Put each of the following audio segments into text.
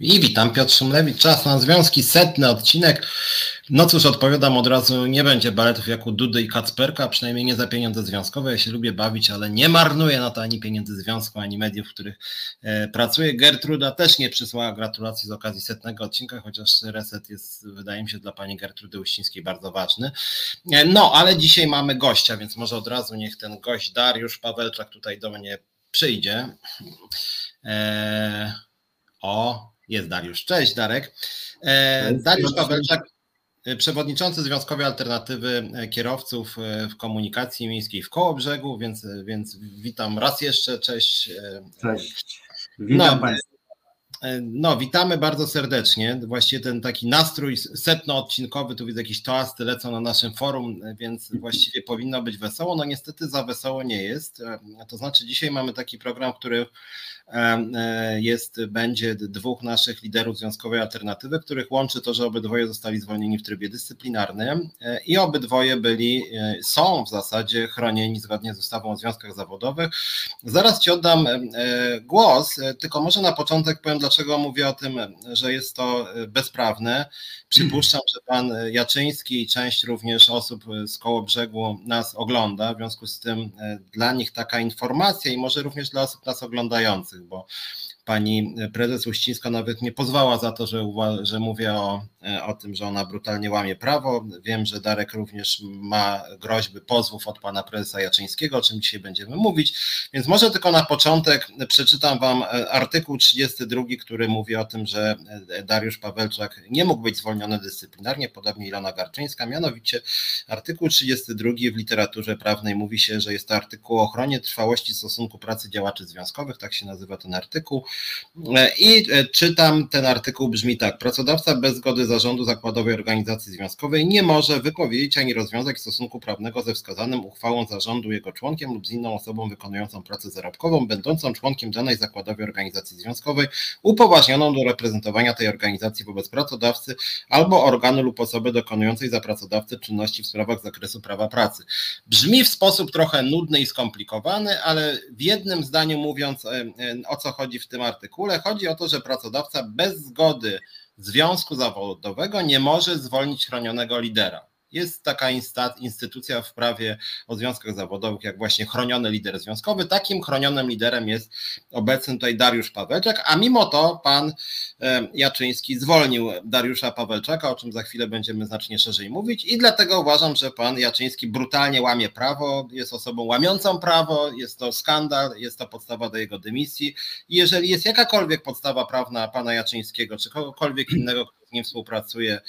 I witam, Piotr Szymlewicz. Czas na związki, setny odcinek. No cóż, odpowiadam od razu, nie będzie baletów jak u Dudy i Kacperka, przynajmniej nie za pieniądze związkowe. Ja się lubię bawić, ale nie marnuję na to ani pieniędzy związku, ani mediów, w których e, pracuję. Gertruda też nie przysłała gratulacji z okazji setnego odcinka, chociaż reset jest, wydaje mi się, dla pani Gertrudy Uścińskiej bardzo ważny. E, no, ale dzisiaj mamy gościa, więc może od razu niech ten gość Dariusz Pawelczak tutaj do mnie przyjdzie. E, o, jest Dariusz. Cześć Darek. E, Dariusz Pawelczak, e, przewodniczący Związkowej Alternatywy e, Kierowców w Komunikacji Miejskiej w Kołobrzegu, więc, więc witam raz jeszcze. Cześć. Cześć. Witam no, Państwa. No, witamy bardzo serdecznie. Właściwie ten taki nastrój setno-odcinkowy, tu widzę jakieś toasty lecą na naszym forum, więc właściwie powinno być wesoło. No niestety za wesoło nie jest. To znaczy dzisiaj mamy taki program, który jest, będzie dwóch naszych liderów związkowej alternatywy, których łączy to, że obydwoje zostali zwolnieni w trybie dyscyplinarnym e, i obydwoje byli, e, są w zasadzie chronieni zgodnie z ustawą o związkach zawodowych. Zaraz Ci oddam głos, tylko może na początek powiem, dlaczego mówię o tym, że jest to bezprawne. Przypuszczam, że pan Jaczyński i część również osób z koło brzegu nas ogląda, w związku z tym dla nich taka informacja i może również dla osób nas oglądających bo pani prezes Uścińska nawet nie pozwała za to, że, że mówię o, o tym, że ona brutalnie łamie prawo. Wiem, że Darek również ma groźby pozwów od pana prezesa Jaczyńskiego, o czym dzisiaj będziemy mówić. Więc może tylko na początek przeczytam wam artykuł 32, który mówi o tym, że Dariusz Pawelczak nie mógł być zwolniony dyscyplinarnie, podobnie Ilona Garczyńska. Mianowicie artykuł 32 w literaturze prawnej mówi się, że jest to artykuł o ochronie trwałości stosunku pracy działaczy związkowych, tak się nazywa ten artykuł. I e, czytam, ten artykuł brzmi tak. Pracodawca bez zgody zarządu zakładowej organizacji związkowej nie może wypowiedzieć ani rozwiązać stosunku prawnego ze wskazanym uchwałą zarządu jego członkiem lub z inną osobą wykonującą pracę zarobkową, będącą członkiem danej zakładowej organizacji związkowej, upoważnioną do reprezentowania tej organizacji wobec pracodawcy albo organu lub osoby dokonującej za pracodawcę czynności w sprawach z zakresu prawa pracy. Brzmi w sposób trochę nudny i skomplikowany, ale w jednym zdaniu mówiąc, o co chodzi w tym artykule. Chodzi o to, że pracodawca bez zgody związku zawodowego nie może zwolnić chronionego lidera. Jest taka instytucja w prawie o związkach zawodowych, jak właśnie chroniony lider związkowy. Takim chronionym liderem jest obecny tutaj Dariusz Pawelczak, a mimo to pan e, Jaczyński zwolnił Dariusza Pawelczaka, o czym za chwilę będziemy znacznie szerzej mówić i dlatego uważam, że pan Jaczyński brutalnie łamie prawo, jest osobą łamiącą prawo, jest to skandal, jest to podstawa do jego dymisji i jeżeli jest jakakolwiek podstawa prawna pana Jaczyńskiego, czy kogokolwiek innego, kto z nim współpracuje,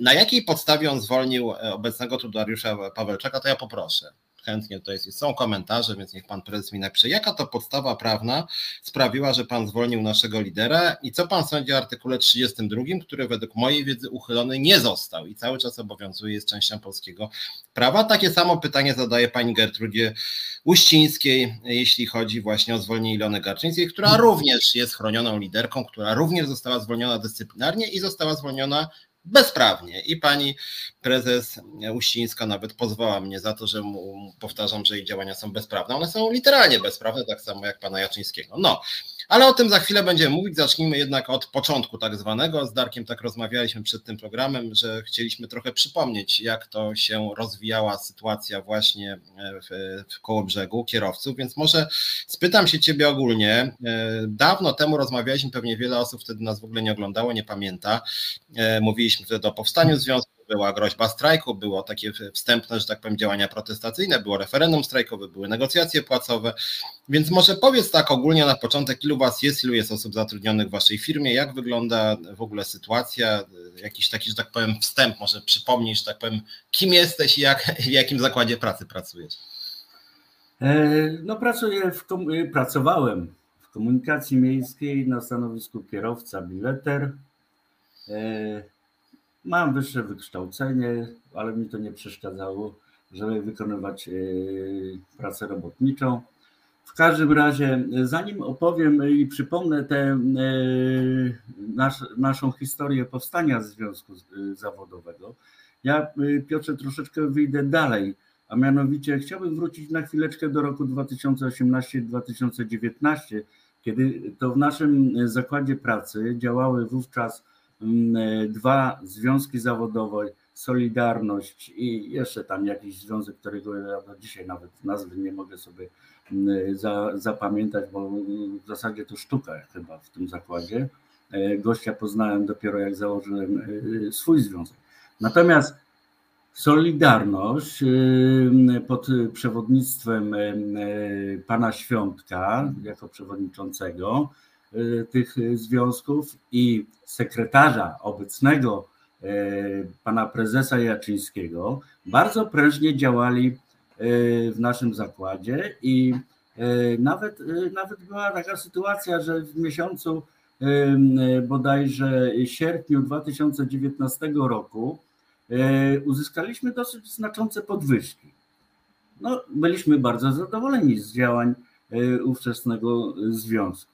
na jakiej podstawie on zwolnił e, obecnego tu Dariusza Pawelczaka, to ja poproszę. Chętnie tutaj są komentarze, więc niech pan prezes mi napisze, jaka to podstawa prawna sprawiła, że pan zwolnił naszego lidera i co pan sądzi o artykule 32, który według mojej wiedzy uchylony nie został i cały czas obowiązuje, jest częścią polskiego prawa. Takie samo pytanie zadaje pani Gertrudzie Uścińskiej, jeśli chodzi właśnie o zwolnienie Ilony Garczyńskiej, która również jest chronioną liderką, która również została zwolniona dyscyplinarnie i została zwolniona bezprawnie. I pani prezes Uścińska nawet pozwała mnie za to, że mu powtarzam, że jej działania są bezprawne. One są literalnie bezprawne, tak samo jak pana Jaczyńskiego. No, ale o tym za chwilę będziemy mówić. Zacznijmy jednak od początku tak zwanego. Z Darkiem tak rozmawialiśmy przed tym programem, że chcieliśmy trochę przypomnieć, jak to się rozwijała sytuacja właśnie w, w koło brzegu kierowców, więc może spytam się ciebie ogólnie. E, dawno temu rozmawialiśmy, pewnie wiele osób wtedy nas w ogóle nie oglądało, nie pamięta. E, mówiliśmy wtedy o powstaniu związku była groźba strajku, było takie wstępne, że tak powiem, działania protestacyjne, było referendum strajkowe, były negocjacje płacowe. Więc może powiedz tak ogólnie na początek, ilu was jest, ilu jest osób zatrudnionych w waszej firmie, jak wygląda w ogóle sytuacja, jakiś taki, że tak powiem, wstęp, może przypomnij, że tak powiem, kim jesteś i jak, w jakim zakładzie pracy pracujesz? E, no pracuję, w, pracowałem w komunikacji miejskiej na stanowisku kierowca bileter. E, Mam wyższe wykształcenie, ale mi to nie przeszkadzało, żeby wykonywać e, pracę robotniczą. W każdym razie, zanim opowiem i przypomnę tę e, nasz, naszą historię powstania Związku Zawodowego, ja, e, Piotrze, troszeczkę wyjdę dalej, a mianowicie chciałbym wrócić na chwileczkę do roku 2018-2019, kiedy to w naszym zakładzie pracy działały wówczas dwa związki zawodowe, Solidarność i jeszcze tam jakiś związek, którego ja do dzisiaj nawet nazwy nie mogę sobie za, zapamiętać, bo w zasadzie to sztuka chyba w tym zakładzie. E, gościa poznałem dopiero jak założyłem e, swój związek. Natomiast Solidarność pod przewodnictwem pana Świątka jako przewodniczącego tych związków i sekretarza obecnego pana prezesa Jaczyńskiego bardzo prężnie działali w naszym zakładzie i nawet, nawet była taka sytuacja, że w miesiącu bodajże sierpniu 2019 roku uzyskaliśmy dosyć znaczące podwyżki. No, byliśmy bardzo zadowoleni z działań ówczesnego związku.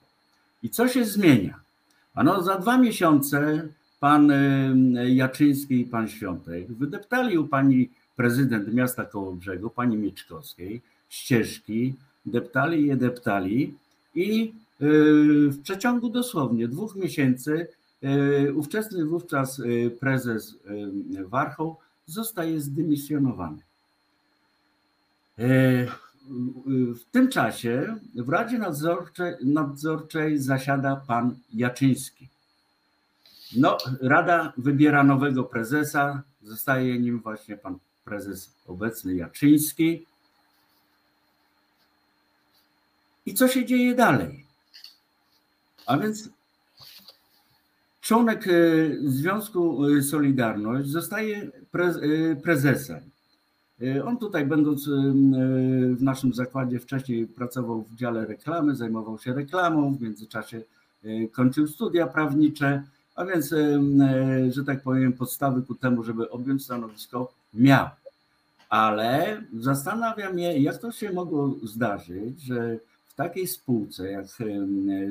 I co się zmienia? Ano, za dwa miesiące pan e, Jaczyński i pan Świątek wydeptali u pani prezydent miasta Kołobrzegu, pani Mieczkowskiej, ścieżki, deptali je, deptali i w przeciągu dosłownie dwóch miesięcy E, ówczesny wówczas prezes Warchoł zostaje zdymisjonowany. W tym czasie w Radzie Nadzorczej, Nadzorczej zasiada pan Jaczyński. No, Rada wybiera nowego prezesa, zostaje nim właśnie pan prezes obecny Jaczyński. I co się dzieje dalej? A więc członek e, Związku Solidarność zostaje e, prezesem. On tutaj, będąc w naszym zakładzie, wcześniej pracował w dziale reklamy, zajmował się reklamą, w międzyczasie kończył studia prawnicze, a więc, że tak powiem, podstawy ku temu, żeby objąć stanowisko, miał. Ale zastanawiam mnie, jak to się mogło zdarzyć, że w takiej spółce, jak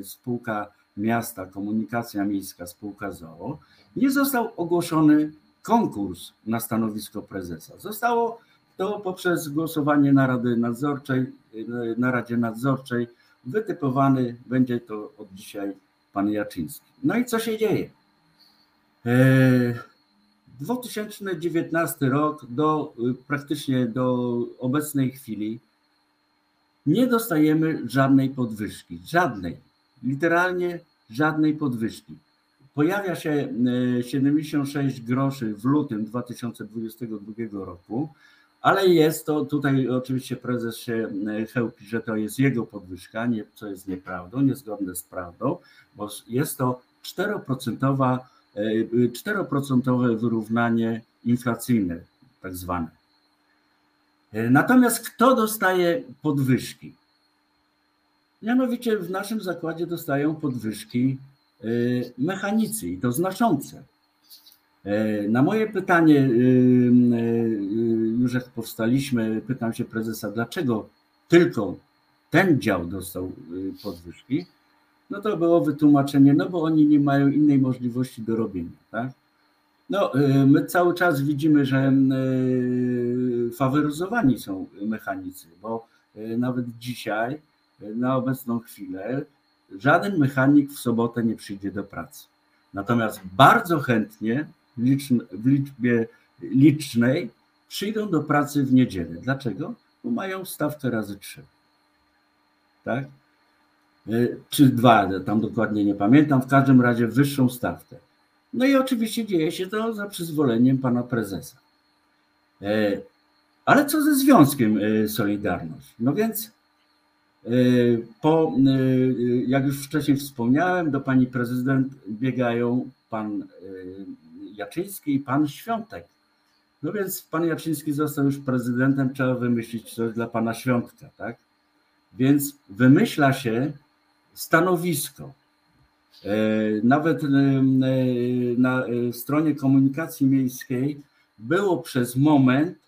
spółka miasta, komunikacja miejska, spółka ZOO, nie został ogłoszony konkurs na stanowisko prezesa. Zostało to poprzez głosowanie na Rady Nadzorczej, na Radzie Nadzorczej wytypowany będzie to od dzisiaj pan Jaczyński. No i co się dzieje? 2019 rok do praktycznie do obecnej chwili nie dostajemy żadnej podwyżki, żadnej literalnie żadnej podwyżki. Pojawia się 76 e, groszy w lutym 2022 roku, ale jest to, tutaj oczywiście prezes się e, chełpi, że to jest jego podwyżka, nie, co jest nieprawdą, niezgodne z prawdą, bo jest to 4%, 4% e, wyrównanie inflacyjne, tak zwane. Natomiast kto dostaje podwyżki? Mianowicie w naszym zakładzie dostają podwyżki mechanicy i to znaczące. E, na moje pytanie, już jak powstaliśmy, pytam się prezesa, dlaczego tylko ten dział dostał podwyżki, no to było wytłumaczenie, no bo oni nie mają innej możliwości do robienia. Tak? No, my cały czas widzimy, że faworyzowani są mechanicy, bo nawet dzisiaj na obecną chwilę żaden mechanik w sobotę nie przyjdzie do pracy. Natomiast bardzo chętnie w liczbie licznej przyjdą do pracy w niedzielę. Dlaczego? Bo mają stawkę razy trzy. Tak? E, czy dwa, tam dokładnie nie pamiętam, w każdym razie wyższą stawkę. No i oczywiście dzieje się to za przyzwoleniem pana prezesa. E, ale co ze Związkiem e, Solidarność? No więc po, jak już wcześniej wspomniałem, do pani prezydent biegają pan Jaczyński i pan Świątek. No więc pan Jaczyński został już prezydentem, trzeba wymyślić coś dla pana Świątka, tak? Więc wymyśla się stanowisko. Nawet na stronie komunikacji miejskiej było przez moment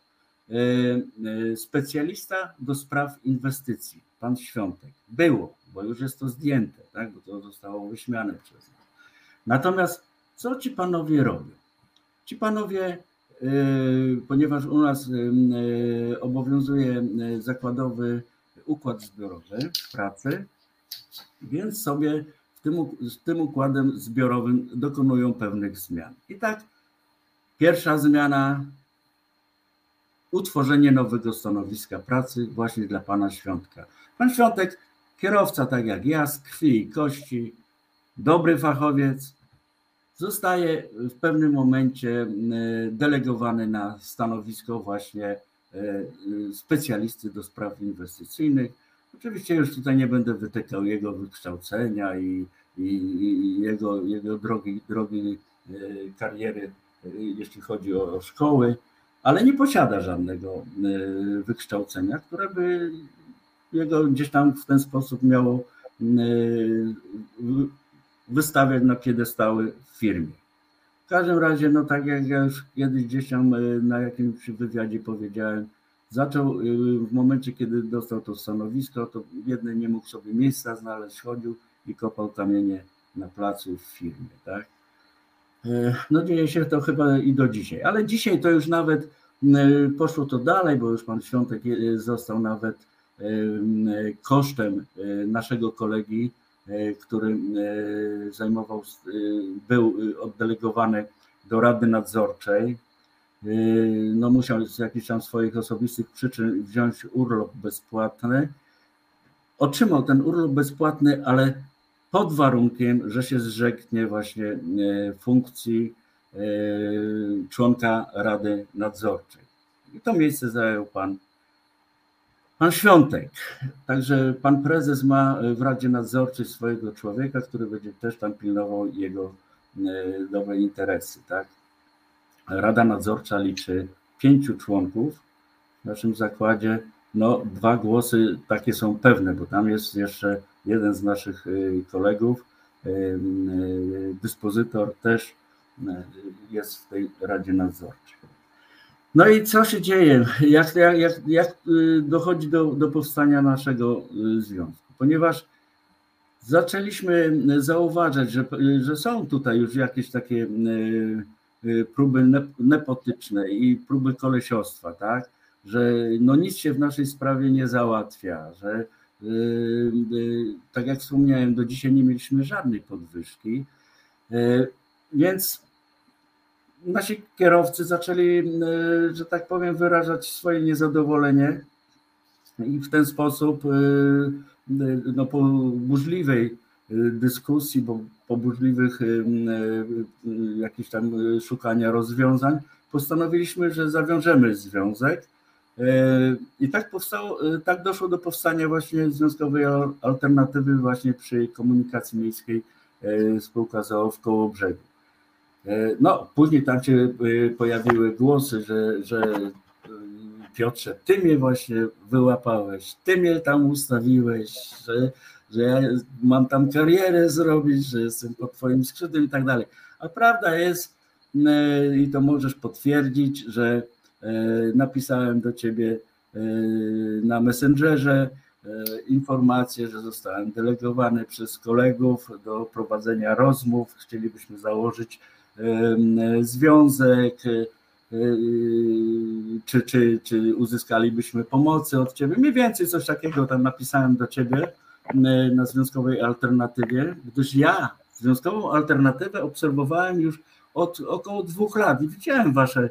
specjalista do spraw inwestycji pan Świątek. Było, bo już jest to zdjęte, tak? bo to zostało wyśmiane przez nas. Natomiast co ci panowie robią? Ci panowie, ponieważ u nas yy, obowiązuje zakładowy układ zbiorowy pracy, Więc sobie w tym, z tym układem zbiorowym dokonują pewnych zmian. I tak pierwsza zmiana utworzenie nowego stanowiska pracy właśnie dla pana Świątka. Pan Świątek, kierowca tak jak ja, z krwi i kości, dobry fachowiec, zostaje w pewnym momencie delegowany na stanowisko właśnie e, specjalisty do spraw inwestycyjnych. Oczywiście już tutaj nie będę wytykał jego wykształcenia i, i, i jego, jego drogi, drogi e, kariery, e, jeśli chodzi o szkoły ale nie posiada żadnego wykształcenia, które by jego gdzieś tam w ten sposób miało wystawiać na piedestały w firmie. W każdym razie, no tak jak ja już kiedyś gdzieś tam e, na jakimś wywiadzie powiedziałem, zaczął w momencie, kiedy dostał to stanowisko, to jedny nie mógł sobie miejsca znaleźć, chodził i kopał kamienie na placu w firmie, tak? No dzieje się to chyba i do dzisiaj, ale dzisiaj to już nawet poszło to dalej, bo już pan Świątek został nawet kosztem naszego kolegi, który zajmował, był oddelegowany do Rady Nadzorczej. No musiał z jakichś tam swoich osobistych przyczyn wziąć urlop bezpłatny. Otrzymał ten urlop bezpłatny, ale pod warunkiem, że się zrzeknie właśnie e, funkcji e, członka Rady Nadzorczej. I to miejsce zajął pan, pan Świątek. Także pan prezes ma w Radzie Nadzorczej swojego człowieka, który będzie też tam pilnował jego e, dobre interesy. Tak? Rada Nadzorcza liczy pięciu członków. W naszym zakładzie no, dwa głosy takie są pewne, bo tam jest jeszcze jeden z naszych y, kolegów, y, dyspozytor też jest w tej Radzie Nadzorczej. No i co się dzieje? Jak, jak, jak dochodzi do, do powstania naszego związku? Ponieważ zaczęliśmy zauważać, że, że są tutaj już jakieś takie próby nepotyczne i próby kolesiostwa, tak? Że no nic się w naszej sprawie nie załatwia, że Y, y, tak jak wspomniałem, do dzisiaj nie mieliśmy żadnej podwyżki, y, więc nasi kierowcy zaczęli, że tak powiem, wyrażać swoje niezadowolenie i w ten sposób no, po burzliwej dyskusji, bo po burzliwych jakichś tam szukania rozwiązań, postanowiliśmy, że zawiążemy związek i tak powstało, e, tak doszło do powstania właśnie związkowej alternatywy właśnie przy komunikacji miejskiej e, spółka ZOO w Kołobrzegu. E, no, później tam się pojawiły głosy, że, że Piotrze, ty mnie właśnie wyłapałeś, ty mnie tam ustawiłeś, że, że ja mam tam karierę zrobić, że jestem pod twoim skrzydłem i tak dalej. A prawda jest, i to możesz potwierdzić, że E, napisałem do ciebie e, na Messengerze e, informację, że zostałem delegowany przez kolegów do prowadzenia rozmów. Chcielibyśmy założyć związek, czy, czy, czy uzyskalibyśmy pomocy od ciebie. Mniej więcej coś takiego tam napisałem do ciebie na związkowej alternatywie, gdyż ja związkową alternatywę obserwowałem już od około dwóch lat i widziałem wasze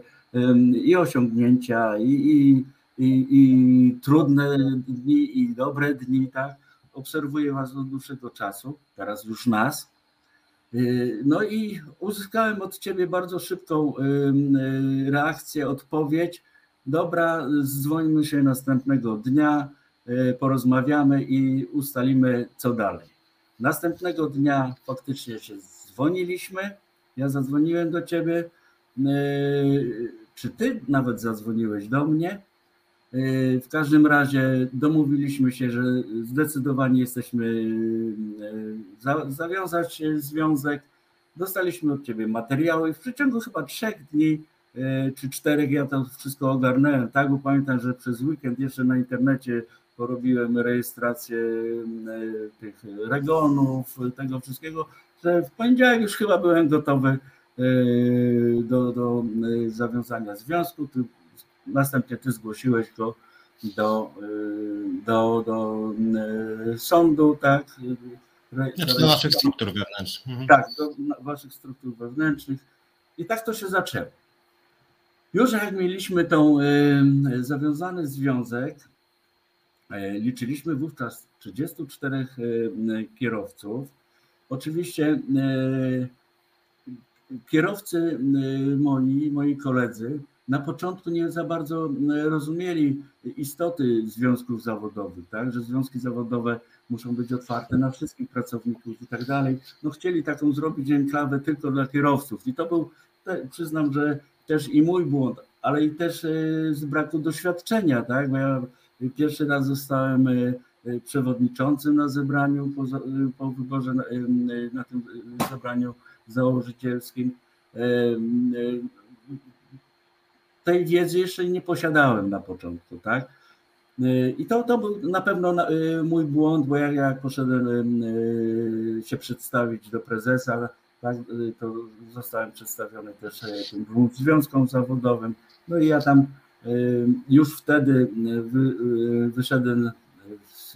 i osiągnięcia, i, i, i, i trudne dni, i dobre dni, tak? Obserwuję Was od dłuższego czasu, teraz już nas. Y, no i uzyskałem od Ciebie bardzo szybką y, reakcję, odpowiedź. Dobra, dzwońmy się następnego dnia, y, porozmawiamy i ustalimy, co dalej. Następnego dnia faktycznie się dzwoniliśmy. Ja zadzwoniłem do Ciebie czy ty nawet zadzwoniłeś do mnie. E, w każdym razie domówiliśmy się, że zdecydowanie jesteśmy e, zawiązać związek. Dostaliśmy od ciebie materiały. W przeciągu chyba trzech dni e, czy czterech ja to wszystko ogarnąłem, tak? Bo pamiętam, że przez weekend jeszcze na internecie porobiłem rejestrację tych regonów, tego wszystkiego, że w poniedziałek już chyba byłem gotowy do, do zawiązania związku. Ty, następnie ty zgłosiłeś go do, do, do sądu, tak? Znaczy do naszych struktur wewnętrznych. Mhm. Tak, do waszych struktur wewnętrznych. I tak to się zaczęło. Już jak mieliśmy tą zawiązany związek, liczyliśmy wówczas 34 kierowców. Oczywiście kierowcy moi, moi koledzy, na początku nie za bardzo rozumieli istoty związków zawodowych, tak? że związki zawodowe muszą być otwarte na wszystkich pracowników i tak dalej. No chcieli taką zrobić enklawę tylko dla kierowców i to był, przyznam, że też i mój błąd, ale i też e, z braku doświadczenia, tak? Bo ja pierwszy raz zostałem e, przewodniczącym na zebraniu po, po wyborze na, na tym zebraniu założycielskim. Tej wiedzy jeszcze nie posiadałem na początku, tak? I to, to był na pewno mój błąd, bo jak, jak poszedłem się przedstawić do prezesa, tak, to zostałem przedstawiony też tym dwóm związkom zawodowym. No i ja tam już wtedy wyszedłem z,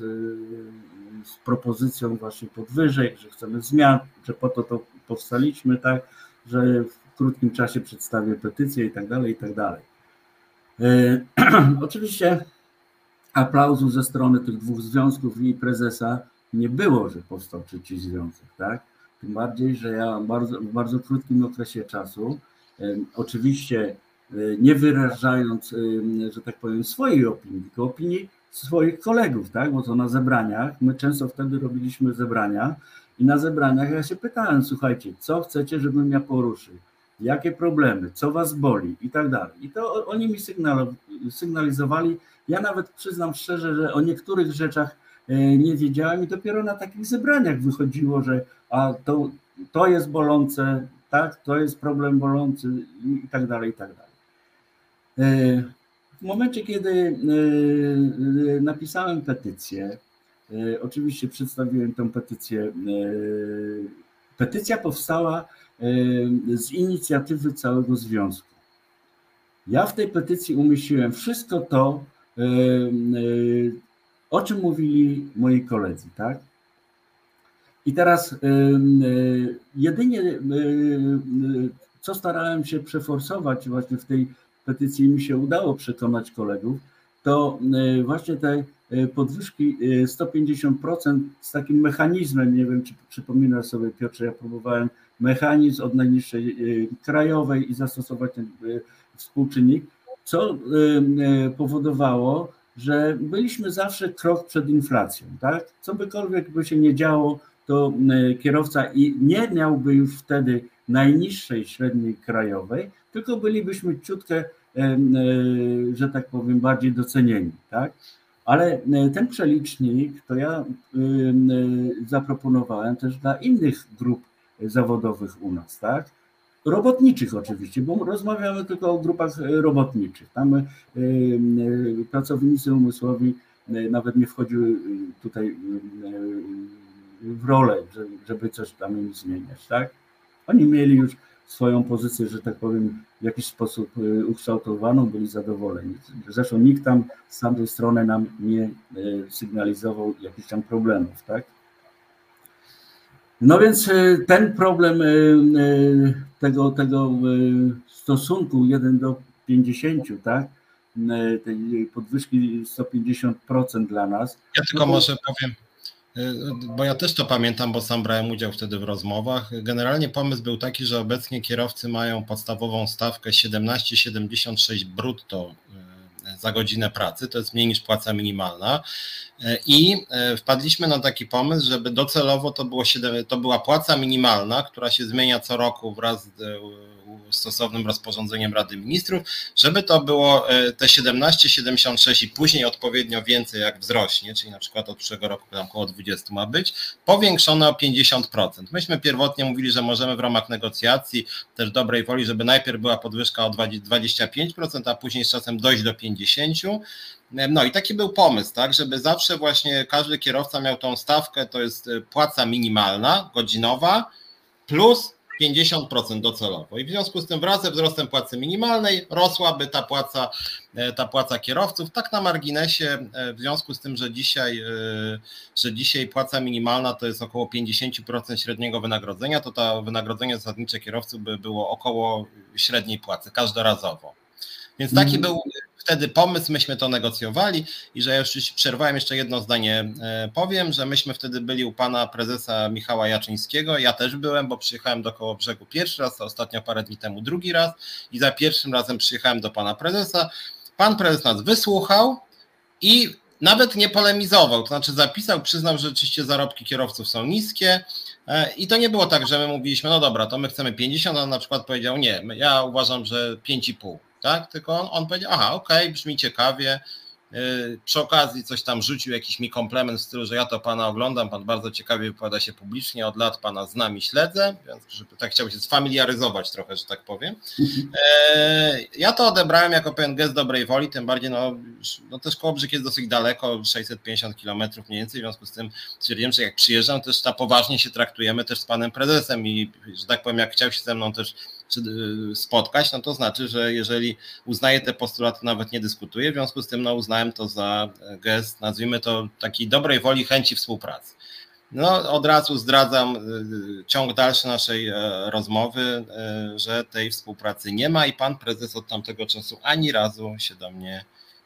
z propozycją właśnie podwyżek, że chcemy zmian, że po to to powstaliśmy, tak, że krótkim czasie przedstawię petycję i tak dalej, i tak dalej. E, oczywiście aplauzu ze strony tych dwóch związków i prezesa nie było, że powstał trzeci związek, tak? Tym bardziej, że ja bardzo, w bardzo krótkim okresie czasu, oczywiście e, nie wyrażając, że tak powiem, swojej opinii, tylko opinii swoich kolegów, tak? Bo to na zebraniach, my często wtedy robiliśmy zebrania i na zebraniach ja się pytałem, słuchajcie, co chcecie, żebym ja poruszył? Jakie problemy, co was boli i tak dalej. I to oni mi sygnalizowali. Ja nawet przyznam szczerze, że o niektórych rzeczach e, nie wiedziałem i dopiero na takich zebraniach wychodziło, że a to, to jest bolące, tak, to jest problem bolący i tak dalej, i tak dalej. E, w momencie, kiedy e, napisałem petycję, oczywiście przedstawiłem tę petycję. Petycja powstała z inicjatywy całego związku. Ja w tej petycji umieściłem wszystko to, o czym mówili moi koledzy, tak? I teraz jedynie co starałem się przeforsować właśnie w tej petycji mi się udało przekonać kolegów, to właśnie te podwyżki 150% e, z takim mechanizmem, nie wiem czy przypominasz sobie Piotrze, ja próbowałem mechanizm od najniższej e, krajowej i zastosować ten współczynnik, co powodowało, że byliśmy zawsze krok przed inflacją, tak? Co bykolwiek by się nie działo, to kierowca i nie miałby już wtedy najniższej średniej krajowej, tylko bylibyśmy ciutkę, że tak powiem, bardziej docenieni, tak? Ale e, ten przelicznik to ja e, zaproponowałem też dla innych grup zawodowych u nas, tak? Robotniczych oczywiście, bo rozmawiamy tylko o grupach robotniczych. Tam pracownicy umysłowi nawet nie wchodziły tutaj w rolę, żeby coś tam im zmieniać, tak? Oni mieli już swoją pozycję, że tak powiem, w jakiś sposób ukształtowaną, byli zadowoleni. Zresztą nikt tam z tamtej strony nam nie sygnalizował jakichś tam problemów, tak? No więc y, ten problem tego, tego stosunku 1 do 50, tak? Tej podwyżki 150% dla nas. Ja tylko no może powiem, bo ja też to pamiętam, bo sam brałem udział wtedy w rozmowach. Generalnie pomysł był taki, że obecnie kierowcy mają podstawową stawkę 17,76 brutto za godzinę pracy, to jest mniej niż płaca minimalna. Y, I wpadliśmy na taki pomysł, żeby docelowo to, było 7, to była płaca minimalna, która się zmienia co roku wraz z stosownym rozporządzeniem Rady Ministrów, żeby to było e, te 17,76 i później odpowiednio więcej jak wzrośnie, czyli na przykład od przyszłego roku tam około 20 ma być, powiększone o 50%. Myśmy pierwotnie mówili, że możemy w ramach negocjacji też dobrej woli, żeby najpierw była podwyżka o 25%, a później z czasem dojść do 50%. No i taki był pomysł, tak, żeby zawsze właśnie każdy kierowca miał tą stawkę, to jest e, płaca minimalna, godzinowa, plus 50% docelowo. I w związku z tym wraz ze wzrostem płacy minimalnej rosłaby ta płaca, e, ta płaca kierowców. Tak na marginesie, e, w związku z tym, że dzisiaj, e, że dzisiaj płaca minimalna to jest około 50% średniego wynagrodzenia, to to wynagrodzenie zasadnicze kierowców by było około średniej płacy każdorazowo. Więc taki mm. był wtedy pomysł, myśmy to negocjowali i że już przerwałem jeszcze jedno zdanie, e, powiem, że myśmy wtedy byli u pana prezesa Michała Jaczyńskiego, ja też byłem, bo przyjechałem do koło brzegu pierwszy raz, a ostatnio parę dni temu drugi raz i za pierwszym razem przyjechałem do pana prezesa. Pan prezes nas wysłuchał i nawet nie polemizował, to znaczy zapisał, przyznał, że rzeczywiście zarobki kierowców są niskie e, i to nie było tak, że my mówiliśmy, no dobra, to my chcemy 50, a on na przykład powiedział nie, ja uważam, że 5,5 tak? Tylko on, on powiedział, aha, okej, okay, brzmi ciekawie. Y, przy okazji coś tam rzucił, jakiś mi komplement w stylu, że ja to pana oglądam, pan bardzo ciekawie wypowiada się publicznie, od lat pana znam i śledzę, więc żeby tak chciałbym się sfamiliaryzować trochę, że tak powiem. E, ja to odebrałem jako pewien gest dobrej woli, tym bardziej, no, no też Kołobrzyk jest dosyć daleko, 650 kilometrów mniej więcej, w związku z tym stwierdziłem, że jak przyjeżdżam, też ta poważnie się traktujemy też z panem prezesem i, że tak powiem, jak chciał się ze mną też spotkać, no to znaczy, że jeżeli uznaje te postulaty, nawet nie dyskutuje, w związku z tym no, uznałem to za gest, nazwijmy to takiej dobrej woli, chęci współpracy. No, od razu zdradzam y, ciąg dalszy naszej e, rozmowy, e, że tej współpracy nie ma i pan prezes od tamtego czasu ani razu się do mnie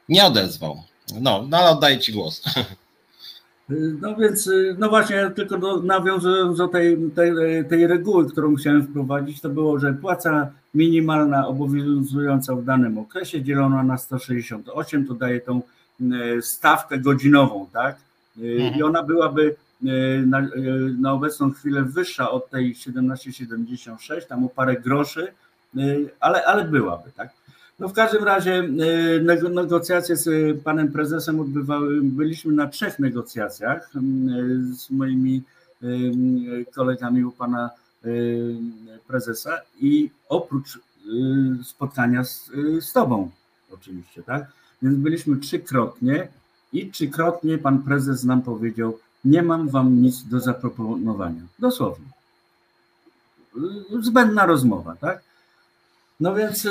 nie odezwał. No, no ale oddaję Ci głos. No więc, y, no właśnie, tylko do, nawiązując do tej, tej, tej reguły, którą chciałem wprowadzić, to było, że płaca minimalna obowiązująca w danym okresie dzielona na 168, to daje tą y, stawkę godzinową, tak? Y, mhm. I ona byłaby na, na obecną chwilę wyższa od tej 17,76, tam o parę groszy, ale, ale byłaby, tak? No w każdym razie e, negocjacje z panem prezesem odbywały, byliśmy na trzech negocjacjach z moimi kolegami u pana prezesa i oprócz spotkania z, z tobą oczywiście, tak? Więc byliśmy trzykrotnie i trzykrotnie pan prezes nam powiedział, nie mam wam nic do zaproponowania. Dosłownie. Zbędna rozmowa, tak? No więc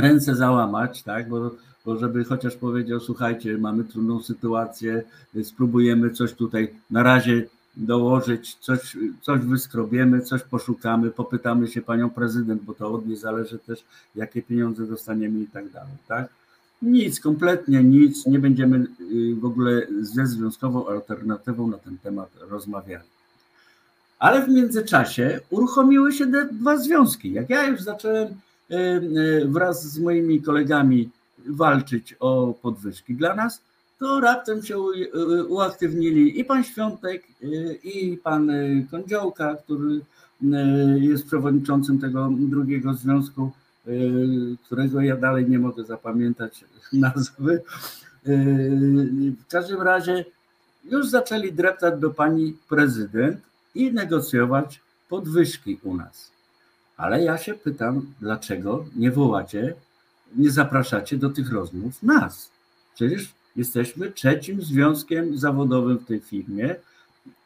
ręce załamać, tak? Bo, bo żeby chociaż powiedział, słuchajcie, mamy trudną sytuację, spróbujemy coś tutaj na razie dołożyć, coś, coś wyskrobiemy, coś poszukamy, popytamy się panią prezydent, bo to od niej zależy też, jakie pieniądze dostaniemy i tak dalej, tak? Nic, kompletnie nic, nie będziemy y, w ogóle ze związkową alternatywą na ten temat rozmawiali. Ale w międzyczasie uruchomiły się dwa związki. Jak ja już zacząłem wraz z moimi kolegami walczyć o podwyżki dla nas, to raptem się uaktywnili i pan Świątek, i pan Kądziołka, który jest przewodniczącym tego drugiego związku, którego ja dalej nie mogę zapamiętać nazwy. W każdym razie już zaczęli dreptać do pani prezydent i negocjować podwyżki u nas. Ale ja się pytam, dlaczego nie wołacie, nie zapraszacie do tych rozmów nas? Przecież jesteśmy trzecim związkiem zawodowym w tej firmie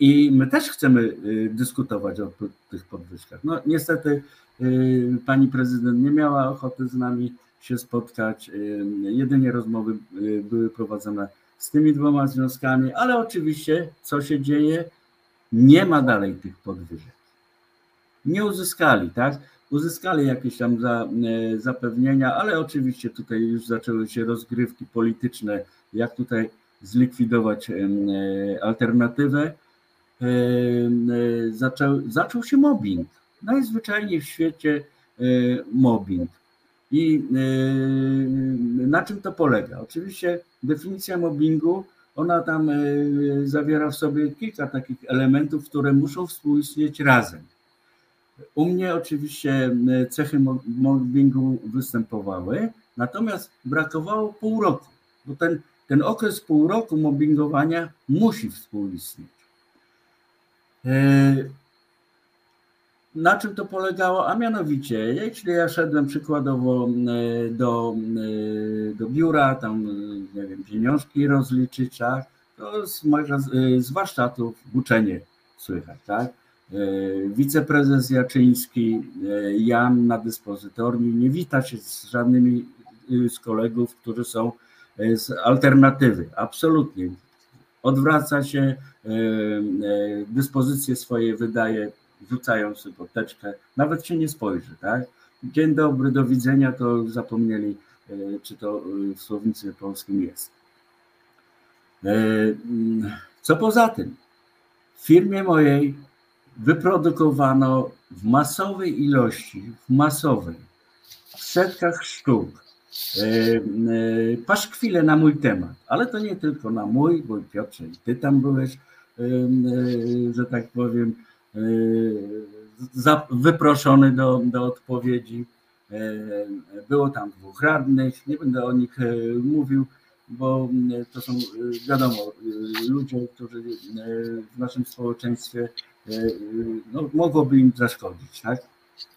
i my też chcemy y, dyskutować o tych podwyżkach. No niestety y, pani prezydent nie miała ochoty z nami się spotkać. Y, jedynie rozmowy były prowadzone z tymi dwoma związkami, ale oczywiście co się dzieje? Nie ma dalej tych podwyżek nie uzyskali, tak? Uzyskali jakieś tam za, e, zapewnienia, ale oczywiście tutaj już zaczęły się rozgrywki polityczne, jak tutaj zlikwidować e, alternatywę. E, zaczął, zaczął się mobbing. Najzwyczajniej w świecie mobbing. I na czym to polega? Oczywiście definicja mobbingu, ona tam zawiera w sobie kilka takich elementów, które muszą współistnieć razem. U mnie oczywiście cechy mobbingu występowały, natomiast brakowało pół roku, bo ten, ten okres pół roku mobbingowania musi współistnieć. E, na czym to polegało? A mianowicie, jeśli ja szedłem przykładowo do, do biura, tam, nie wiem, pieniążki rozliczyć, tak, to z, z warsztatów uczenie słychać, tak? Wiceprezes Jaczyński, Jan na dyspozytorni, nie wita się z żadnymi z kolegów, którzy są z alternatywy. Absolutnie. Odwraca się, dyspozycje swoje wydaje, rzucając poteczkę, nawet się nie spojrzy, tak? Dzień dobry, do widzenia, to zapomnieli, czy to w słownictwie polskim jest. Co poza tym, w firmie mojej wyprodukowano w masowej ilości, w masowej, w setkach sztuk, e, e, paszkwile na mój temat, ale to nie tylko na mój, bo Piotrze, ty tam byłeś, e, że tak powiem, wyproszony do, do odpowiedzi. Było tam dwóch radnych, nie będę o nich mówił, bo to są, wiadomo, ludzie, którzy w naszym społeczeństwie no, mogłoby im zaszkodzić, tak?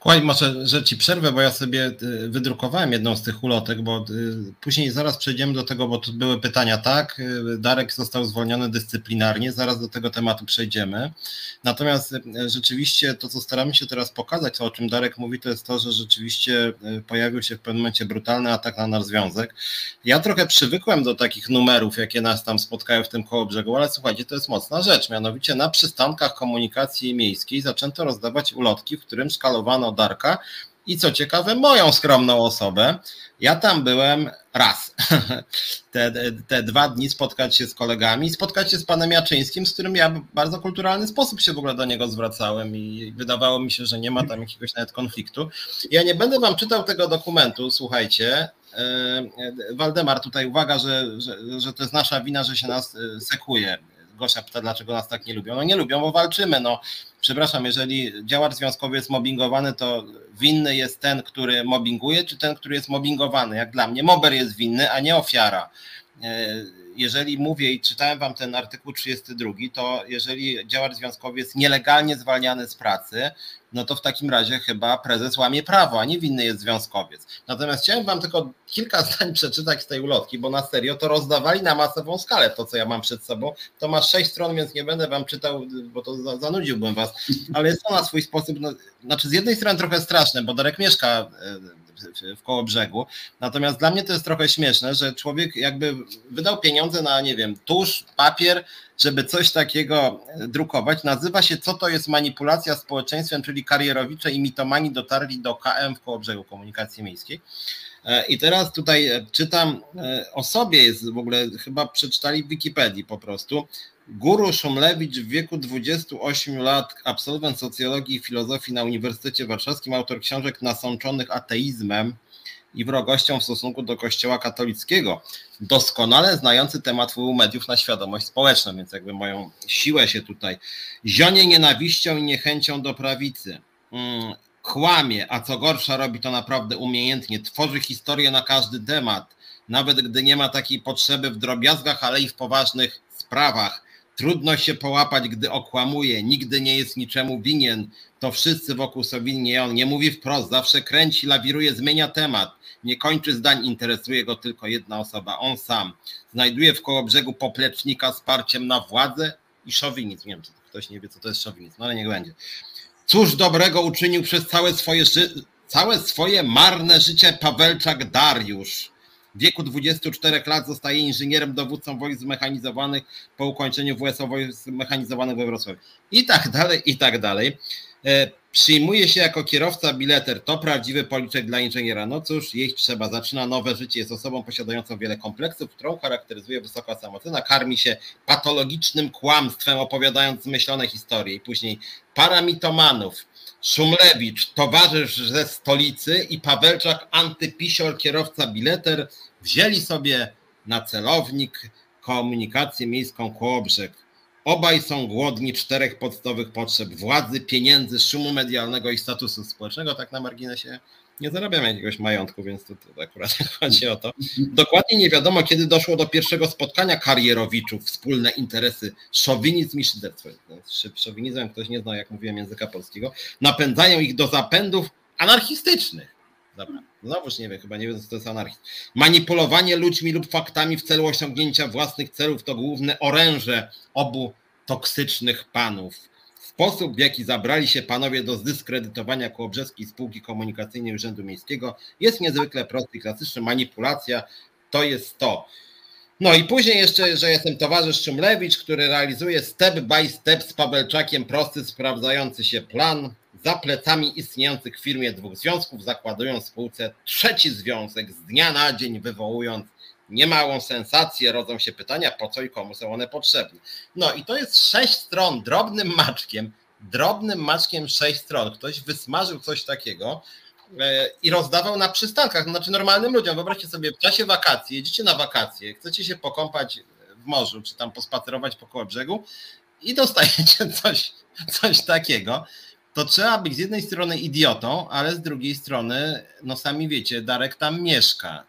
Kłaj, może, że ci przerwę, bo ja sobie y, wydrukowałem jedną z tych ulotek, bo y, później zaraz przejdziemy do tego, bo tu były pytania, tak, y, Darek został zwolniony dyscyplinarnie, zaraz do tego tematu przejdziemy. Natomiast rzeczywiście to, co staramy się teraz pokazać, to o czym Darek mówi, to jest to, że rzeczywiście pojawił się w pewnym momencie brutalny atak na nasz związek. Ja trochę przywykłem do takich numerów, jakie nas tam spotkają w tym koło brzegu, ale słuchajcie, to jest mocna rzecz, mianowicie na przystankach komunikacji miejskiej zaczęto rozdawać ulotki, w którym szkalowano Darka i co ciekawe, moją skromną osobę. Ja tam byłem raz. Te, te dwa dni spotkać się z kolegami, spotkać się z panem Jaczyńskim, z którym ja w bardzo kulturalny sposób się w ogóle do niego zwracałem i wydawało mi się, że nie ma tam jakiegoś nawet konfliktu. Ja nie będę wam czytał tego dokumentu, słuchajcie. E, Waldemar, tutaj uwaga, że, że, że to jest nasza wina, że się nas e, sekuje. Gosia pyta, dlaczego nas tak nie lubią. No nie lubią, bo walczymy. No przepraszam, jeżeli działacz związkowy jest mobbingowany, to winny jest ten, który mobbinguje, czy ten, który jest mobbingowany? Jak dla mnie, mober jest winny, a nie ofiara. Jeżeli mówię i czytałem wam ten artykuł 32, to jeżeli działacz związkowy jest nielegalnie zwalniany z pracy, no to w takim razie chyba prezes łamie prawo, a nie winny jest związkowiec. Natomiast chciałem wam tylko kilka zdań przeczytać z tej ulotki, bo na serio to rozdawali na masową skalę to, co ja mam przed sobą. To ma sześć stron, więc nie będę wam czytał, bo to zanudziłbym was, ale jest to na swój sposób, no, znaczy z jednej strony trochę straszne, bo Darek mieszka e, w koło brzegu. Natomiast dla mnie to jest trochę śmieszne, że człowiek jakby wydał pieniądze na, nie wiem, tusz, papier, żeby coś takiego drukować. Nazywa się Co to jest manipulacja społeczeństwem, czyli karierowicze i mitomani dotarli do KM w koło brzegu komunikacji miejskiej. E, I teraz tutaj e, czytam e, o sobie, jest w ogóle chyba przeczytali w Wikipedii po prostu. Guru Szumlewicz w wieku 28 lat, absolwent socjologii i filozofii na Uniwersytecie Warszawskim, autor książek nasączonych ateizmem i wrogością w stosunku do Kościoła katolickiego. Doskonale znający temat wpływu mediów na świadomość społeczną, więc jakby moją siłę się tutaj zionie nienawiścią i niechęcią do prawicy. Hmm, kłamie, a co gorsza robi to naprawdę umiejętnie, tworzy historię na każdy temat, nawet gdy nie ma takiej potrzeby w drobiazgach, ale i w poważnych sprawach Trudno się połapać, gdy okłamuje, nigdy nie jest niczemu winien. To wszyscy wokół są winni. On nie mówi wprost, zawsze kręci, lawiruje, zmienia temat. Nie kończy zdań, interesuje go tylko jedna osoba, on sam. Znajduje w koło brzegu poplecznika z parciem na władzę i szowinizm. Nie wiem, czy ktoś nie wie, co to jest szowinizm, no ale niech będzie. Cóż dobrego uczynił przez całe swoje, całe swoje marne życie Pawelczak Dariusz w wieku 24 lat zostaje inżynierem dowódcą wojsk zmechanizowanych po ukończeniu WSO wojsk zmechanizowanych we Wrocławiu. I tak dalej, i tak dalej. E, przyjmuje się jako kierowca bileter. To prawdziwy policzek dla inżyniera. No cóż, jeść trzeba. Zaczyna nowe życie. Jest osobą posiadającą wiele kompleksów, którą charakteryzuje wysoka samocena. Karmi się patologicznym kłamstwem, opowiadając zmyślone historie. I później paramitomanów, Szumlewicz, towarzysz ze stolicy i Pawelczak, antypisior, kierowca bileter, wzięli sobie na celownik komunikację miejską Kołobrzeg. Obaj są głodni czterech podstawowych potrzeb władzy, pieniędzy, szumu medialnego i statusu społecznego. Tak na marginesie nie zarabiam jakiegoś majątku, więc to, to akurat chodzi o to. Dokładnie nie wiadomo, kiedy doszło do pierwszego spotkania karierowiczów, wspólne interesy, szowinizm i szyderstwo. Szowinizmem ktoś nie zna, jak mówiłem, języka polskiego. Napędzają ich do zapędów anarchistycznych. Dobra, znowuż nie wiem, chyba nie wiem, co to jest anarchizm. Manipulowanie ludźmi lub faktami w celu osiągnięcia własnych celów to główne oręże obu toksycznych panów Sposób, w jaki zabrali się panowie do zdyskredytowania Kołobrzeskiej Spółki Komunikacyjnej Urzędu Miejskiego jest niezwykle prosty i klasyczny. Manipulacja to jest to. No i później jeszcze, że jestem towarzysz Szumlewicz, który realizuje step by step z Pabelczakiem prosty, sprawdzający się plan. Za plecami istniejących w firmie dwóch związków zakładują spółce trzeci związek z dnia na dzień, wywołując niemałą sensację, rodzą się pytania, po co i komu są one potrzebne. No i to jest sześć stron drobnym maczkiem, drobnym maczkiem sześć stron. Ktoś wysmażył coś takiego e, i rozdawał na przystankach, znaczy normalnym ludziom. Wyobraźcie sobie, w czasie wakacji, jedziecie na wakacje, chcecie się pokąpać w morzu, czy tam pospacerować po brzegu i dostajecie coś, coś takiego to trzeba być z jednej strony idiotą, ale z drugiej strony, no sami wiecie, Darek tam mieszka.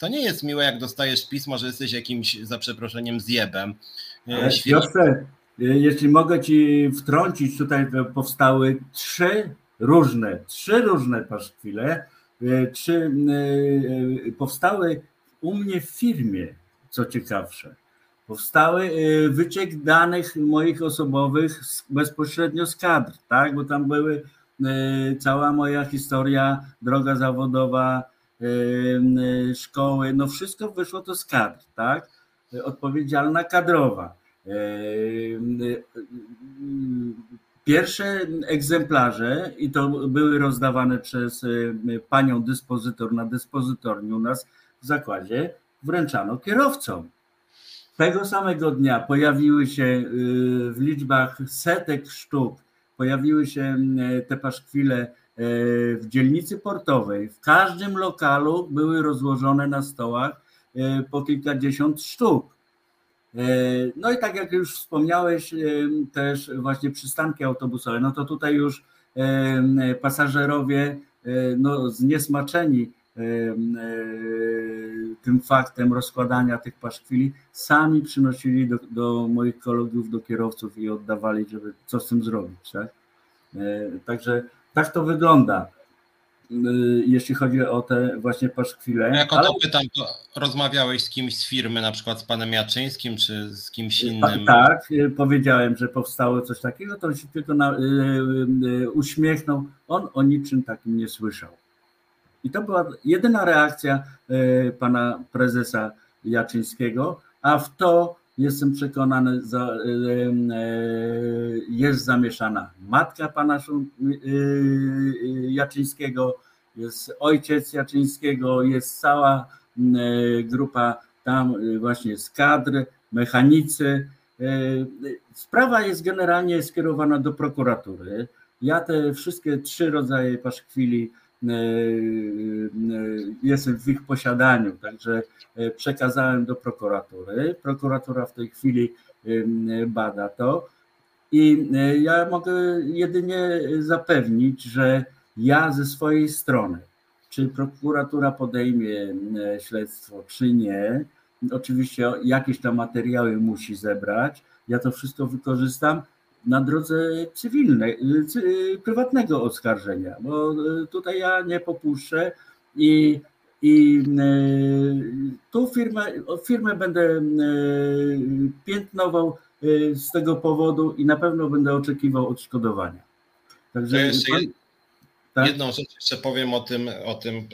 To nie jest miłe, jak dostajesz pismo, że jesteś jakimś, za przeproszeniem, zjebem. E, Piotrze, e, jeśli mogę ci wtrącić, tutaj powstały trzy różne, trzy różne paszkwile, e, trzy powstały u mnie w firmie, co ciekawsze. Powstały wyciek danych moich osobowych bezpośrednio z kadr, tak? Bo tam były cała moja historia, droga zawodowa, szkoły, no wszystko wyszło to z kadr, tak? Odpowiedzialna kadrowa. Pierwsze egzemplarze, i to były rozdawane przez panią dyspozytor na dyspozytorni u nas w zakładzie, wręczano kierowcom. Tego samego dnia pojawiły się y, w liczbach setek sztuk, pojawiły się te paszkwile w dzielnicy portowej, w każdym lokalu były rozłożone na stołach e, po kilkadziesiąt sztuk. E, no i tak jak już wspomniałeś, też właśnie przystanki autobusowe, no to tutaj już pasażerowie no, zniesmaczeni tym faktem rozkładania tych paszkwili, sami przynosili do, do moich kolegów, do kierowców i oddawali, żeby co z tym zrobić. Tak? Także tak to wygląda, y, jeśli chodzi o te właśnie paszkwile. No jak o to Ale... pytam, to rozmawiałeś z kimś z firmy, na przykład z panem Jaczyńskim, czy z kimś innym? Tak, y, powiedziałem, że powstało coś takiego, to on się tylko na, y, uśmiechnął. On o niczym takim nie słyszał. I to była jedyna reakcja pana prezesa Jaczyńskiego, a w to jestem przekonany, za, e, e, jest zamieszana matka pana e, Jaczyńskiego, jest ojciec Jaczyńskiego, jest cała grupa tam właśnie z kadr, mechanicy. Sprawa jest generalnie skierowana do prokuratury. Ja te wszystkie trzy rodzaje paszkwili jestem w ich posiadaniu, także E, przekazałem do prokuratury. Prokuratura w tej chwili bada to. I e, ja mogę jedynie zapewnić, że ja ze swojej strony, czy prokuratura podejmie śledztwo, czy nie, oczywiście jakieś tam materiały musi zebrać. Ja to wszystko wykorzystam na drodze cywilnej, prywatnego oskarżenia, bo e, tutaj ja nie popuszczę i i tu firmę, firmę będę piętnował z tego powodu i na pewno będę oczekiwał odszkodowania. Także jeszcze tak? jedną rzecz jeszcze powiem o tym, o tym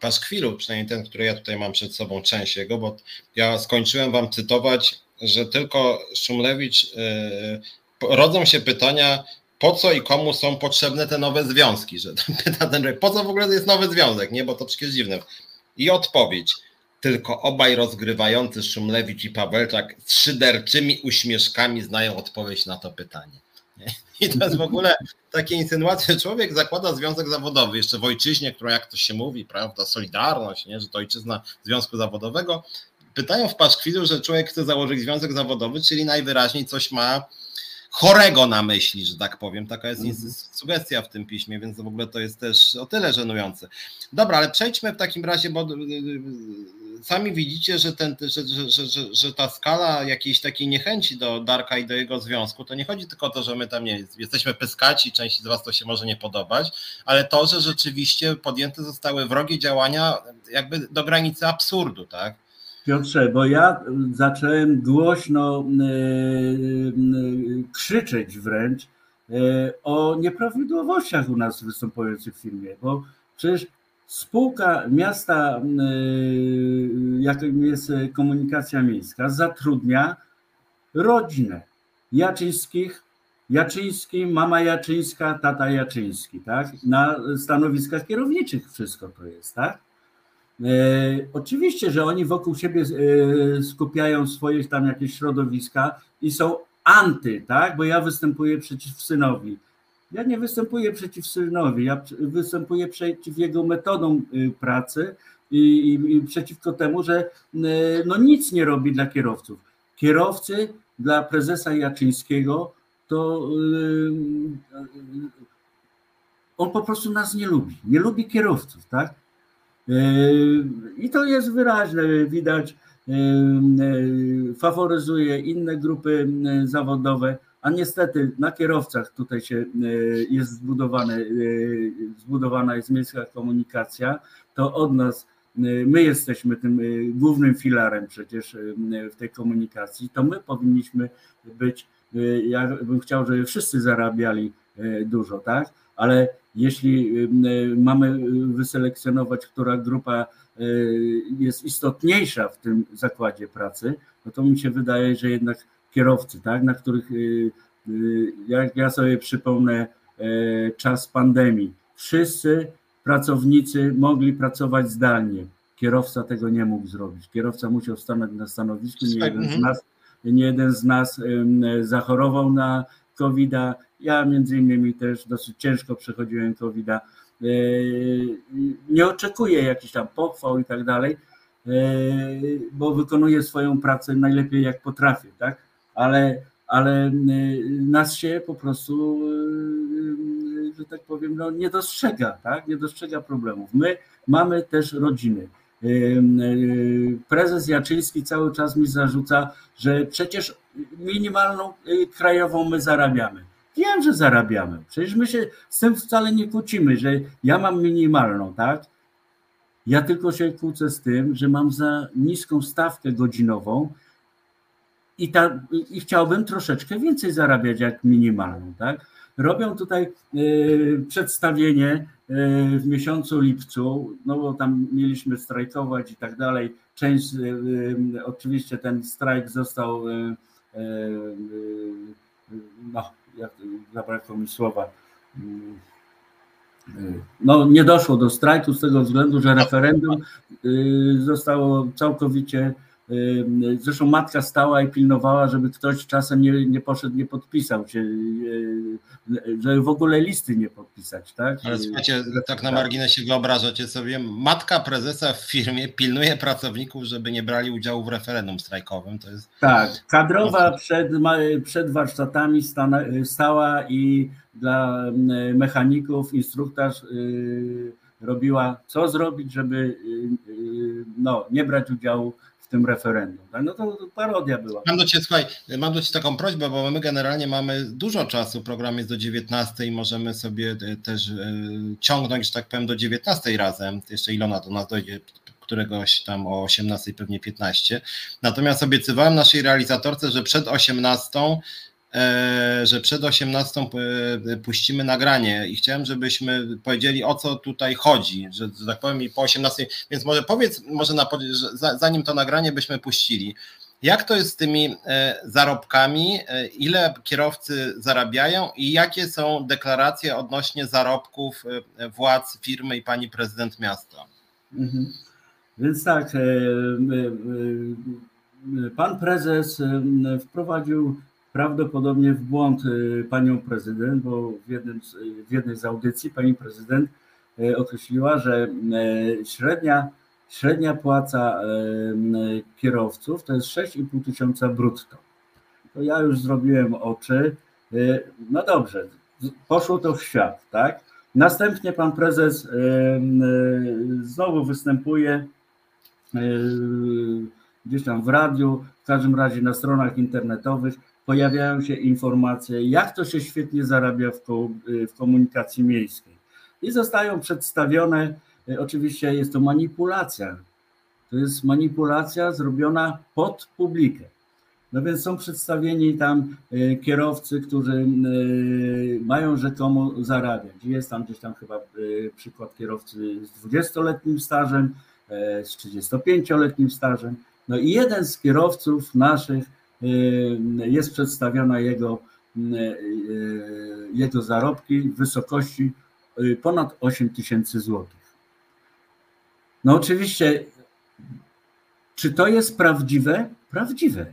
paskwilu, przynajmniej ten, który ja tutaj mam przed sobą, część jego, bo ja skończyłem wam cytować, że tylko Szumlewicz rodzą się pytania, po co i komu są potrzebne te nowe związki, że pyta ten po co w ogóle jest nowy związek, nie, bo to przecież dziwne. I odpowiedź, tylko obaj rozgrywający Szumlewicz i Pawelczak z szyderczymi uśmieszkami znają odpowiedź na to pytanie. I to jest w ogóle takie insynuacje. Człowiek zakłada związek zawodowy, jeszcze w ojczyźnie, która jak to się mówi, prawda, Solidarność, nie? że to ojczyzna związku zawodowego. Pytają w paszkwilu, że człowiek chce założyć związek zawodowy, czyli najwyraźniej coś ma chorego na myśli, że tak powiem. Taka jest mm. sugestia w tym piśmie, więc w ogóle to jest też o tyle żenujące. Dobra, ale przejdźmy w takim razie, bo y, y, sami widzicie, że, ten, że, że, że, że ta skala jakiejś takiej niechęci do Darka i do jego związku, to nie chodzi tylko o to, że my tam nie jesteśmy pyskaci, części z Was to się może nie podobać, ale to, że rzeczywiście podjęte zostały wrogie działania jakby do granicy absurdu, tak? Piotrze, bo ja zacząłem głośno krzyczeć wręcz o nieprawidłowościach u nas występujących w firmie, bo przecież spółka miasta, jaką jest komunikacja miejska, zatrudnia rodzinę Jaczyńskich, Jaczyński, mama Jaczyńska, tata Jaczyński, tak? Na stanowiskach kierowniczych wszystko to jest, tak? E, oczywiście, że oni wokół siebie e, skupiają swoje tam jakieś środowiska i są anty, tak? Bo ja występuję przeciw synowi. Ja nie występuję przeciw synowi, ja występuję przeciw jego metodom y, pracy i, i, i przeciwko temu, że y, no nic nie robi dla kierowców. Kierowcy dla prezesa Jaczyńskiego to y, on po prostu nas nie lubi. Nie lubi kierowców, tak? I to jest wyraźne, widać, faworyzuje inne grupy zawodowe a niestety na kierowcach tutaj się jest zbudowane, zbudowana jest miejska komunikacja, to od nas my jesteśmy tym głównym filarem przecież w tej komunikacji, to my powinniśmy być, ja bym chciał, żeby wszyscy zarabiali dużo, tak? Ale jeśli mamy wyselekcjonować, która grupa jest istotniejsza w tym zakładzie pracy, no to mi się wydaje, że jednak kierowcy, tak, na których, y, y, jak ja sobie przypomnę, e, czas pandemii, wszyscy pracownicy mogli pracować zdalnie. Kierowca tego nie mógł zrobić. Kierowca musiał stanąć na stanowisku. Nie jeden z mhm. nas, nie jeden z nas zachorował na COVID-a. Ja między innymi też dosyć ciężko przechodziłem COVID-a. E, nie oczekuję jakichś tam pochwał i tak dalej, e, bo wykonuję swoją pracę najlepiej jak potrafię, tak? ale, ale y, nas się po prostu, że tak powiem, no, nie dostrzega, tak? nie dostrzega problemów. My mamy też rodziny. Y, prezes Jaczyński cały czas mi zarzuca, że przecież minimalną krajową my zarabiamy. Wiem, że zarabiamy. Przecież my się z tym wcale nie kłócimy, że ja mam minimalną, tak? Ja tylko się kłócę z tym, że mam za niską stawkę godzinową i, ta, i chciałbym troszeczkę więcej zarabiać jak minimalną, tak? Robią tutaj y, przedstawienie y, w miesiącu lipcu, no bo tam mieliśmy strajkować i tak dalej. Część, y, oczywiście ten strajk został, no, jak, zabrakło mi słowa, no, nie doszło do strajku z tego względu, że referendum zostało całkowicie Zresztą matka stała i pilnowała, żeby ktoś czasem nie, nie poszedł, nie podpisał się, żeby w ogóle listy nie podpisać, tak? Ale słuchajcie, tak na marginesie wyobrażacie sobie, matka prezesa w firmie pilnuje pracowników, żeby nie brali udziału w referendum strajkowym. To jest... Tak, kadrowa przed, przed warsztatami stała i dla mechaników instruktaż robiła, co zrobić, żeby no, nie brać udziału w tym referendum. Tak? No to, parodia była. Mam do Ciebie, słuchaj, mam do Ciebie taką prośbę, bo my generalnie mamy dużo czasu, program jest do 19 i możemy sobie e, też e, ciągnąć, że tak powiem, do 19 razem. Jeszcze Ilona do nas dojdzie któregoś tam o 18, pewnie 15. Natomiast obiecywałem naszej realizatorce, że przed 18 E, że przed 18 e, puścimy nagranie i chciałem, żebyśmy powiedzieli o co tutaj chodzi, że, że tak powiem i po 18, więc może powiedz, może na, zanim to nagranie byśmy puścili, jak to jest z tymi e, zarobkami, ile kierowcy zarabiają i jakie są deklaracje odnośnie zarobków władz firmy i pani prezydent miasta? Mhm. Więc tak, pan prezes wprowadził prawdopodobnie w błąd y, panią prezydent, bo w, jednym, w jednej z audycji pani prezydent y, określiła, że y, średnia, średnia płaca kierowców to jest 6,5 tysiąca brutto. To ja już zrobiłem oczy. No dobrze, poszło to w świat, tak? Następnie pan prezes znowu występuje gdzieś tam w radiu, w każdym razie na stronach internetowych pojawiają się informacje, jak to się świetnie zarabia w, w komunikacji miejskiej. I zostają przedstawione, y, oczywiście jest to manipulacja. To jest manipulacja zrobiona pod publikę. No więc są przedstawieni tam e, kierowcy, którzy e, mają rzekomo zarabiać. Jest tam gdzieś tam chyba e, przykład kierowcy z 20-letnim stażem, z 35-letnim stażem. No i jeden z kierowców naszych jest przedstawiona jego, jego zarobki w wysokości ponad 8 tysięcy złotych. No oczywiście, czy to jest prawdziwe? Prawdziwe.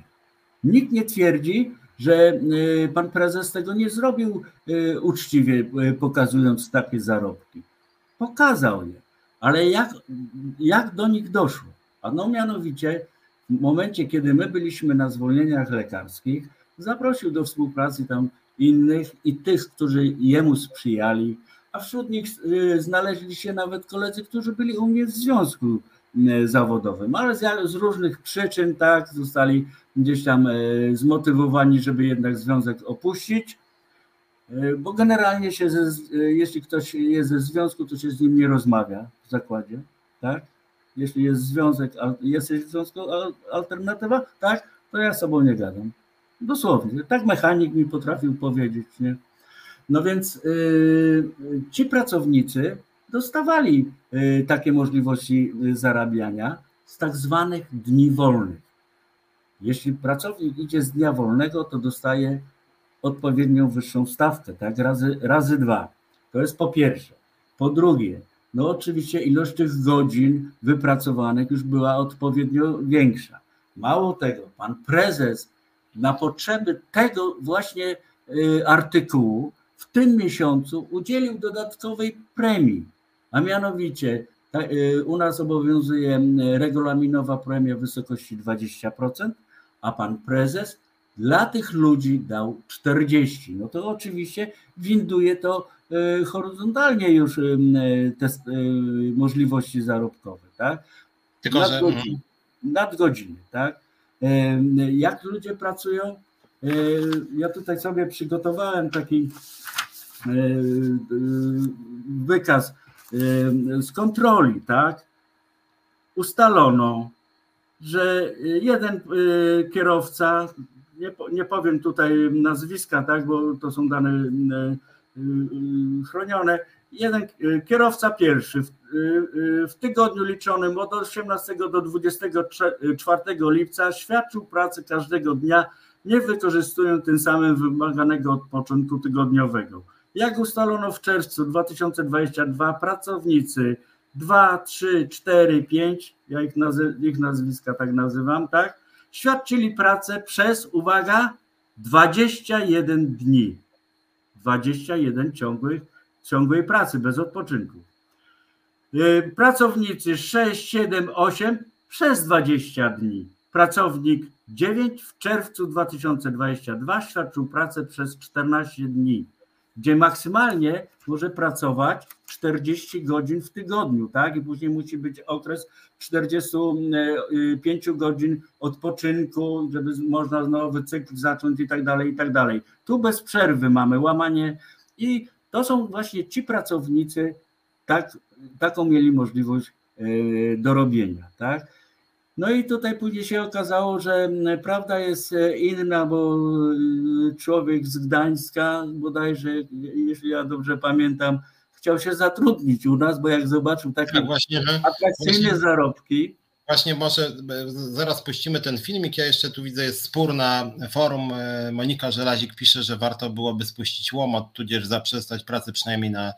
Nikt nie twierdzi, że y, pan prezes tego nie zrobił y, uczciwie, y, pokazując takie zarobki. Pokazał je, ale jak, jak do nich doszło? A no mianowicie w momencie, kiedy my byliśmy na zwolnieniach lekarskich, zaprosił do współpracy tam innych i tych, którzy jemu sprzyjali, a wśród nich znaleźli się nawet koledzy, którzy byli u mnie w związku zawodowym, ale z, różnych przyczyn tak zostali gdzieś tam e, zmotywowani, żeby jednak związek opuścić, bo generalnie się, ze, jeśli ktoś jest ze związku, to się z nim nie rozmawia w zakładzie, tak? Jeśli jest związek, jesteś w związku alternatywa, tak, to ja z sobą nie gadam. Dosłownie. Tak mechanik mi potrafił powiedzieć, nie? No więc yy, ci pracownicy dostawali yy, takie możliwości zarabiania z tak zwanych dni wolnych. Jeśli pracownik idzie z dnia wolnego, to dostaje odpowiednią wyższą stawkę, tak? Razy, razy dwa. To jest po pierwsze. Po drugie, no oczywiście ilość tych godzin wypracowanych już była odpowiednio większa. Mało tego, pan prezes na potrzeby tego właśnie y, artykułu w tym miesiącu udzielił dodatkowej premii, a mianowicie y, u nas obowiązuje regulaminowa premia w wysokości 20%, a pan prezes dla tych ludzi dał 40. No to oczywiście winduje to horyzontalnie już e, te e, możliwości zarobkowe, tak? Tylko, nadgodziny, że... Mhm. nadgodziny, tak? Jak ludzie pracują? Ja tutaj sobie przygotowałem taki wykaz z kontroli, tak? Ustalono, że jeden y, kierowca, nie, nie powiem tutaj nazwiska, tak, bo to są dane y, y, chronione, jeden kierowca pierwszy w, w, tygodniu liczonym od 18 do 24 lipca świadczył pracę każdego dnia, nie wykorzystując tym samym wymaganego odpoczynku tygodniowego. Jak ustalono w czerwcu 2022, pracownicy 2, 3, 4, 5, ja ich, ich nazwiska tak nazywam, tak? Świadczyli pracę przez, uwaga, 21 dni. 21 ciągłych, ciągłej pracy, bez odpoczynku. Y, pracownicy 6, 7, 8 przez 20 dni. Pracownik 9 w czerwcu 2022 świadczył pracę przez 14 dni gdzie maksymalnie może pracować 40 godzin w tygodniu, tak? I później musi być okres 45 godzin odpoczynku, żeby można nowy cykl zacząć i tak dalej, i tak dalej. Tu bez przerwy mamy łamanie i to są właśnie ci pracownicy, tak, taką mieli możliwość e, do robienia, tak? No i tutaj później się okazało, że prawda jest e, inna, bo e, człowiek z Gdańska, bodajże, jeśli ja dobrze pamiętam, chciał się zatrudnić u nas, bo jak zobaczył takie tak, właśnie, atrakcyjne właśnie. zarobki, Właśnie może zaraz puścimy ten filmik. Ja jeszcze tu widzę jest spór na forum. E, Monika Żelazik pisze, że warto byłoby spuścić łomot, tudzież zaprzestać pracy przynajmniej na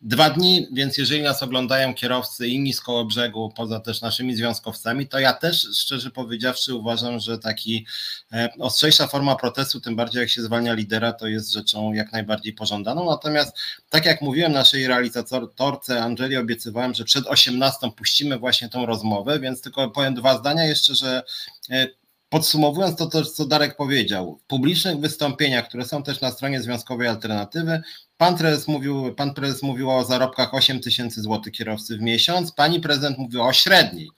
dwa dni, więc jeżeli nas oglądają kierowcy inni z koło brzegu, poza też naszymi związkowcami, to ja też szczerze powiedziawszy uważam, że taki e, ostrzejsza forma protestu, tym bardziej jak się zwalnia lidera, to jest rzeczą jak najbardziej pożądaną. Natomiast tak jak mówiłem naszej realizatorce Angeli, obiecywałem, że przed 18 puścimy właśnie tą rozmowę, więc tylko powiem dwa zdania jeszcze, że e, podsumowując to, to, co Darek powiedział, w publicznych wystąpieniach, które są też na stronie Związkowej Alternatywy, pan prezes mówił, pan prezes mówił o zarobkach 8 tysięcy złotych kierowcy w miesiąc, pani prezydent mówiła o średniej,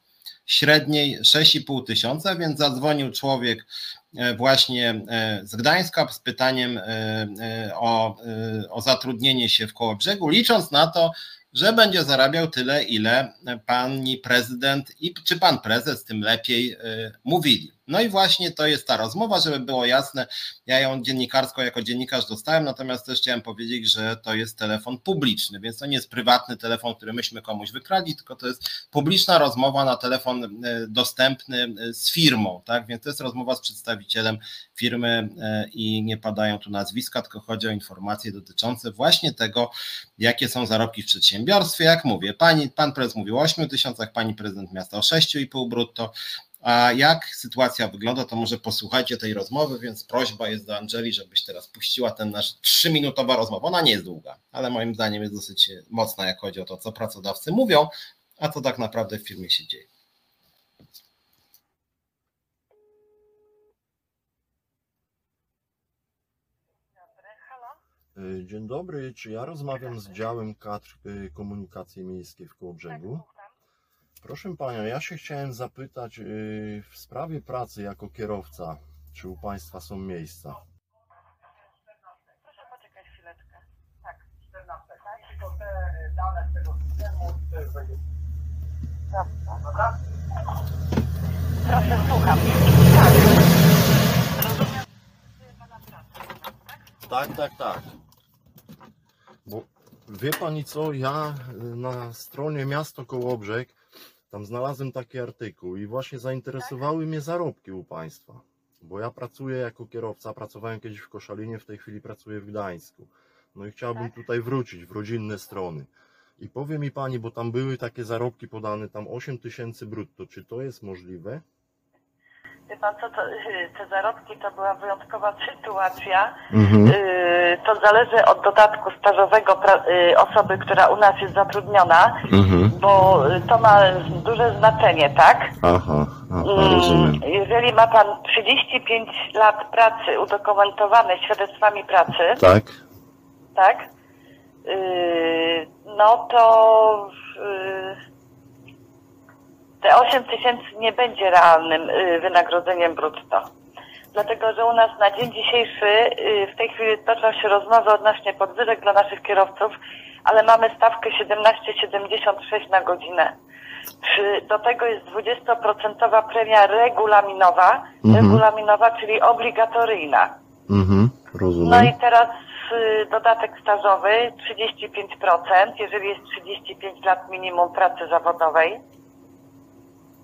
średniej 6,5 tysiąca, więc zadzwonił człowiek e, właśnie e, z Gdańska z pytaniem o, o zatrudnienie się w Kołobrzegu, licząc na to, że będzie zarabiał tyle, ile pani prezydent i czy pan prezes tym lepiej y, mówili. No i właśnie to jest ta rozmowa, żeby było jasne. Ja ją dziennikarsko jako dziennikarz dostałem, natomiast też chciałem powiedzieć, że to jest telefon publiczny, więc to nie jest prywatny telefon, który myśmy komuś wykradli, tylko to jest publiczna rozmowa na telefon e, dostępny e, z firmą, tak? Więc to jest rozmowa z przedstawicielem firmy e, i nie padają tu nazwiska, tylko chodzi o informacje dotyczące właśnie tego, jakie są zarobki w przedsiębiorstwie. Jak mówię, pani, pan prezes mówił o 8 tysiącach, pani prezydent miasta o 6,5 brutto. A jak sytuacja wygląda, to może posłuchajcie tej rozmowy, więc prośba jest do Angeli, żebyś teraz puściła ten nasz trzyminutowa rozmowa. Ona nie jest długa, ale moim zdaniem jest dosyć mocna, jak chodzi o to, co pracodawcy mówią, a co tak naprawdę w firmie się dzieje. Dzień dobry, czy ja rozmawiam z działem kadr y, komunikacji miejskiej w Kołobrzegu? Proszę Panią, ja się chciałem zapytać yy, w sprawie pracy jako kierowca, czy u Państwa są miejsca? Proszę poczekać chwileczkę. Tak, 14, tak? Tylko te dane z tego systemu też będzie. Dobra? Proszę, słucham. Tak. Rozumiem, że Pana praca, tak? Tak, tak, tak. Bo wie Pani co, ja y, na stronie Miasto Kołobrzeg tam znalazłem taki artykuł i właśnie zainteresowały mnie zarobki u Państwa. Bo ja pracuję jako kierowca, pracowałem kiedyś w Koszalinie, w tej chwili pracuję w Gdańsku. No i chciałbym Tak. tutaj wrócić w rodzinne strony. I powie mi Pani, bo tam były takie zarobki podane, tam 8 tysięcy brutto, czy to jest możliwe? Wie Pan co, to, y, te zarobki to była wyjątkowa sytuacja. Mhm. Y, To zależy od dodatku stażowego y, osoby, która u nas jest zatrudniona, Mhm. bo to ma duże znaczenie, tak? Aha, aha, Mm, rozumiem. Jeżeli ma Pan 35 lat pracy udokumentowane świadectwami pracy, Tak? tak? No to te 8 tysięcy nie będzie realnym yy, wynagrodzeniem brutto. Dlatego, że u nas na dzień dzisiejszy yy, w tej chwili toczą się rozmowy odnośnie podwyżek dla naszych kierowców, ale mamy stawkę 17,76 na godzinę. Przy, do tego jest 20% premia regulaminowa, Mhm. regulaminowa, czyli obligatoryjna. Mhm, No rozumiem. i teraz y, dodatek stażowy 35%, jeżeli jest 35 lat minimum pracy zawodowej.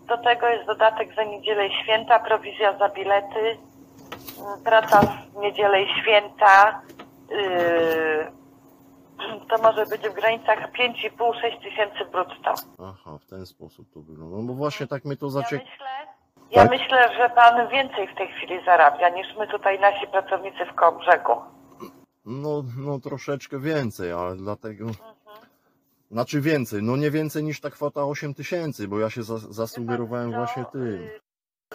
Do tego jest dodatek za niedzielę i święta, prowizja za bilety, praca w niedzielę i święta. y, To może być w granicach 5,5-6 tysięcy brutto. Aha, w ten sposób to wygląda. No bo właśnie tak mnie to Ja zaciekawiło. myślę, ja Tak? myślę, że pan więcej w tej chwili zarabia niż my tutaj nasi pracownicy w Kołobrzegu. No, no troszeczkę więcej, ale dlatego. Mhm. Znaczy więcej, no nie więcej niż ta kwota 8 tysięcy, bo ja się za, zasugerowałem No, właśnie tym. y,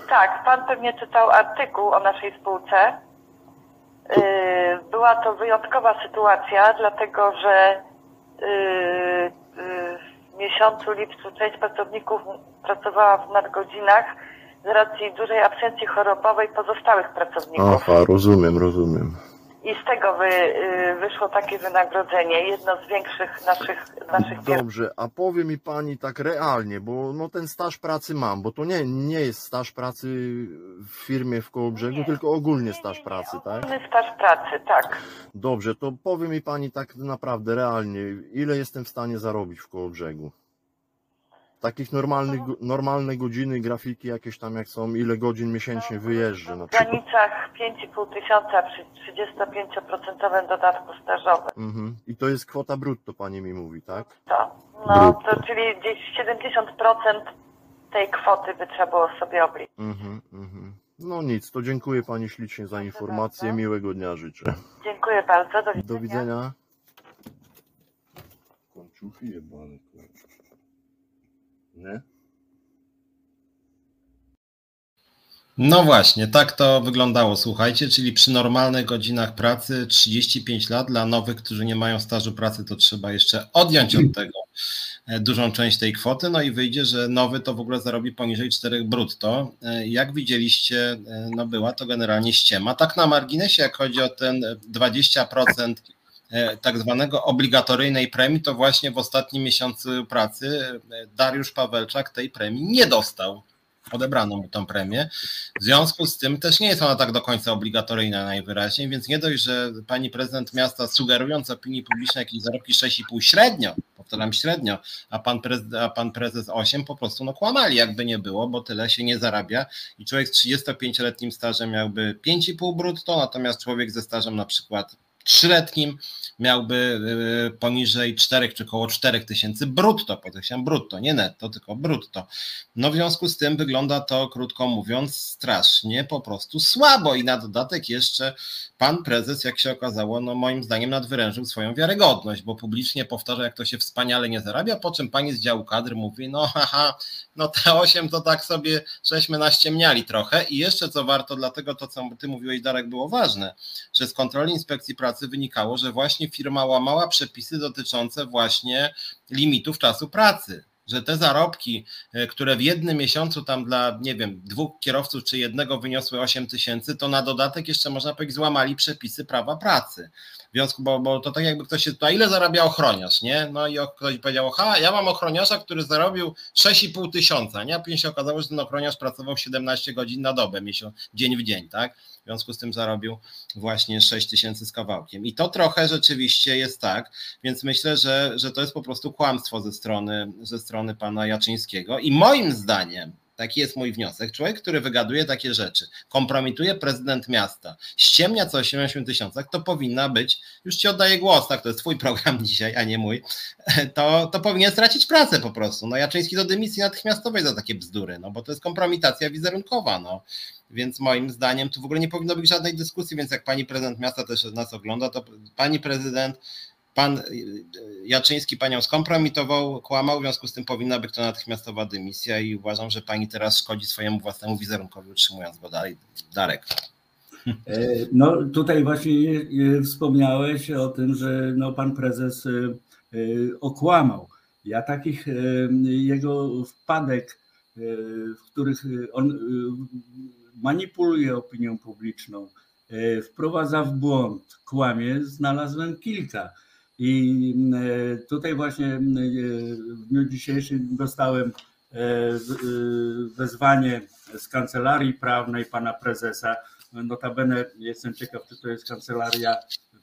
Tak, pan pewnie czytał artykuł o naszej spółce. Y, Była to wyjątkowa sytuacja, dlatego że y, y, w miesiącu lipcu część pracowników pracowała w nadgodzinach z racji dużej absencji chorobowej pozostałych pracowników. Aha, rozumiem, rozumiem. I z tego wy, y, wyszło takie wynagrodzenie, jedno z większych naszych, naszych. Dobrze, a powie mi pani tak realnie, bo no ten staż pracy mam, bo to nie, nie jest staż pracy w firmie w Kołobrzegu, Nie. tylko ogólnie Nie, staż nie, pracy, tak? ogólny staż pracy, tak. Dobrze, to powie mi pani tak naprawdę realnie, ile jestem w stanie zarobić w Kołobrzegu? Takich normalnych, normalne godziny, grafiki jakieś tam jak są, ile godzin miesięcznie wyjeżdżę na W przykład. granicach 5,5 tysiąca przy 35% dodatku stażowym. Mhm. I to jest kwota brutto, pani mi mówi, tak? To, no, Brutto. to czyli gdzieś 70% tej kwoty by trzeba było sobie obliczyć. Mhm, mhm. No nic, to dziękuję pani ślicznie za informację, miłego dnia życzę. Dziękuję bardzo, do widzenia. Do widzenia. Kończuchy jebane. Nie? No właśnie, tak to wyglądało, słuchajcie, czyli przy normalnych godzinach pracy 35 lat, dla nowych, którzy nie mają stażu pracy, to trzeba jeszcze odjąć od tego e, dużą część tej kwoty, no i wyjdzie, że nowy to w ogóle zarobi poniżej 4 brutto. E, Jak widzieliście, e, no była to generalnie ściema. Tak na marginesie, jak chodzi o ten 20% e, tak zwanego obligatoryjnej premii, to właśnie w ostatnim miesiącu pracy e, Dariusz Pawelczak tej premii nie dostał odebrano mu tę premię. W związku z tym też nie jest ona tak do końca obligatoryjna najwyraźniej, więc nie dość, że pani prezydent miasta sugerując opinii publicznej jakieś zarobki 6,5 średnio, powtarzam średnio, a pan, prezes, a pan prezes 8 po prostu no kłamali, jakby nie było, bo tyle się nie zarabia i człowiek z 35-letnim stażem miałby 5,5 brutto, natomiast człowiek ze stażem na przykład trzyletnim miałby y, poniżej 4 czy około 4 tysięcy brutto, podkreślam brutto, nie netto, tylko brutto. No w związku z tym wygląda to, krótko mówiąc, strasznie po prostu słabo i na dodatek jeszcze pan prezes, jak się okazało, no moim zdaniem nadwyrężył swoją wiarygodność, bo publicznie powtarza, jak to się wspaniale nie zarabia, po czym pani z działu kadr mówi, no haha, no te 8 to tak sobie żeśmy naściemniali trochę i jeszcze co warto, dlatego to, co ty mówiłeś, Darek, było ważne, że z kontroli inspekcji pracy wynikało, że właśnie firma łamała przepisy dotyczące właśnie limitów czasu pracy że te zarobki, e, które w jednym miesiącu tam dla, nie wiem, dwóch kierowców czy jednego wyniosły 8 tysięcy, to na dodatek jeszcze można powiedzieć złamali przepisy prawa pracy. Związku, bo, bo to tak jakby ktoś się, to ile zarabia ochroniarz, nie? No i ktoś powiedział, ha, ja mam ochroniarza, który zarobił 6,5 tysiąca, nie? A później się okazało, że ten ochroniarz pracował 17 godzin na dobę, miesiąc, dzień w dzień, tak? W związku z tym zarobił właśnie 6 tysięcy z kawałkiem. I to trochę rzeczywiście jest tak, więc myślę, że, że to jest po prostu kłamstwo ze strony, ze strony pana Jaczyńskiego. I moim zdaniem, Taki jest mój wniosek. Człowiek, który wygaduje takie rzeczy, kompromituje prezydent miasta, ściemnia coś o 80 tysiącach, to powinna być, już ci oddaję głos, tak, to jest twój program dzisiaj, a nie mój, to, to powinien stracić pracę po prostu. No Jaczyński do dymisji natychmiastowej za takie bzdury, no bo to jest kompromitacja wizerunkowa, no. Więc moim zdaniem tu w ogóle nie powinno być żadnej dyskusji, więc jak pani prezydent miasta też nas ogląda, to pani prezydent pan y, y, Jaczyński panią skompromitował, kłamał, w związku z tym powinna być to natychmiastowa dymisja i uważam, że pani teraz szkodzi swojemu własnemu wizerunkowi, utrzymując go dalej. Darek. E, no tutaj właśnie wspomniałeś o tym, że no pan prezes okłamał. Ja takich jego wpadek, w których on manipuluje opinią publiczną, wprowadza w błąd, kłamie, znalazłem kilka. I e, tutaj właśnie e, w dniu dzisiejszym dostałem e, wezwanie z kancelarii prawnej pana prezesa. Notabene jestem ciekaw, czy to jest kancelaria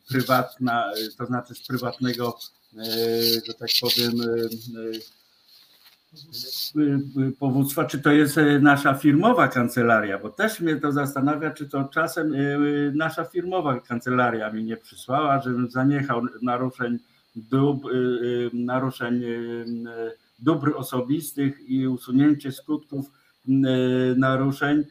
prywatna, to znaczy z prywatnego, że tak powiem, powództwa, czy to jest e, nasza firmowa kancelaria, bo też mnie to zastanawia, czy to czasem nasza firmowa kancelaria mi nie przysłała, żebym zaniechał naruszeń naruszeń dóbr osobistych i usunięcie skutków naruszeń.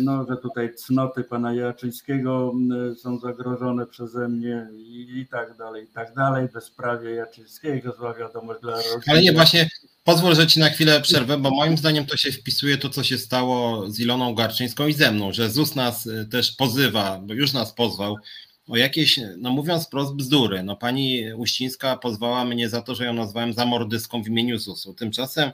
No, że tutaj cnoty pana Jaczyńskiego są zagrożone przeze mnie i, i tak dalej, i tak dalej. Bezprawie Jaczyńskiego, zła wiadomość dla rodziny. Ale nie, właśnie Pozwól, że ci na chwilę przerwę, bo moim zdaniem to się wpisuje to, co się stało z Iloną Garczyńską i ze mną, że ZUS nas y, też pozywa, bo już nas pozwał o jakieś, no mówiąc wprost, bzdury. No pani Uścińska pozwała mnie za to, że ją nazwałem zamordyską w imieniu ZUS-u. Tymczasem y,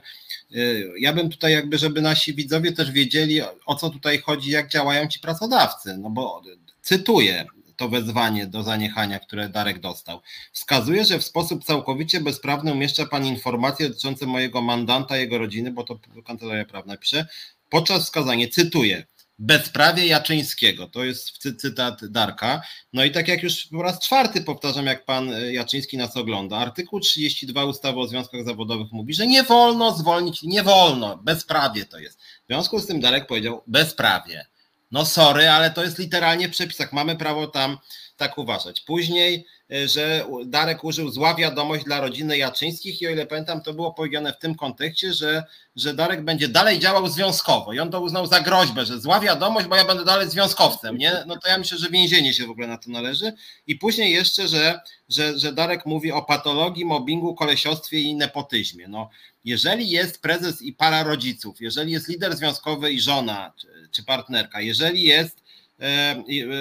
ja bym tutaj jakby, żeby nasi widzowie też wiedzieli, o co tutaj chodzi, jak działają ci pracodawcy, no bo cytuję, to wezwanie do zaniechania, które Darek dostał. Wskazuje, że w sposób całkowicie bezprawny umieszcza Pan informacje dotyczące mojego mandanta, jego rodziny, bo to kancelaria prawna pisze, podczas wskazania, cytuję, bezprawie Jaczyńskiego. To jest cytat Darka. No i tak jak już po raz czwarty powtarzam, jak pan Jaczyński nas ogląda, artykuł 32 ustawy o związkach zawodowych mówi, że nie wolno zwolnić, nie wolno, bezprawie to jest. W związku z tym Darek powiedział bezprawie. No sorry, ale to jest literalnie w przepisach. Mamy prawo tam tak uważać. Później, że Darek użył zła wiadomość dla rodziny Jaczyńskich i o ile pamiętam, to było powiedziane w tym kontekście, że, że Darek będzie dalej działał związkowo i on to uznał za groźbę, że zła wiadomość, bo ja będę dalej związkowcem, nie? No to ja myślę, że więzienie się w ogóle na to należy. I później jeszcze, że, że, że Darek mówi o patologii, mobbingu, kolesiostwie i nepotyzmie. No, jeżeli jest prezes i para rodziców, jeżeli jest lider związkowy i żona czy, czy partnerka, jeżeli jest e, e,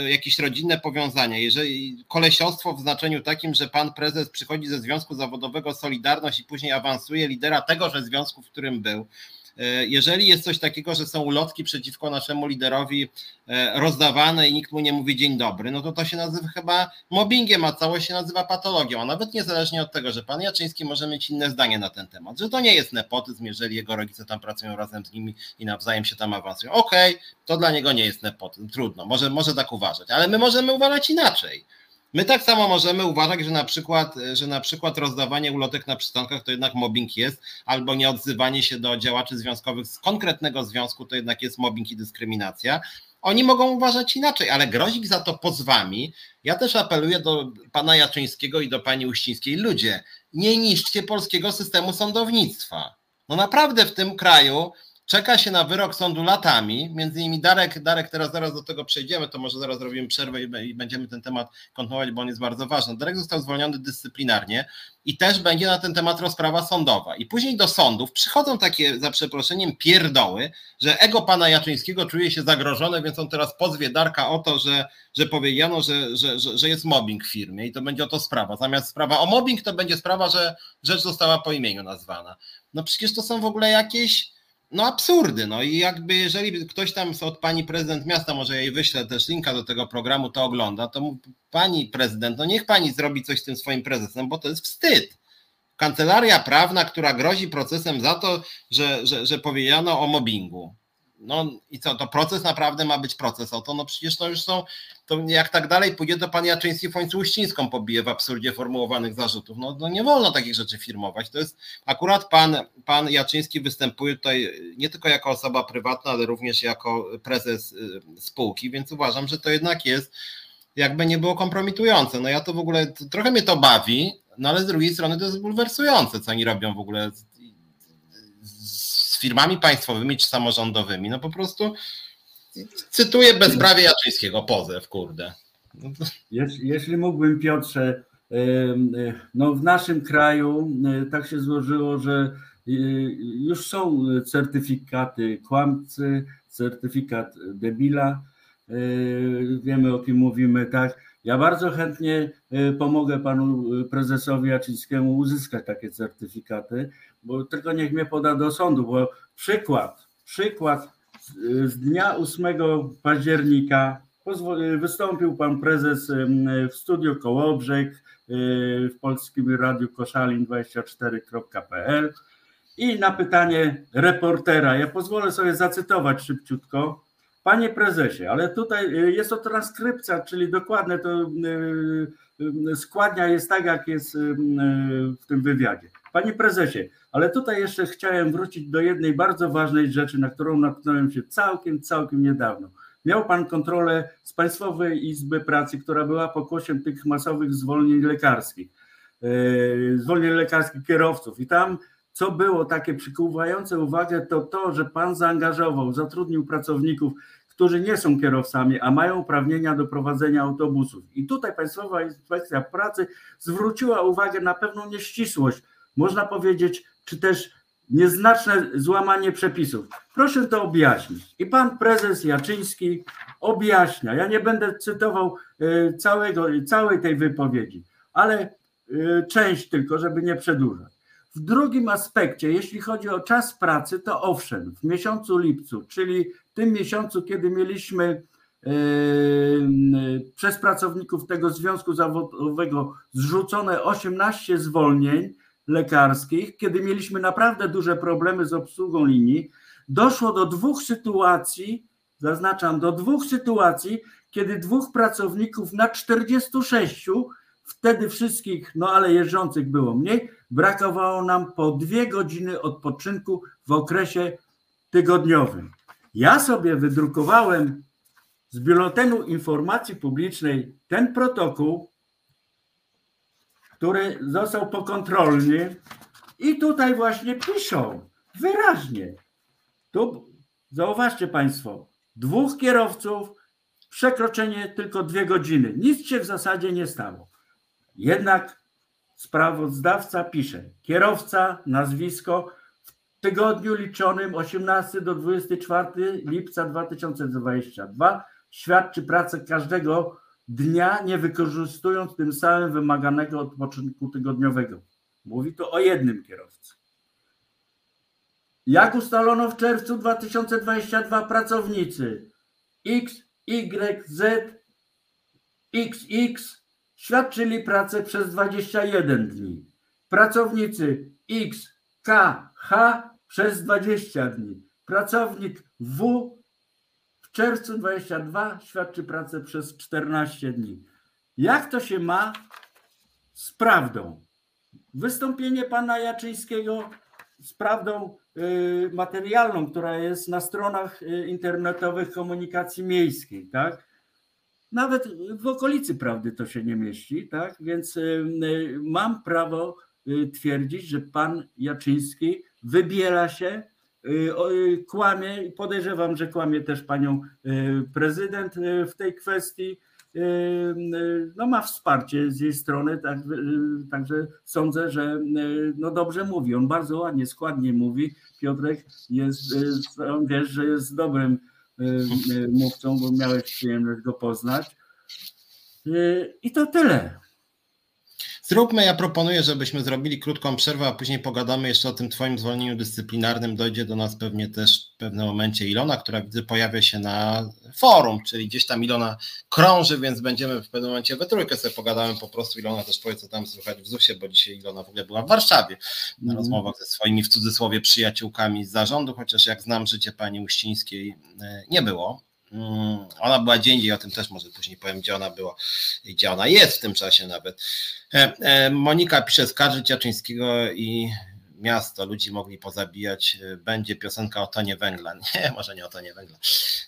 jakieś rodzinne powiązania, jeżeli kolesiostwo w znaczeniu takim, że pan prezes przychodzi ze związku zawodowego Solidarność i później awansuje lidera tegoże związku, w którym był, E, jeżeli jest coś takiego, że są ulotki przeciwko naszemu liderowi e, rozdawane i nikt mu nie mówi dzień dobry, no to to się nazywa chyba mobbingiem, a całość się nazywa patologią. A nawet niezależnie od tego, że pan Jaczyński może mieć inne zdanie na ten temat, że to nie jest nepotyzm, jeżeli jego rodzice tam pracują razem z nimi i nawzajem się tam awansują. Okej, okay, to dla niego nie jest nepotyzm, trudno, może, może tak uważać, ale my możemy uważać inaczej. My tak samo możemy uważać, że na przykład, że na przykład rozdawanie ulotek na przystankach to jednak mobbing jest, albo nieodzywanie się do działaczy związkowych z konkretnego związku to jednak jest mobbing i dyskryminacja. Oni mogą uważać inaczej, ale grozić za to pozwami. Ja też apeluję do pana Jaczyńskiego i do pani Uścińskiej. Ludzie, nie niszczcie polskiego systemu sądownictwa. No naprawdę w tym kraju Czeka się na wyrok sądu latami. Między innymi Darek, Darek, teraz zaraz do tego przejdziemy, to może zaraz zrobimy przerwę i, będziemy ten temat kontynuować, bo on jest bardzo ważny. Darek został zwolniony dyscyplinarnie i też będzie na ten temat rozprawa sądowa. I później do sądów przychodzą takie, za przeproszeniem, pierdoły, że ego pana Jaczyńskiego czuje się zagrożone, więc on teraz pozwie Darka o to, że, że powiedziano, że, że, że, że jest mobbing w firmie i to będzie o to sprawa. Zamiast sprawa o mobbing, to będzie sprawa, że rzecz została po imieniu nazwana. No przecież to są w ogóle jakieś no absurdy. No i jakby jeżeli ktoś tam od pani prezydent miasta, może jej wyślę też linka do tego programu, to ogląda, to pani prezydent, no niech pani zrobi coś z tym swoim prezesem, bo to jest wstyd. Kancelaria prawna, która grozi procesem za to, że, że, że powiedziano o mobbingu. No i co, to proces naprawdę ma być proces o to, no przecież to już są, to jak tak dalej pójdzie, to pan Jaczyński w końcu Uścińską pobije w absurdzie formułowanych zarzutów. No, no nie wolno takich rzeczy firmować. To jest akurat pan, pan Jaczyński występuje tutaj nie tylko jako osoba prywatna, ale również jako prezes y, spółki, więc uważam, że to jednak jest jakby nie było kompromitujące. No ja to w ogóle, trochę mnie to bawi, no ale z drugiej strony to jest bulwersujące, co oni robią w ogóle firmami państwowymi czy samorządowymi. No po prostu cytuję bezprawie Jaczyńskiego, pozew, kurde. Jeśli, jeśli mógłbym, Piotrze, no w naszym kraju tak się złożyło, że już są certyfikaty kłamcy, certyfikat debila. Wiemy o kim mówimy, tak. Ja bardzo chętnie pomogę panu prezesowi Jaczyńskiemu uzyskać takie certyfikaty, bo tylko niech mnie poda do sądu, bo przykład, przykład z dnia 8 października wystąpił pan prezes w studiu Kołobrzeg y, w Polskim Radiu Koszalin24.pl i na pytanie reportera, ja pozwolę sobie zacytować szybciutko, Panie prezesie, ale tutaj y, jest to transkrypcja, czyli dokładne to y, składnia jest tak, jak jest w tym wywiadzie. Panie prezesie, ale tutaj jeszcze chciałem wrócić do jednej bardzo ważnej rzeczy, na którą natknąłem się całkiem, całkiem niedawno. Miał pan kontrolę z Państwowej Izby Pracy, która była pokłosiem tych masowych zwolnień lekarskich, zwolnień lekarskich kierowców. I tam, co było takie przykuwające uwagę, to to, że pan zaangażował, zatrudnił pracowników, którzy nie są kierowcami, a mają uprawnienia do prowadzenia autobusów. I tutaj Państwowa Inspekcja Pracy zwróciła uwagę na pewną nieścisłość można powiedzieć, czy też nieznaczne złamanie przepisów. Proszę to objaśnić. I pan prezes Jaczyński objaśnia. Ja nie będę cytował e, całego, całej tej wypowiedzi, ale e, część tylko, żeby nie przedłużać. W drugim aspekcie, jeśli chodzi o czas pracy, to owszem, w miesiącu lipcu, czyli tym miesiącu, kiedy mieliśmy e, przez pracowników tego związku zawodowego zrzucone 18 zwolnień, lekarskich, kiedy mieliśmy naprawdę duże problemy z obsługą linii, doszło do dwóch sytuacji, zaznaczam, do dwóch sytuacji, kiedy dwóch pracowników na 46, wtedy wszystkich, no ale jeżdżących było mniej, brakowało nam po dwie godziny odpoczynku w okresie tygodniowym. Ja sobie wydrukowałem z biuletynu informacji publicznej ten protokół, który został pokontrolny i tutaj właśnie piszą wyraźnie. Tu zauważcie Państwo, dwóch kierowców, przekroczenie tylko dwie godziny. Nic się w zasadzie nie stało. Jednak sprawozdawca pisze, kierowca, nazwisko w tygodniu liczonym 18 do 24 lipca 2022 świadczy pracę każdego dnia, nie wykorzystując tym samym wymaganego odpoczynku tygodniowego. Mówi to o jednym kierowcy. Jak ustalono w czerwcu 2022 pracownicy X, Y, Z, XX świadczyli pracę przez 21 dni. Pracownicy X, K, H przez 20 dni. Pracownik W w czerwcu 22 świadczy pracę przez 14 dni. Jak to się ma z prawdą? Wystąpienie pana Jaczyńskiego z prawdą y, materialną, która jest na stronach y, internetowych komunikacji miejskiej, tak? Nawet w okolicy prawdy to się nie mieści, tak? Więc y, mam prawo twierdzić, że pan Jaczyński wybiela się, kłamie i podejrzewam, że kłamie też panią prezydent w tej kwestii no ma wsparcie z jej strony, tak, także sądzę, że no dobrze mówi. On bardzo ładnie, składnie mówi. Piotrek jest, on wiesz, że jest dobrym mówcą, bo miałeś przyjemność go poznać. I to tyle. Zróbmy, ja proponuję, żebyśmy zrobili krótką przerwę, a później pogadamy jeszcze o tym Twoim zwolnieniu dyscyplinarnym. Dojdzie do nas pewnie też w pewnym momencie Ilona, która widzę pojawia się na forum, czyli gdzieś tam Ilona krąży, więc będziemy w pewnym momencie we trójkę sobie pogadamy po prostu. Ilona też powie, co tam słychać w ZUS-ie, bo dzisiaj Ilona w ogóle była w Warszawie na mm. rozmowach ze swoimi w cudzysłowie przyjaciółkami z zarządu, chociaż jak znam życie pani Uścińskiej, e, nie było. Mm, ona była dzień indziej, o tym też może później powiem, gdzie ona była i gdzie ona jest w tym czasie nawet. E, e, Monika pisze skarżyć Jaczyńskiego i miasto, ludzi mogli pozabijać, e, będzie piosenka o tonie węgla. Nie, może nie o tonie węgla.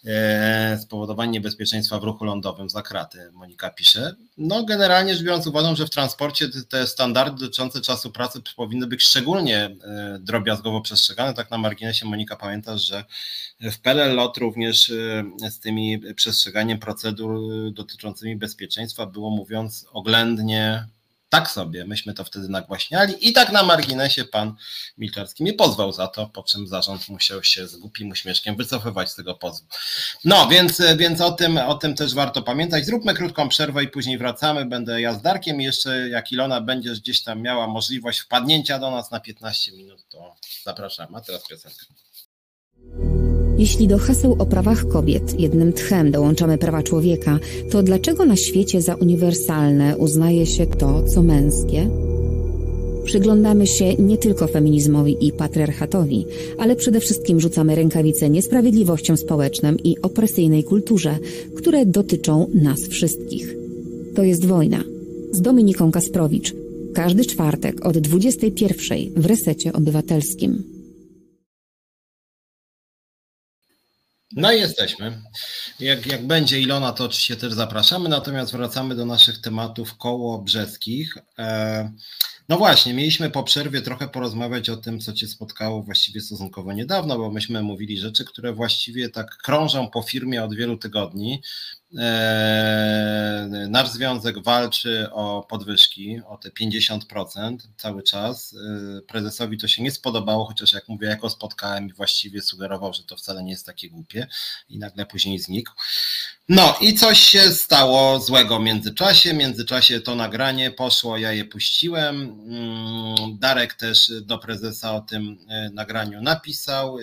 E, spowodowanie niebezpieczeństwa w ruchu lądowym za kraty, Monika pisze. No generalnie rzecz biorąc uważam, że w transporcie te standardy dotyczące czasu pracy powinny być szczególnie e, drobiazgowo przestrzegane. Tak na marginesie Monika pamiętasz, że w PLLOT również z tymi przestrzeganiem procedur dotyczącymi bezpieczeństwa było mówiąc oględnie tak sobie, myśmy to wtedy nagłaśniali i tak na marginesie pan Milczarski mnie pozwał za to, po czym zarząd musiał się z głupim uśmieszkiem wycofywać z tego pozwu. No, więc, więc o, tym, o tym też warto pamiętać. Zróbmy krótką przerwę i później wracamy. Będę jazdarkiem i jeszcze jak Ilona będziesz gdzieś tam miała możliwość wpadnięcia do nas na 15 minut, to zapraszam. A teraz piosenka. Jeśli do haseł o prawach kobiet jednym tchem dołączamy prawa człowieka, to dlaczego na świecie za uniwersalne uznaje się to, co męskie? Przyglądamy się nie tylko feminizmowi i patriarchatowi, ale przede wszystkim rzucamy rękawice niesprawiedliwościom społecznym i opresyjnej kulturze, które dotyczą nas wszystkich. To jest wojna. Z Dominiką Kasprowicz. Każdy czwartek od 21 w Resecie Obywatelskim. No i jesteśmy. Jak, jak będzie Ilona, to oczywiście też zapraszamy, natomiast wracamy do naszych tematów koło brzeskich. E, no właśnie, mieliśmy po przerwie trochę porozmawiać o tym, co Cię spotkało właściwie stosunkowo niedawno, bo myśmy mówili rzeczy, które właściwie tak krążą po firmie od wielu tygodni. E, nasz związek walczy o podwyżki, o te 50% cały czas. E, prezesowi to się nie spodobało, chociaż jak mówię, jako spotkałem i właściwie sugerował, że to wcale nie jest takie głupie i nagle później znikł. No i coś się stało złego w międzyczasie. W międzyczasie to nagranie poszło, ja je puściłem. Mm, Darek też do prezesa o tym e, nagraniu napisał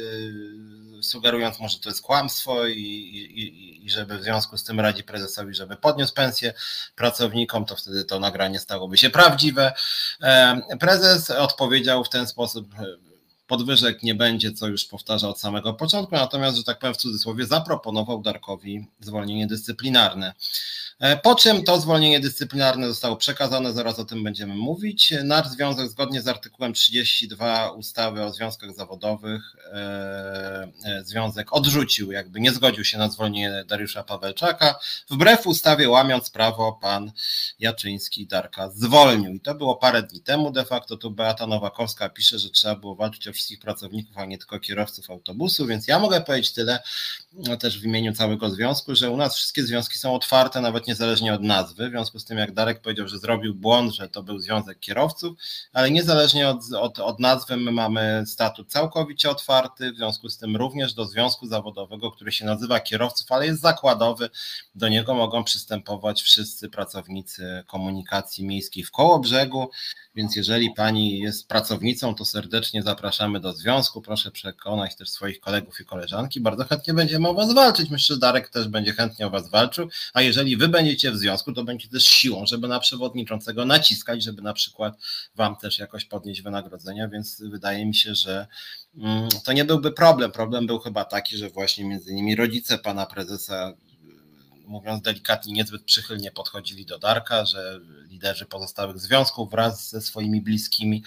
sugerując może to jest kłamstwo i, i, i żeby w związku z tym radzi prezesowi, żeby podniósł pensję pracownikom, to wtedy to nagranie stałoby się prawdziwe. Prezes odpowiedział w ten sposób, podwyżek nie będzie, co już powtarza od samego początku, natomiast, że tak powiem w cudzysłowie, zaproponował Darkowi zwolnienie dyscyplinarne. E, po czym to zwolnienie dyscyplinarne zostało przekazane, zaraz o tym będziemy mówić. Nasz związek zgodnie z artykułem 32 ustawy o związkach zawodowych e, e, związek odrzucił, jakby nie zgodził się na zwolnienie Dariusza Pawelczaka. Wbrew ustawie, łamiąc prawo, pan Jaczyński Darka zwolnił. I to było parę dni temu de facto. Tu Beata Nowakowska pisze, że trzeba było walczyć o wszystkich pracowników, a nie tylko kierowców autobusu, więc ja mogę powiedzieć tyle też w imieniu całego związku, że u nas wszystkie związki są otwarte, nawet nie niezależnie od nazwy. W związku z tym, jak Darek powiedział, że zrobił błąd, że to był Związek Kierowców, ale niezależnie od, od, od nazwy, my mamy statut całkowicie otwarty. W związku z tym, również do związku zawodowego, który się nazywa Kierowców, ale jest zakładowy, do niego mogą przystępować wszyscy pracownicy komunikacji miejskiej w Kołobrzegu. Więc jeżeli pani jest pracownicą, to serdecznie zapraszamy do związku. Proszę przekonać też swoich kolegów i koleżanki. Bardzo chętnie będziemy o was walczyć. Myślę, że Darek też będzie chętnie o was walczył. A jeżeli wy będziecie w związku, to będzie też siłą, żeby na przewodniczącego naciskać, żeby na przykład wam też jakoś podnieść wynagrodzenia. Więc wydaje mi się, że mm, to nie byłby problem. Problem był chyba taki, że właśnie między innymi rodzice pana prezesa mówiąc delikatnie, niezbyt przychylnie podchodzili do Darka, że liderzy pozostałych związków wraz ze swoimi bliskimi.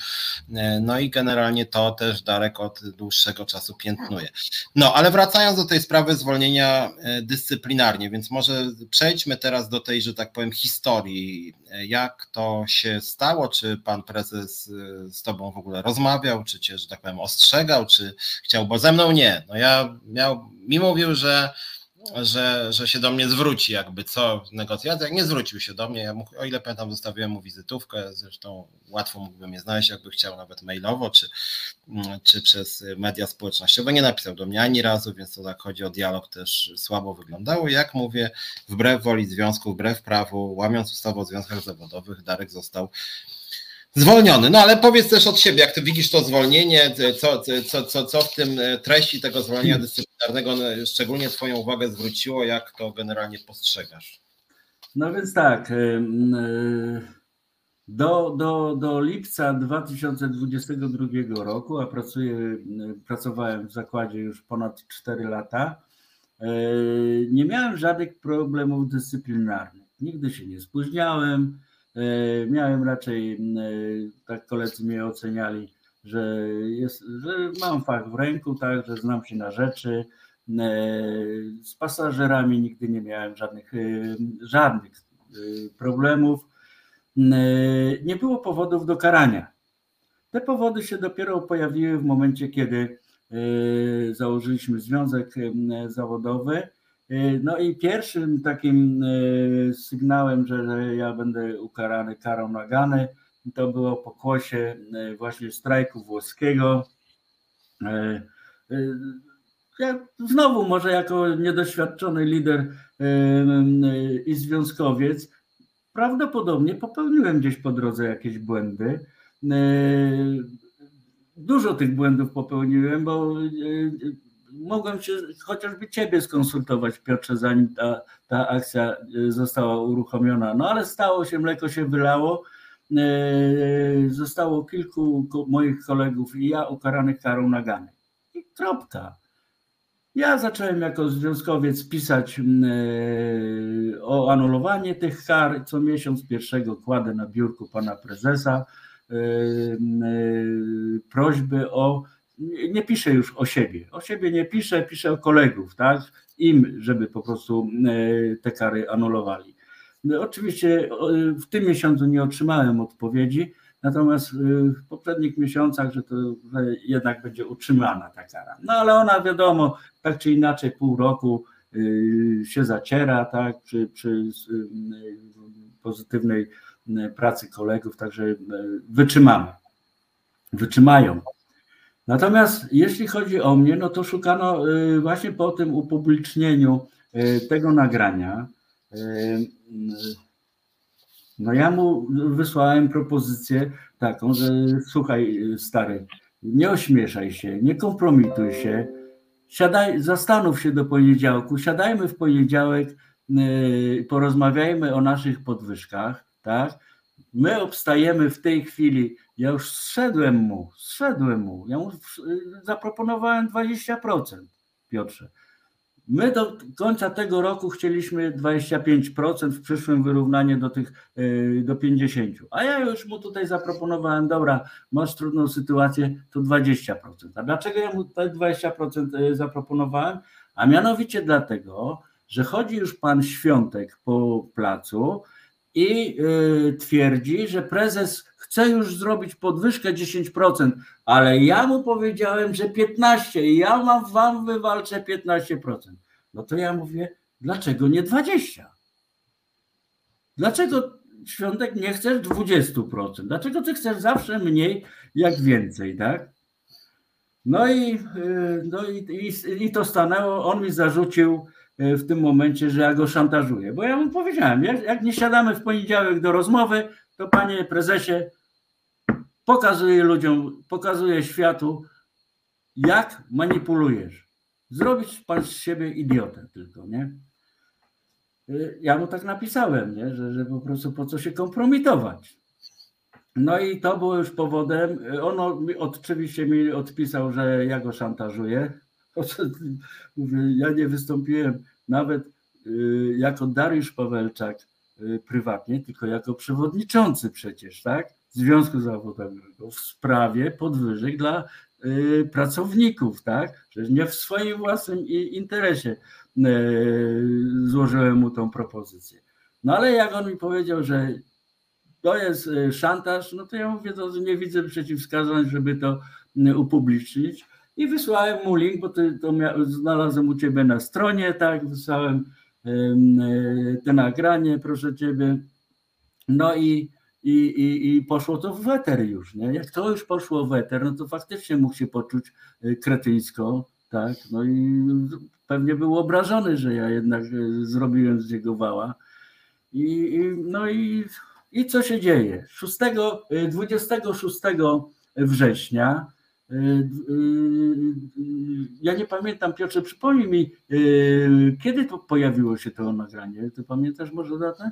No i generalnie to też Darek od dłuższego czasu piętnuje. No, ale wracając do tej sprawy zwolnienia e, dyscyplinarnie, więc może przejdźmy teraz do tej, że tak powiem, historii. Jak to się stało? Czy pan prezes e, z tobą w ogóle rozmawiał, czy cię, że tak powiem, ostrzegał, czy chciał, bo ze mną nie. No ja miał, mi mówił, że że, że się do mnie zwróci, jakby co w negocjacjach. Nie zwrócił się do mnie. Ja mu, o ile pamiętam, zostawiłem mu wizytówkę. Zresztą łatwo mógłbym je znaleźć, jakby chciał, nawet mailowo, czy, czy przez media społecznościowe. Nie napisał do mnie ani razu, więc to tak chodzi o dialog też słabo wyglądało. Jak mówię, wbrew woli związku, wbrew prawu, łamiąc ustawę o związkach zawodowych, Darek został zwolniony. No ale powiedz też od siebie, jak ty widzisz to zwolnienie, co, co, co, co w tym treści tego zwolnienia dyscyplinarnego szczególnie twoją uwagę zwróciło, jak to generalnie postrzegasz? No więc tak, do, do, do lipca 2022 roku, a pracuję, pracowałem w zakładzie już ponad 4 lata, nie miałem żadnych problemów dyscyplinarnych. Nigdy się nie spóźniałem, E, miałem raczej, e, tak koledzy mnie oceniali, że, jest, że mam fach w ręku, tak, że znam się na rzeczy. E, z pasażerami nigdy nie miałem żadnych, żadnych problemów. Nie było powodów do karania. Te powody się dopiero pojawiły w momencie, kiedy założyliśmy związek zawodowy E, no i pierwszym takim e, sygnałem, że ja będę ukarany karą nagany, to było pokłosie e, właśnie strajku włoskiego. Ja znowu może jako niedoświadczony lider i związkowiec prawdopodobnie popełniłem gdzieś po drodze jakieś błędy. Dużo tych błędów popełniłem, bo mogłem się chociażby ciebie skonsultować, Piotrze, zanim ta, ta akcja e, została uruchomiona. No ale stało się, mleko się wylało. E, zostało kilku moich kolegów i ja ukaranych karą nagany. I kropka. Ja zacząłem jako związkowiec pisać e, o anulowanie tych kar. Co miesiąc pierwszego kładę na biurku pana prezesa prośby o nie piszę już o siebie. O siebie nie piszę, piszę o kolegów, tak? Im, żeby po prostu e, te kary anulowali. No, oczywiście w tym miesiącu nie otrzymałem odpowiedzi, natomiast e, w poprzednich miesiącach, że to że jednak będzie utrzymana ta kara. No ale ona wiadomo, tak czy inaczej pół roku e, się zaciera, tak, przy, przy pozytywnej pracy kolegów, także wytrzymamy. Wytrzymają. Natomiast jeśli chodzi o mnie, no to szukano y, właśnie po tym upublicznieniu y, tego nagrania. No ja mu wysłałem propozycję taką, że słuchaj stary, nie ośmieszaj się, nie kompromituj się, siadaj, zastanów się do poniedziałku, siadajmy w poniedziałek, porozmawiajmy o naszych podwyżkach, tak? My obstajemy w tej chwili ja już zszedłem mu, zszedłem mu. Ja mu zaproponowałem 20%, Piotrze. My do końca tego roku chcieliśmy 25%, w przyszłym wyrównanie do tych y, do 50%. A ja już mu tutaj zaproponowałem, dobra, masz trudną sytuację, to 20%. A dlaczego ja mu te 20% y, zaproponowałem? A mianowicie dlatego, że chodzi już pan Świątek po placu i y, twierdzi, że prezes chce już zrobić podwyżkę 10%, ale ja mu powiedziałem, że 15% i ja mam, wam wywalczę 15%. No to ja mówię, dlaczego nie 20%? Dlaczego Świątek nie chcesz 20%? Dlaczego ty chcesz zawsze mniej jak więcej, tak? No i, y, no i, i, i to stanęło. On mi zarzucił y, w tym momencie, że ja go szantażuję. Bo ja mu powiedziałem, jak, jak nie siadamy w poniedziałek do rozmowy, to panie prezesie, pokazuję ludziom, pokazuję światu, jak manipulujesz. Zrobić pan z siebie idiotę tylko, nie? Y, ja mu tak napisałem, nie? Że, że po prostu po co się kompromitować. No i to było już powodem. On oczywiście mi odpisał, że ja go szantażuję. Ja nie wystąpiłem nawet y, jako Dariusz Pawelczak y, prywatnie, tylko jako przewodniczący przecież, tak? Związku Zawodowego w sprawie podwyżek dla y, pracowników, tak? Przecież nie w swoim własnym interesie złożyłem mu tą propozycję. No ale jak on mi powiedział, że to jest y, szantaż, no to ja mówię, że nie widzę przeciwwskazań, żeby to y, upublicznić. I wysłałem mu link, bo to, to znalazłem u ciebie na stronie, tak, wysłałem y, te nagranie, proszę ciebie. No i, i, i, i poszło to w weter już, nie? Jak to już poszło w weter, no to faktycznie mógł się poczuć kretyńsko, tak, no i pewnie był obrażony, że ja jednak zrobiłem z niego wała. I, i no i i co się dzieje? 6, 26 y, września, ja nie pamiętam, Piotrze, przypomnij mi, kiedy to pojawiło się to nagranie? Ty pamiętasz może datę?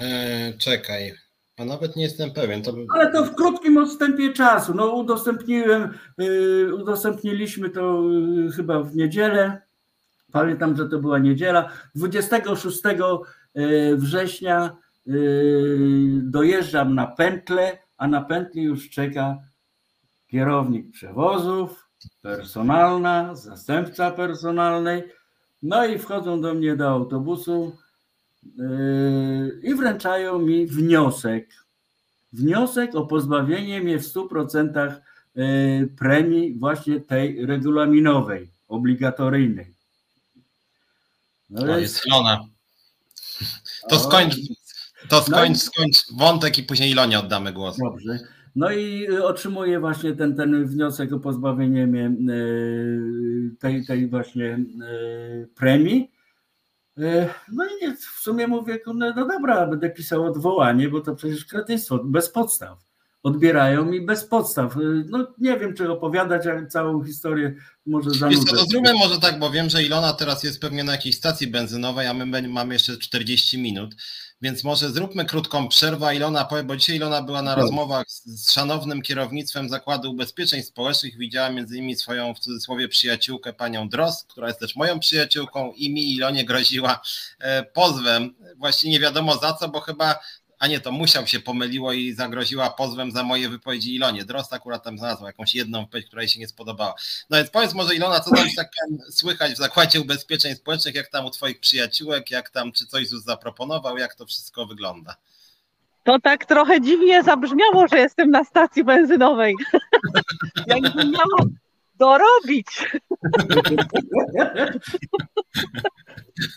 E, czekaj, a nawet nie jestem pewien. To... Ale to w krótkim odstępie czasu. No udostępniłem, udostępniliśmy to chyba w niedzielę. Pamiętam, że to była niedziela. 26 września dojeżdżam na pętlę, a na pętli już czeka kierownik przewozów, personalna, zastępca personalnej. No i wchodzą do mnie do autobusu yy, i wręczają mi wniosek. Wniosek o pozbawienie mnie w 100% yy, premii właśnie tej regulaminowej, obligatoryjnej. No jest chwilona. To skończ, to skończ, no skończ wątek i później Ilonie oddamy głos. Dobrze. No i y, otrzymuję właśnie ten, ten wniosek o pozbawienie mnie y, tej, tej właśnie y, premii. No i w sumie mówię, no, dobra, będę pisał odwołanie, bo to przecież kretyństwo, bez podstaw. Odbierają mi bez podstaw. No nie wiem, czy opowiadać jak całą historię, może zanudzę. to zróbmy może tak, bo wiem, że Ilona teraz jest pewnie na jakiejś stacji benzynowej, a my mamy jeszcze 40 minut. Więc może zróbmy krótką przerwę. Ilona powie, bo dzisiaj Ilona była na rozmowach z, szanownym kierownictwem Zakładu Ubezpieczeń Społecznych. Widziała między innymi swoją w cudzysłowie przyjaciółkę, panią Dros, która jest też moją przyjaciółką i mi Ilonie groziła e, pozwem. Właściwie nie wiadomo za co, bo chyba a nie, to musiał się pomyliło i zagroziła pozwem za moje wypowiedzi Ilonie. Drost akurat tam znalazła jakąś jedną wypowiedź, która jej się nie spodobała. No więc powiedz może Ilona, co tam tak słychać w Zakładzie Ubezpieczeń Społecznych, jak tam u twoich przyjaciółek, jak tam, czy coś ZUS zaproponował, jak to wszystko wygląda? To tak trochę dziwnie zabrzmiało, że jestem na stacji benzynowej. Jakbym miała dorobić.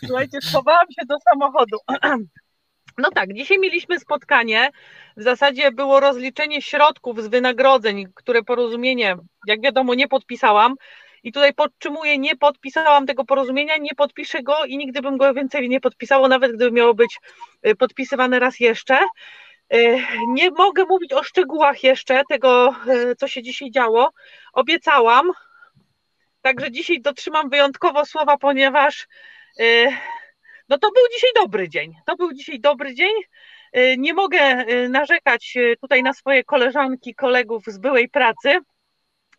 Słuchajcie, schowałam się do samochodu. No tak, dzisiaj mieliśmy spotkanie. W zasadzie było rozliczenie środków z wynagrodzeń, które porozumienie, jak wiadomo, nie podpisałam. I tutaj podtrzymuję, nie podpisałam tego porozumienia, nie podpiszę go i nigdy bym go więcej nie podpisało, nawet gdyby miało być y, podpisywane raz jeszcze. Y, nie mogę mówić o szczegółach jeszcze tego, y, co się dzisiaj działo. Obiecałam, także dzisiaj dotrzymam wyjątkowo słowa, ponieważ no to był dzisiaj dobry dzień. To był dzisiaj dobry dzień. Y, nie mogę y, narzekać y, tutaj na swoje koleżanki, kolegów z byłej pracy,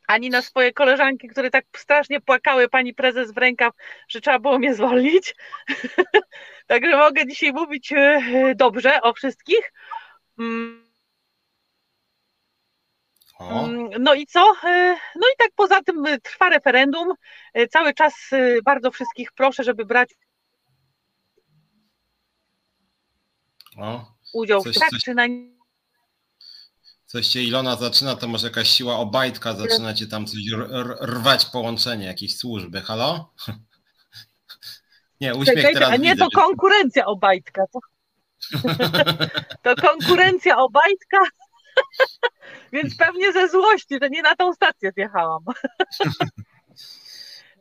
ani na swoje koleżanki, które tak strasznie płakały pani prezes w rękaw, że trzeba było mnie zwolnić. Także mogę dzisiaj mówić dobrze o wszystkich. Mm. Mm, no i co? No i tak poza tym trwa referendum. Cały czas bardzo wszystkich proszę, żeby brać udział coś, w tak coś, czy na Coś cię Ilona zaczyna, to może jakaś siła obajtka zaczyna cię tam coś rwać połączenie, jakieś służby. Halo? Nie, uśmiech Czekajcie, teraz A nie, widzę, to konkurencja obajtka. To... To konkurencja Obajtka, więc pewnie ze złości, że nie na tą stację zjechałam.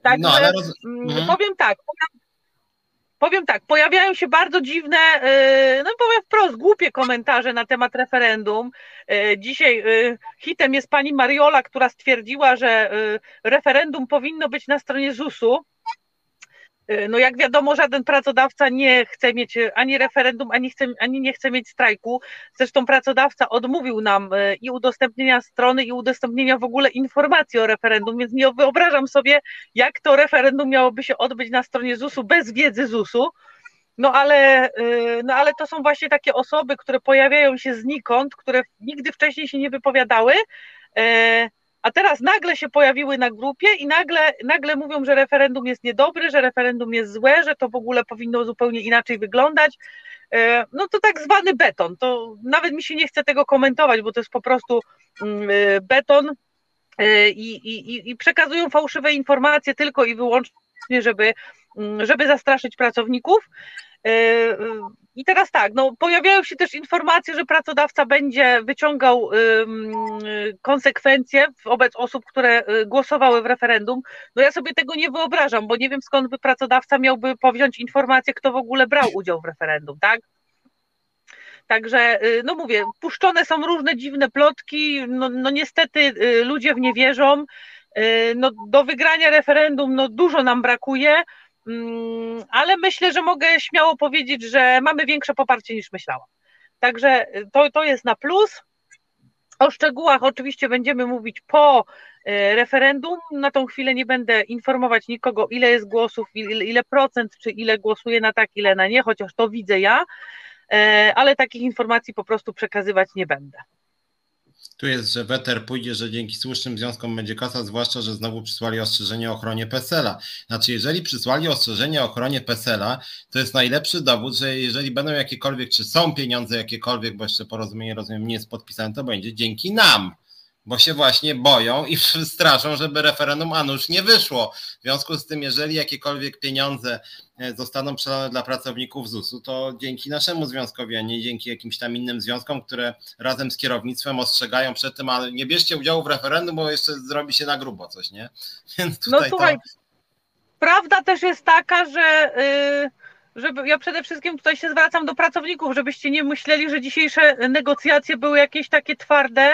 Także no, ale roz... Mm, mhm. powiem tak, powiem tak, pojawiają się bardzo dziwne, y, no powiem wprost, głupie komentarze na temat referendum. Y, dzisiaj y, hitem jest pani Mariola, która stwierdziła, że referendum powinno być na stronie ZUS-u. No jak wiadomo, żaden pracodawca nie chce mieć ani referendum, ani, chce, ani nie chce mieć strajku. Zresztą pracodawca odmówił nam i udostępnienia strony, i udostępnienia w ogóle informacji o referendum, więc nie wyobrażam sobie, jak to referendum miałoby się odbyć na stronie ZUS-u bez wiedzy ZUS-u. No ale, no ale to są właśnie takie osoby, które pojawiają się znikąd, które nigdy wcześniej się nie wypowiadały a teraz nagle się pojawiły na grupie i nagle, nagle mówią, że referendum jest niedobry, że referendum jest złe, że to w ogóle powinno zupełnie inaczej wyglądać. E, no to tak zwany beton. To nawet mi się nie chce tego komentować, bo to jest po prostu mm, e, beton e, i, i, i przekazują fałszywe informacje tylko i wyłącznie, żeby, mm, żeby zastraszyć pracowników. I teraz tak, no, pojawiają się też informacje, że pracodawca będzie wyciągał konsekwencje wobec osób, które y, głosowały w referendum. No ja sobie tego nie wyobrażam, bo nie wiem skąd by pracodawca miałby powziąć informację, kto w ogóle brał udział w referendum, tak? Także, y, no mówię, puszczone są różne dziwne plotki, no, no niestety y, ludzie w nie wierzą. No, do wygrania referendum no, dużo nam brakuje. Mm, ale myślę, że mogę śmiało powiedzieć, że mamy większe poparcie niż myślałam. Także y, to, to jest na plus. O szczegółach oczywiście będziemy mówić po y, referendum. Na tą chwilę nie będę informować nikogo, ile jest głosów, ile, ile procent, czy ile głosuje na tak, ile na nie, chociaż to widzę ja, e, ale takich informacji po prostu przekazywać nie będę. Tu jest, że weter pójdzie, że dzięki słusznym związkom będzie kasa, zwłaszcza, że znowu przysłali ostrzeżenie o ochronie PESEL-a. Znaczy, jeżeli przysłali ostrzeżenie o ochronie PESEL-a, to jest najlepszy dowód, że jeżeli będą jakiekolwiek, czy są pieniądze jakiekolwiek, bo jeszcze porozumienie, rozumiem, nie jest podpisane, to będzie dzięki nam bo się właśnie boją i straszą, żeby referendum a nuż nie wyszło. W związku z tym, jeżeli jakiekolwiek pieniądze e, zostaną przelane dla pracowników ZUS-u, to dzięki naszemu związkowi, a nie dzięki jakimś tam innym związkom, które razem z kierownictwem ostrzegają przed tym, ale nie bierzcie udziału w referendum, bo jeszcze zrobi się na grubo coś, nie? Więc no tutaj no słuchaj, to... prawda też jest taka, że... Yy żeby ja przede wszystkim tutaj się zwracam do pracowników, żebyście nie myśleli, że dzisiejsze negocjacje były jakieś takie twarde,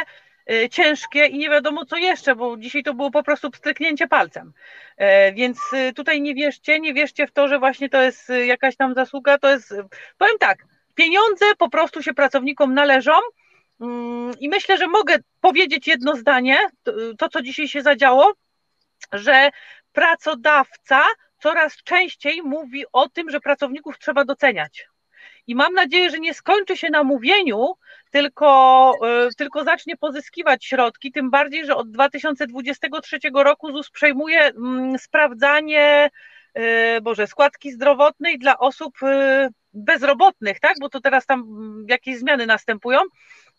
ciężkie i nie wiadomo co jeszcze, bo dzisiaj to było po prostu pstryknięcie palcem. E, więc y, tutaj nie wierzcie, nie wierzcie w to, że właśnie to jest y, jakaś tam zasługa, to jest, powiem tak, pieniądze po prostu się pracownikom należą mm, i myślę, że mogę powiedzieć jedno zdanie, to co dzisiaj się zadziało, że pracodawca coraz częściej mówi o tym, że pracowników trzeba doceniać. I mam nadzieję, że nie skończy się na mówieniu, tylko, e, tylko zacznie pozyskiwać środki, tym bardziej, że od 2023 roku ZUS przejmuje mm, sprawdzanie e, Boże, składki zdrowotnej dla osób e, bezrobotnych, tak? Bo to teraz tam mm, jakieś zmiany następują.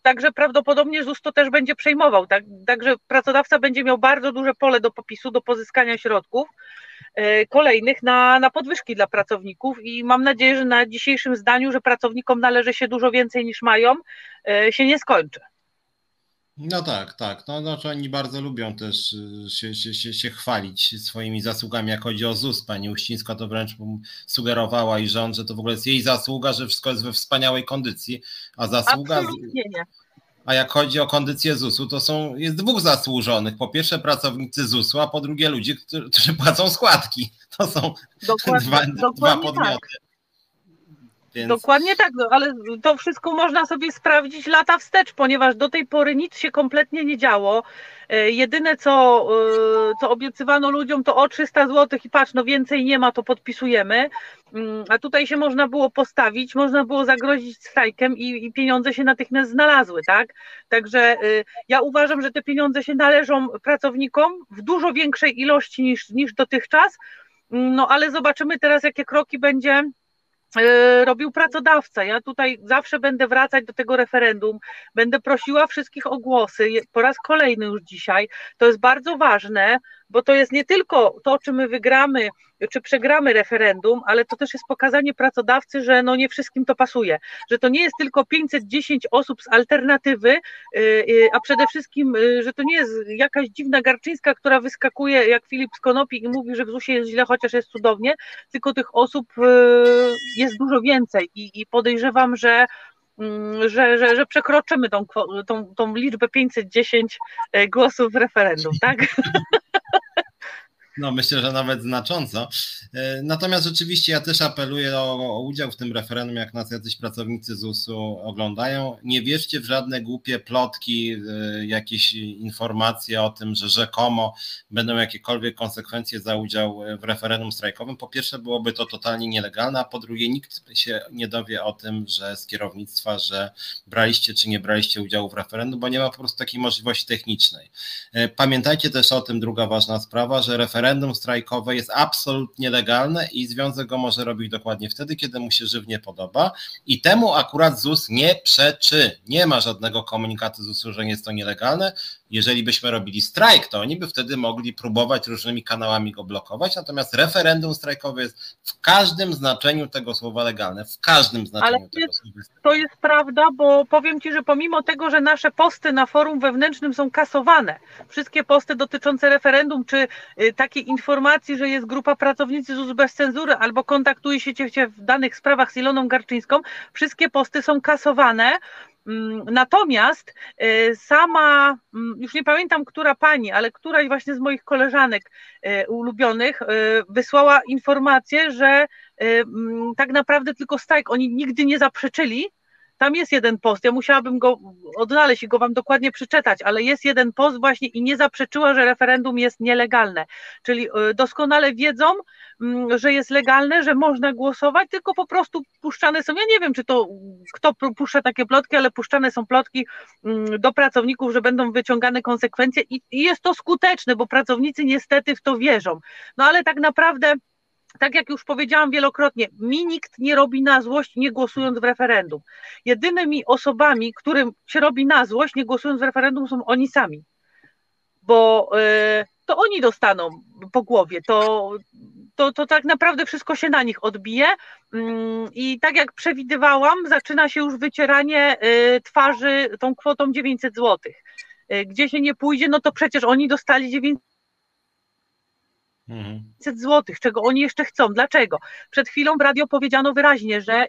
Także prawdopodobnie ZUS to też będzie przejmował. Tak? Także pracodawca będzie miał bardzo duże pole do popisu, do pozyskania środków. E, kolejnych na, na podwyżki dla pracowników i mam nadzieję, że na dzisiejszym zdaniu, że pracownikom należy się dużo więcej niż mają, e, się nie skończy. No tak, tak. No, to oni bardzo lubią też y, się, się, się, się, chwalić swoimi zasługami, jak chodzi o ZUS. Pani Uścińska to wręcz sugerowała i rząd, że to w ogóle jest jej zasługa, że wszystko jest we wspaniałej kondycji, a zasługa... Absolutnie nie. A jak chodzi o kondycję ZUS-u, to są, jest dwóch zasłużonych. Po pierwsze pracownicy ZUS-u, a po drugie ludzie, którzy, którzy płacą składki. To są dokładnie, dwa, dokładnie dwa podmioty. Tak. Więc... Dokładnie tak, no, ale to wszystko można sobie sprawdzić lata wstecz, ponieważ do tej pory nic się kompletnie nie działo. E, jedyne, co, e, co obiecywano ludziom, to o 300 zł i patrz, no więcej nie ma, to podpisujemy. Mm, a tutaj się można było postawić, można było zagrozić strajkiem i, i pieniądze się natychmiast znalazły, tak? Także e, ja uważam, że te pieniądze się należą pracownikom w dużo większej ilości niż, niż dotychczas. Mm, no ale zobaczymy teraz, jakie kroki będzie robił pracodawca. Ja tutaj zawsze będę wracać do tego referendum, będę prosiła wszystkich o głosy po raz kolejny już dzisiaj. To jest bardzo ważne, bo to jest nie tylko to, czy my wygramy, czy przegramy referendum, ale to też jest pokazanie pracodawcy, że no nie wszystkim to pasuje, że to nie jest tylko 510 osób z alternatywy, y, y, a przede wszystkim, y, że to nie jest jakaś dziwna Garczyńska, która wyskakuje jak Filip z Konopi i mówi, że w ZUS-ie jest źle, chociaż jest cudownie, tylko tych osób jest dużo więcej i, i podejrzewam, że mm, że, że, że przekroczymy tą, tą, tą liczbę 510 e, głosów w referendum, tak? No, myślę, że nawet znacząco. E, natomiast rzeczywiście ja też apeluję o, o, udział w tym referendum, jak nas jacyś pracownicy ZUS-u oglądają. Nie wierzcie w żadne głupie plotki, e, jakieś informacje o tym, że rzekomo będą jakiekolwiek konsekwencje za udział w referendum strajkowym. Po pierwsze, byłoby to totalnie nielegalne, a po drugie, nikt się nie dowie o tym, że z kierownictwa, że braliście czy nie braliście udziału w referendum, bo nie ma po prostu takiej możliwości technicznej. E, pamiętajcie też o tym, druga ważna sprawa, że referendum referendum strajkowe jest absolutnie legalne i związek go może robić dokładnie wtedy, kiedy mu się żywnie podoba i temu akurat ZUS nie przeczy. Nie ma żadnego komunikatu ZUS-u, że jest to nielegalne jeżeli byśmy robili strajk, to oni by wtedy mogli próbować różnymi kanałami go blokować, natomiast referendum strajkowe jest w każdym znaczeniu tego słowa legalne, w każdym znaczeniu Ale tego jest, słowa. To jest prawda, bo powiem Ci, że pomimo tego, że nasze posty na forum wewnętrznym są kasowane, wszystkie posty dotyczące referendum, czy y, takiej informacji, że jest grupa pracownicy ZUS bez cenzury, albo kontaktuje się Cię w danych sprawach z Iloną Garczyńską, wszystkie posty są kasowane, natomiast y, sama, mm, już nie pamiętam, która pani, ale któraś właśnie z moich koleżanek y, ulubionych y, wysłała informację, że mm, tak naprawdę tylko strajk, oni nigdy nie zaprzeczyli, tam jest jeden post, ja musiałabym go odnaleźć i go wam dokładnie przeczytać, ale jest jeden post właśnie i nie zaprzeczyła, że referendum jest nielegalne. Czyli y, doskonale wiedzą, mm, że jest legalne, że można głosować, tylko po prostu puszczane są, ja nie wiem, czy to kto puszcza takie plotki, ale puszczane są plotki mm, do pracowników, że będą wyciągane konsekwencje i, i jest to skuteczne, bo pracownicy niestety w to wierzą. No ale tak naprawdę tak jak już powiedziałam wielokrotnie, mi nikt nie robi na złość, nie głosując w referendum. Jedynymi osobami, którym się robi na złość, nie głosując w referendum, są oni sami. Bo y, to oni dostaną po głowie, to, to, to tak naprawdę wszystko się na nich odbije. Mm, I tak jak przewidywałam, zaczyna się już wycieranie y, twarzy tą kwotą 900 zł. Y, gdzie się nie pójdzie, no to przecież oni dostali 900 mhm. zł, czego oni jeszcze chcą. Dlaczego? Przed chwilą w radio powiedziano wyraźnie, że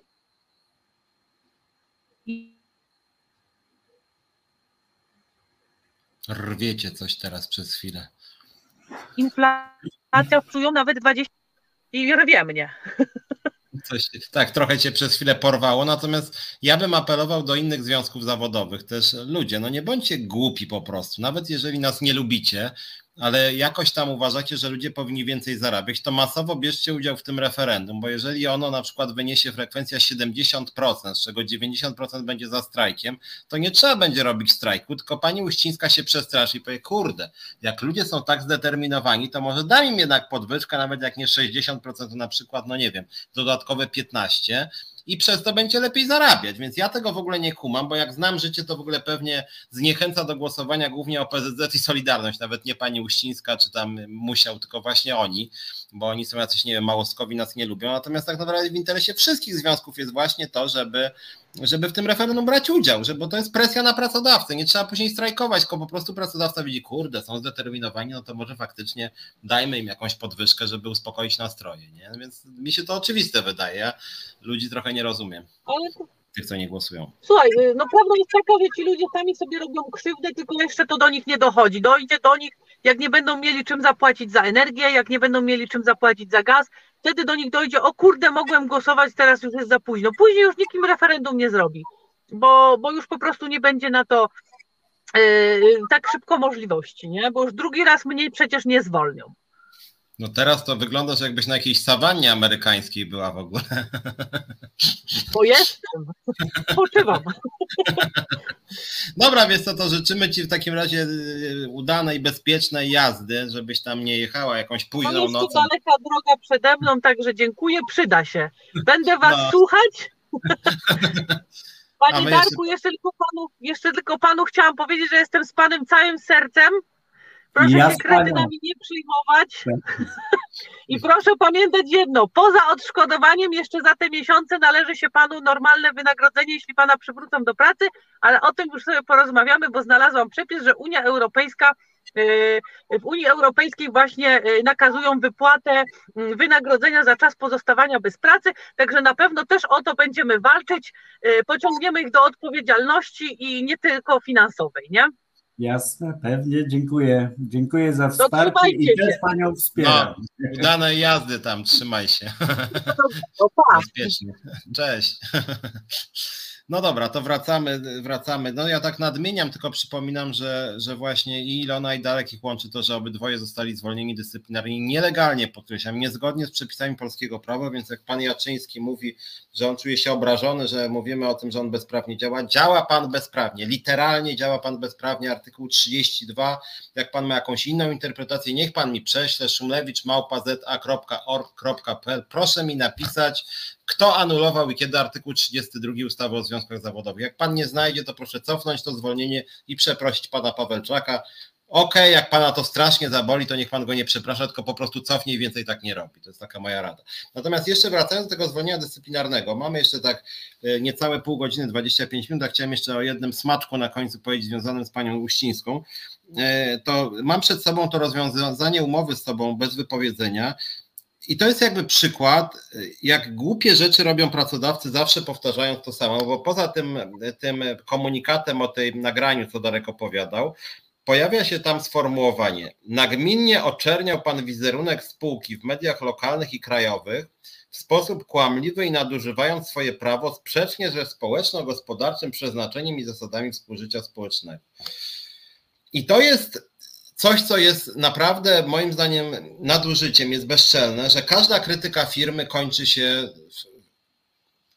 Rwiecie coś teraz przez chwilę. Inflacja czują nawet 20 i rwie mnie. Coś, tak, trochę cię przez chwilę porwało, natomiast ja bym apelował do innych związków zawodowych też. Ludzie, no nie bądźcie głupi po prostu. Nawet jeżeli nas nie lubicie, ale jakoś tam uważacie, że ludzie powinni więcej zarabiać, to masowo bierzcie udział w tym referendum, bo jeżeli ono na przykład wyniesie frekwencja 70%, z czego 90% będzie za strajkiem, to nie trzeba będzie robić strajku, tylko pani Uścińska się przestraszy i powie, kurde, jak ludzie są tak zdeterminowani, to może dam im jednak podwyżkę, nawet jak nie 60%, to na przykład, no nie wiem, dodatkowe 15%, i przez to będzie lepiej zarabiać. Więc ja tego w ogóle nie kumam, bo jak znam życie, to w ogóle pewnie zniechęca do głosowania głównie o PZZ i Solidarność, nawet nie pani Uścińska czy tam Musiał, tylko właśnie oni, bo oni są jacyś, nie wiem, małostkowi nas nie lubią. Natomiast tak naprawdę w interesie wszystkich związków jest właśnie to, żeby żeby w tym referendum brać udział, że, bo to jest presja na pracodawcę, nie trzeba później strajkować, tylko po prostu pracodawca widzi, kurde, są zdeterminowani, no to może faktycznie dajmy im jakąś podwyżkę, żeby uspokoić nastroje, nie? Więc mi się to oczywiste wydaje, ja ludzi trochę nie rozumiem. Ale tych, co nie głosują. Słuchaj, y, no prawda jest taka, że ci ludzie sami sobie robią krzywdę, tylko jeszcze to do nich nie dochodzi. Dojdzie do nich, jak nie będą mieli czym zapłacić za energię, jak nie będą mieli czym zapłacić za gaz, wtedy do nich dojdzie, o kurde, mogłem głosować, teraz już jest za późno. Później już nikim referendum nie zrobi, bo, bo już po prostu nie będzie na to yy, tak szybko możliwości, nie? Bo już drugi raz mniej przecież nie zwolnią. No teraz to wygląda, że jakbyś na jakiejś sawannie amerykańskiej była w ogóle. Bo jestem. Poczywam. Dobra, więc to, to życzymy Ci w takim razie y, udanej, bezpiecznej jazdy, żebyś tam nie jechała jakąś późną no jest nocą. Jest daleka droga przede mną, także dziękuję, przyda się. Będę Was no. słuchać. Panie Darku, jeszcze... jeszcze... tylko panu, jeszcze tylko panu chciałam powiedzieć, że jestem z panem całym sercem Proszę Ja się kretynami nie przyjmować. I proszę pamiętać jedno, poza odszkodowaniem jeszcze za te miesiące należy się panu normalne wynagrodzenie, jeśli pana przywrócą do pracy, ale o tym już sobie porozmawiamy, bo znalazłam przepis, że Unia Europejska yy, w Unii Europejskiej właśnie yy, nakazują wypłatę yy, wynagrodzenia za czas pozostawania bez pracy, także na pewno też o to będziemy walczyć, yy, pociągniemy ich do odpowiedzialności i nie tylko finansowej, nie? Jasne, pewnie, dziękuję. Dziękuję za To wsparcie i trzymajcie też się. panią wspieram. Udanej jazdy tam, trzymaj się. No pa. Bezpiecznie. Cześć. No dobra, to wracamy, wracamy. No ja tak nadmieniam, tylko przypominam, że, że właśnie i Ilona i Darek ich łączy to, że obydwoje zostali zwolnieni dyscyplinarnie nielegalnie, podkreślam, niezgodnie z przepisami polskiego prawa, więc jak pan Jaczyński mówi, że on czuje się obrażony, że mówimy o tym, że on bezprawnie działa, działa pan bezprawnie, literalnie działa pan bezprawnie, artykuł 32, jak pan ma jakąś inną interpretację, niech pan mi prześle, szumlewicz małpa.za.org.pl, proszę mi napisać, kto anulował i kiedy artykuł 32 ustawy o związkach zawodowych. Jak pan nie znajdzie, to proszę cofnąć to zwolnienie i przeprosić pana Pawelczaka. Okej, jak pana to strasznie zaboli, to niech pan go nie przeprasza, tylko po prostu cofnie i więcej tak nie robi. To jest taka moja rada. Natomiast jeszcze wracając do tego zwolnienia dyscyplinarnego, mamy jeszcze tak e, niecałe pół godziny, 25 minut, a chciałem jeszcze o jednym smaczku na końcu powiedzieć związanym z panią Uścińską. E, To mam przed sobą to rozwiązanie umowy z tobą bez wypowiedzenia. I to jest jakby przykład, jak głupie rzeczy robią pracodawcy, zawsze powtarzając to samo, bo poza tym, tym komunikatem o tym nagraniu, co Darek opowiadał, pojawia się tam sformułowanie: Nagminnie oczerniał pan wizerunek spółki w mediach lokalnych i krajowych w sposób kłamliwy i nadużywając swoje prawo sprzecznie ze społeczno-gospodarczym przeznaczeniem i zasadami współżycia społecznego. I to jest coś, co jest naprawdę moim zdaniem nadużyciem, jest bezczelne, że każda krytyka firmy kończy się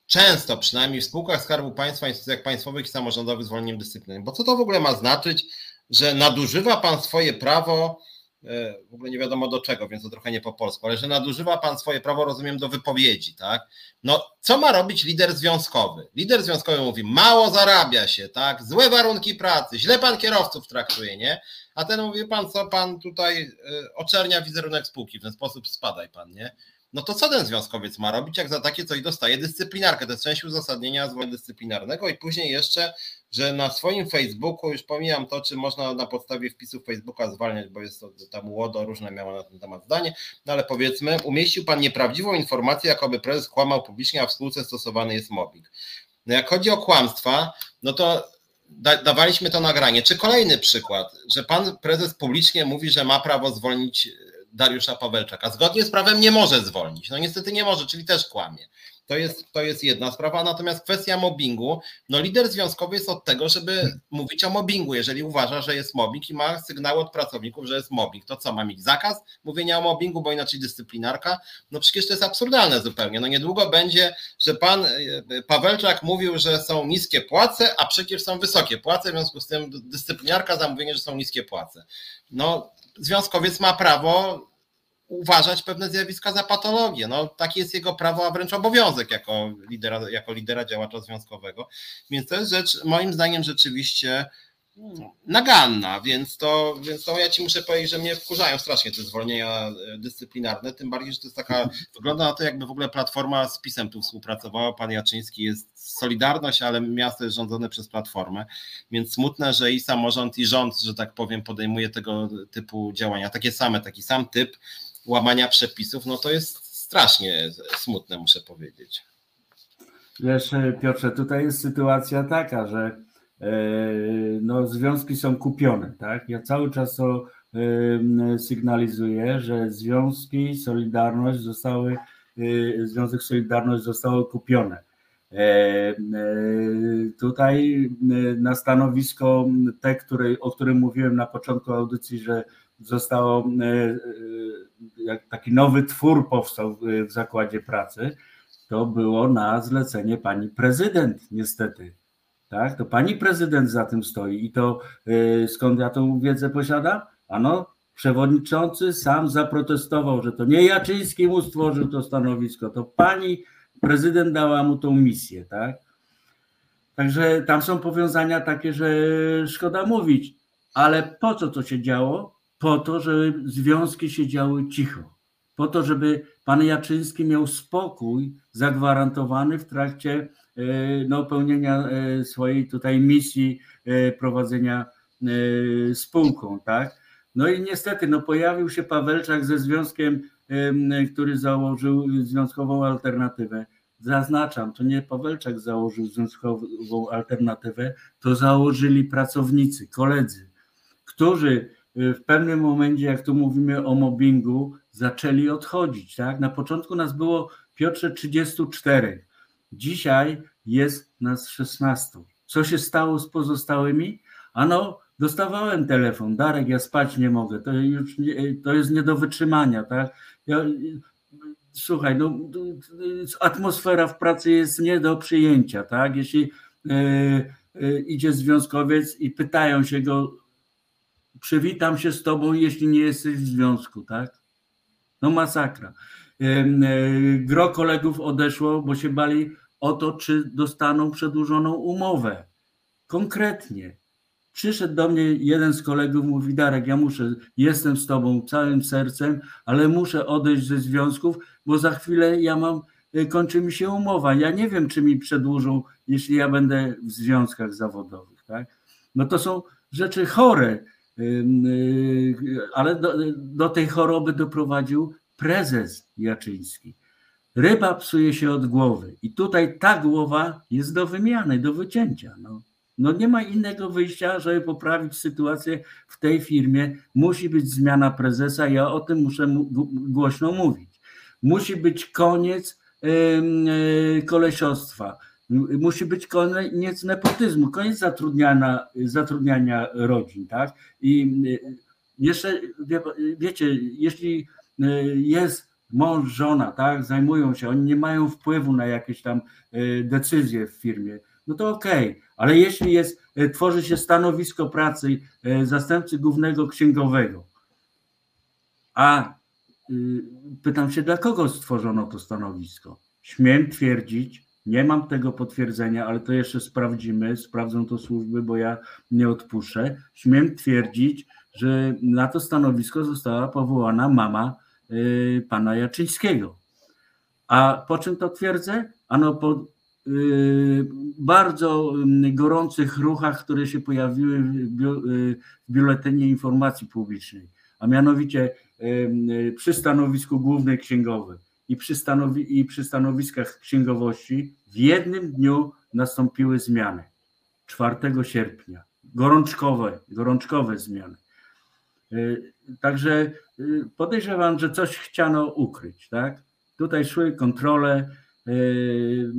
często, przynajmniej w spółkach Skarbu Państwa, instytucjach państwowych i samorządowych zwolnieniem dyscypliny. Bo co to w ogóle ma znaczyć, że nadużywa pan swoje prawo, e, w ogóle nie wiadomo do czego, więc to trochę nie po polsku, ale że nadużywa pan swoje prawo, rozumiem, do wypowiedzi, tak? No, co ma robić lider związkowy? Lider związkowy mówi, mało zarabia się, tak? Złe warunki pracy, źle pan kierowców traktuje, nie? A ten mówi, pan co, pan tutaj y, oczernia wizerunek spółki, w ten sposób spadaj pan, nie? No to co ten związkowiec ma robić, jak za takie coś dostaje dyscyplinarkę? To jest część uzasadnienia zwolnienia dyscyplinarnego i później jeszcze, że na swoim Facebooku, już pomijam to, czy można na podstawie wpisów Facebooka zwalniać, bo jest to tam łodo, różne miało na ten temat zdanie, no ale powiedzmy, umieścił pan nieprawdziwą informację, jakoby prezes kłamał publicznie, a w spółce stosowany jest mobbing. No jak chodzi o kłamstwa, no to da, dawaliśmy to nagranie. Czy kolejny przykład, że pan prezes publicznie mówi, że ma prawo zwolnić Dariusza Pawelczaka. Zgodnie z prawem nie może zwolnić. No niestety nie może, czyli też kłamie. To jest, to jest jedna sprawa. Natomiast kwestia mobbingu, no lider związkowy jest od tego, żeby mówić o mobbingu. Jeżeli uważa, że jest mobbing i ma sygnały od pracowników, że jest mobbing, to co, ma mieć zakaz mówienia o mobbingu, bo inaczej dyscyplinarka? No przecież to jest absurdalne zupełnie. No niedługo będzie, że pan e, Pawelczak mówił, że są niskie płace, a przecież są wysokie płace, w związku z tym dyscyplinarka za mówienie, że są niskie płace. No związkowiec ma prawo uważać pewne zjawiska za patologię. No, taki jest jego prawo, a wręcz obowiązek jako lidera, jako lidera działacza związkowego. Więc to jest rzecz, moim zdaniem, rzeczywiście naganna, więc to, więc to ja ci muszę powiedzieć, że mnie wkurzają strasznie te zwolnienia dyscyplinarne, tym bardziej, że to jest taka, wygląda na to jakby w ogóle Platforma z PiSem tu współpracowała, pan Jaczyński jest Solidarność, ale miasto jest rządzone przez Platformę, więc smutne, że i samorząd i rząd, że tak powiem, podejmuje tego typu działania, takie same, taki sam typ łamania przepisów, no to jest strasznie smutne, muszę powiedzieć. Wiesz, Piotrze, tutaj jest sytuacja taka, że no, związki są kupione, tak? Ja cały czas to sygnalizuję, że związki Solidarność zostały, Związek Solidarność zostały kupione. Tutaj na stanowisko te, które, o którym mówiłem na początku audycji, że zostało jak taki nowy twór powstał w zakładzie pracy, to było na zlecenie pani prezydent, niestety. Tak, to pani prezydent za tym stoi i to skąd ja tą wiedzę posiadam? Ano, przewodniczący sam zaprotestował, że to nie Jaczyński mu stworzył to stanowisko, to pani prezydent dała mu tą misję, tak? Także tam są powiązania takie, że szkoda mówić, ale po co to się działo? Po to, żeby związki się działy cicho, po to, żeby pan Jaczyński miał spokój zagwarantowany w trakcie e, no, pełnienia e, swojej tutaj misji e, prowadzenia spółką, tak? No i niestety, no pojawił się Pawelczak ze związkiem, który założył związkową alternatywę. Zaznaczam, to nie Pawelczak założył związkową alternatywę, to założyli pracownicy, koledzy, którzy w pewnym momencie, jak tu mówimy o mobbingu, zaczęli odchodzić. Tak? Na początku nas było, Piotrze, 34. Dzisiaj jest nas 16. Co się stało z pozostałymi? Ano, dostawałem telefon, Darek, ja spać nie mogę, to już nie, to jest nie do wytrzymania, tak? Ja, słuchaj, no, atmosfera w pracy jest nie do przyjęcia, tak? Jeśli e, e, idzie związkowiec i pytają się go, przywitam się z tobą, jeśli nie jesteś w związku, tak? No masakra. E, gro kolegów odeszło, bo się bali o to, czy dostaną przedłużoną umowę. Konkretnie. Przyszedł do mnie jeden z kolegów, mówi Darek, ja muszę, jestem z tobą całym sercem, ale muszę odejść ze związków, bo za chwilę ja mam, e, kończy mi się umowa. Ja nie wiem, czy mi przedłużą, jeśli ja będę w związkach zawodowych. Tak? No to są rzeczy chore, ale do, do tej choroby doprowadził prezes Jaczyński. Ryba psuje się od głowy i tutaj ta głowa jest do wymiany, do wycięcia. No. No nie ma innego wyjścia, żeby poprawić sytuację w tej firmie. Musi być zmiana prezesa. Ja o tym muszę głośno mówić. Musi być koniec yy, kolesiostwa. Musi być koniec nepotyzmu, koniec zatrudniania, zatrudniania rodzin, tak? I y, jeszcze, wie, wiecie, jeśli y, jest mąż, żona, tak, zajmują się, oni nie mają wpływu na jakieś tam y, decyzje w firmie, no to okej, okay. ale jeśli jest, tworzy się stanowisko pracy zastępcy głównego księgowego, a pytam się, dla kogo stworzono to stanowisko? Śmiem twierdzić, nie mam tego potwierdzenia, ale to jeszcze sprawdzimy, sprawdzą to służby, bo ja nie odpuszczę. Śmiem twierdzić, że na to stanowisko została powołana mama y, pana Jaczyńskiego. A po czym to twierdzę? Ano po y, bardzo y, gorących ruchach, które się pojawiły w, y, w biuletynie informacji publicznej, a mianowicie y, y, przy stanowisku głównej księgowej i przy, stanowi, i przy stanowiskach księgowości w jednym dniu nastąpiły zmiany. 4 sierpnia. Gorączkowe, gorączkowe zmiany. Y, także y, podejrzewam, że coś chciano ukryć. Tak? Tutaj szły kontrole. Y,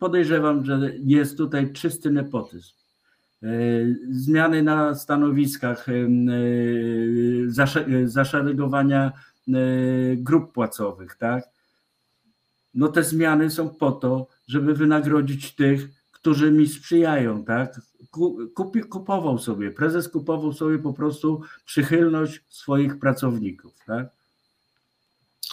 podejrzewam, że jest tutaj czysty nepotyzm. Zmiany na stanowiskach, zaszeregowania grup płacowych, tak? No te zmiany są po to, żeby wynagrodzić tych, którzy mi sprzyjają, tak? Kupi, kupował sobie, prezes kupował sobie po prostu przychylność swoich pracowników, tak?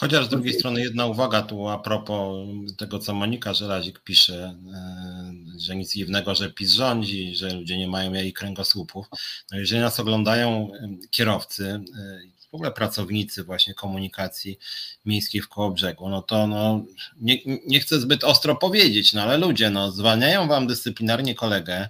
Chociaż z drugiej strony jedna uwaga tu a propos tego, co Monika Żelazik pisze, e, że nic dziwnego, że PiS rządzi, że ludzie nie mają jej kręgosłupów. No jeżeli nas oglądają kierowcy, e, w ogóle pracownicy właśnie komunikacji miejskiej w Kołobrzegu, no to no, nie, nie chcę zbyt ostro powiedzieć, no ale ludzie, no zwalniają wam dyscyplinarnie kolegę,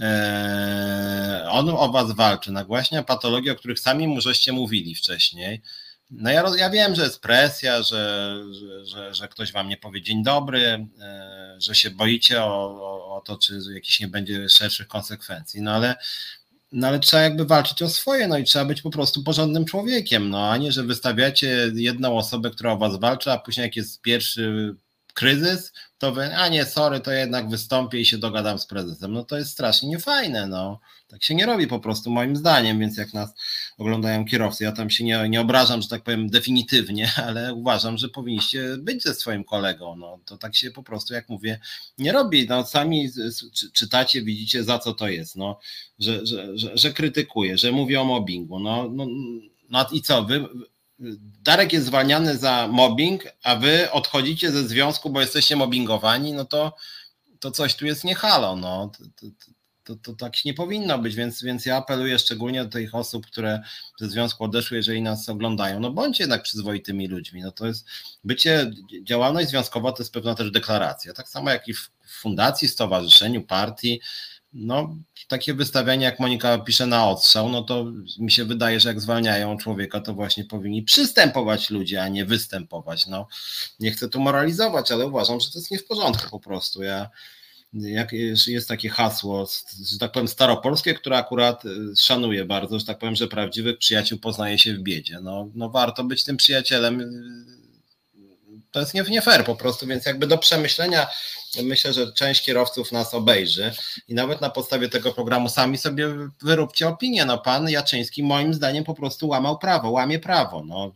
e, on o was walczy, nagłaśnia patologie, o których sami mu żeście mówili wcześniej, no ja, ja wiem, że jest presja, że, że, że, że, ktoś wam nie powie dzień dobry, e, że się boicie o, o, o to, czy jakiś nie będzie szerszych konsekwencji, no ale no ale trzeba jakby walczyć o swoje, no i trzeba być po prostu porządnym człowiekiem, no a nie, że wystawiacie jedną osobę, która o was walczy, a później jak jest pierwszy kryzys, to wy, a nie, sorry, to jednak wystąpię i się dogadam z prezesem. No to jest strasznie niefajne, no. Tak się nie robi po prostu moim zdaniem, więc jak nas oglądają kierowcy, ja tam się nie, nie obrażam, że tak powiem definitywnie, ale uważam, że powinniście być ze swoim kolegą, no. To tak się po prostu, jak mówię, nie robi. No sami czytacie, widzicie za co to jest, no. Że, że, że, że krytykuje, że mówi o mobbingu, no, no, no i co, wy Darek jest zwalniany za mobbing, a wy odchodzicie ze związku, bo jesteście mobbingowani, no to, to coś tu jest nie halo. No. to, to tak nie powinno być, więc, więc ja apeluję szczególnie do tych osób, które ze związku odeszły, jeżeli nas oglądają, no bądźcie jednak przyzwoitymi ludźmi. No to jest bycie, działalność związkowa to jest pewna też deklaracja. Tak samo jak i w fundacji, stowarzyszeniu, partii. No, takie wystawianie, jak Monika pisze na odstrzał, no to mi się wydaje, że jak zwalniają człowieka, to właśnie powinni przystępować ludzie, a nie występować. No, nie chcę tu moralizować, ale uważam, że to jest nie w porządku po prostu. Ja jak jest takie hasło, że tak powiem, staropolskie, które akurat y, szanuję bardzo, że tak powiem, że prawdziwych przyjaciół poznaje się w biedzie. No, no warto być tym przyjacielem. To jest nie, nie fair po prostu, więc jakby do przemyślenia myślę, że część kierowców nas obejrzy i nawet na podstawie tego programu sami sobie wyróbcie opinię. No pan Jaczyński moim zdaniem po prostu łamał prawo, łamie prawo. No,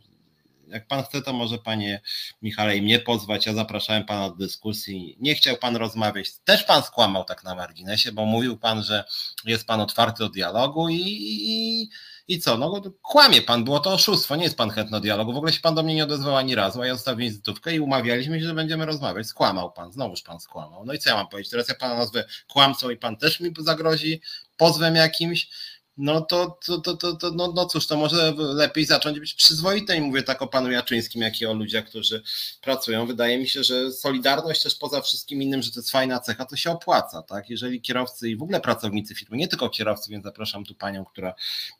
jak pan chce, to może panie Michale mnie pozwać. Ja zapraszałem pana do dyskusji. Nie chciał pan rozmawiać. Też pan skłamał tak na marginesie, bo mówił pan, że jest pan otwarty do dialogu i, i, i co? No kłamie pan, było to oszustwo, nie jest pan chętny do dialogu. W ogóle się pan do mnie nie odezwał ani razu, a ja zostawiłem wizytówkę i umawialiśmy się, że będziemy rozmawiać. Skłamał pan, znowuż pan skłamał. No i co ja mam powiedzieć? Teraz ja pana nazwę kłamcą i pan też mi zagrozi pozwem jakimś no to, to, to, to, to no, no cóż, to może lepiej zacząć być przyzwoite i mówię tak o panu Jaczyńskim, jak i o ludziach, którzy pracują. Wydaje mi się, że solidarność też poza wszystkim innym, że to jest fajna cecha, to się opłaca, tak? Jeżeli kierowcy i w ogóle pracownicy firmy, nie tylko kierowcy, więc zapraszam tu panią, która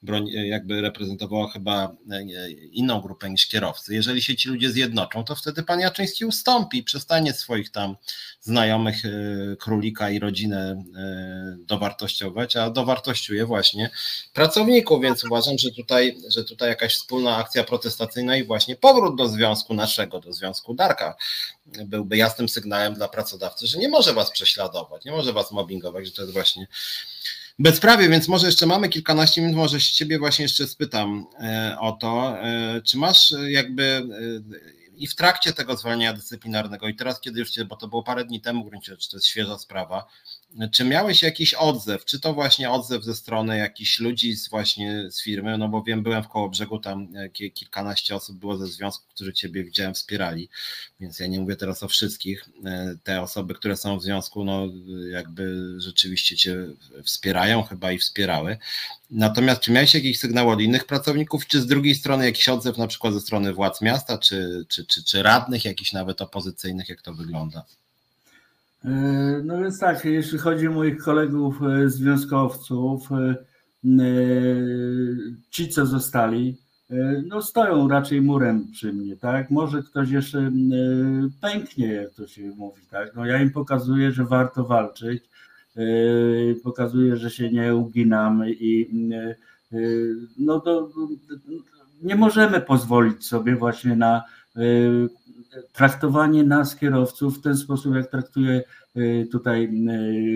broń, jakby reprezentowała chyba e, inną grupę niż kierowcy. Jeżeli się ci ludzie zjednoczą, to wtedy pan Jaczyński ustąpi i przestanie swoich tam znajomych e, królika i rodzinę e, dowartościować, a dowartościuje właśnie pracowników, więc uważam, że tutaj, że tutaj jakaś wspólna akcja protestacyjna i właśnie powrót do związku naszego, do związku Darka byłby jasnym sygnałem dla pracodawcy, że nie może was prześladować, nie może was mobbingować, że to jest właśnie bezprawie, więc może jeszcze mamy kilkanaście minut, może się ciebie właśnie jeszcze spytam e, o to, e, czy masz jakby e, i w trakcie tego zwolnienia dyscyplinarnego i teraz, kiedy już cię, bo to było parę dni temu w gruncie rzeczy, to jest świeża sprawa, czy miałeś jakiś odzew, czy to właśnie odzew ze strony jakichś ludzi z właśnie z firmy, no bo wiem, byłem w Kołobrzegu, tam kilkanaście osób było ze związku, którzy ciebie widziałem, wspierali, więc ja nie mówię teraz o wszystkich, e, te osoby, które są w związku, no jakby rzeczywiście cię wspierają chyba i wspierały, natomiast czy miałeś jakiś sygnał od innych pracowników, czy z drugiej strony jakiś odzew na przykład ze strony władz miasta, czy, czy, czy, czy radnych, jakichś nawet opozycyjnych, jak to wygląda? E, no więc tak, jeśli chodzi o moich kolegów e, związkowców, e, ci co zostali, no stoją raczej murem przy mnie, tak? Może ktoś jeszcze pęknie, jak to się mówi, tak? No ja im pokazuję, że warto walczyć, pokazuję, że się nie uginam i no to nie możemy pozwolić sobie właśnie na traktowanie nas, kierowców, w ten sposób, jak traktuje y, tutaj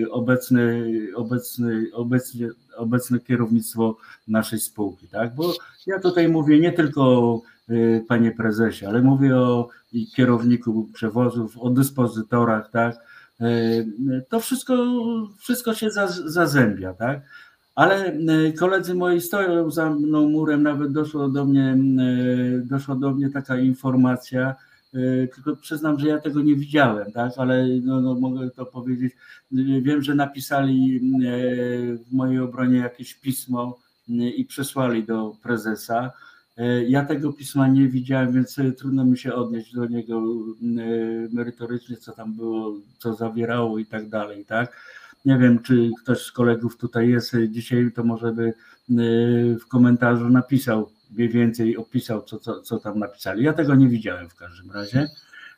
y, obecny, obecny, obecnie, obecne kierownictwo naszej spółki. Tak? Bo ja tutaj mówię nie tylko o y, panie prezesie, ale mówię o kierowniku przewozów, o dyspozytorach, tak? To wszystko, wszystko się zazębia, tak? Ale koledzy moi stoją za mną murem, nawet doszło do mnie, doszła do mnie taka informacja, tylko przyznam, że ja tego nie widziałem, tak, ale no, no mogę to powiedzieć. Wiem, że napisali e, w mojej obronie jakieś pismo i przesłali do prezesa. Ja tego pisma nie widziałem, więc trudno mi się odnieść do niego merytorycznie, co tam było, co zawierało i tak dalej, tak. Nie wiem, czy ktoś z kolegów tutaj jest dzisiaj, to może by w komentarzu napisał, mniej więcej opisał, co, co, co tam napisali. Ja tego nie widziałem w każdym razie.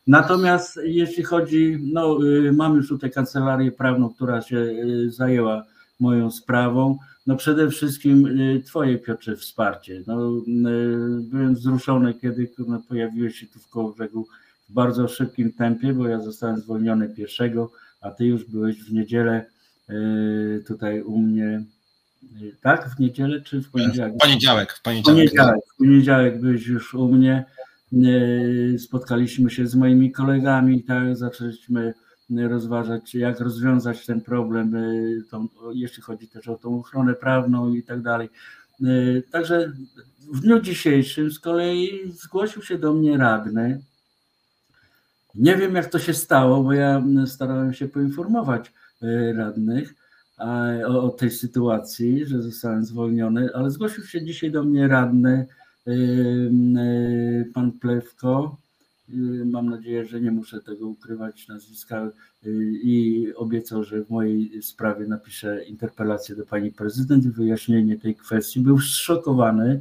Natomiast jeśli chodzi, no y, mam już tutaj kancelarię prawną, która się y, zajęła moją sprawą. No przede wszystkim y, Twoje Piotrze wsparcie. No, byłem wzruszony, kiedy pojawiłeś się tu w Kołobrzegu w bardzo szybkim tempie, bo ja zostałem zwolniony pierwszego, a Ty już byłeś w niedzielę tutaj u mnie tak? W niedzielę czy w poniedziałek? W poniedziałek. W poniedziałek, poniedziałek, w poniedziałek byłeś już u mnie. Spotkaliśmy się z moimi kolegami, tak? Zaczęliśmy rozważać, jak rozwiązać ten problem, tą, jeśli chodzi też o tą ochronę prawną i tak dalej. Także w dniu dzisiejszym z kolei zgłosił się do mnie radny. Nie wiem, jak to się stało, bo ja starałem się poinformować radnych o, o tej sytuacji, że zostałem zwolniony, ale zgłosił się dzisiaj do mnie radny pan Plewko, Mam nadzieję, że nie muszę tego ukrywać nazwiska i obiecał, że w mojej sprawie napiszę interpelację do pani prezydent i wyjaśnienie tej kwestii. Był zszokowany,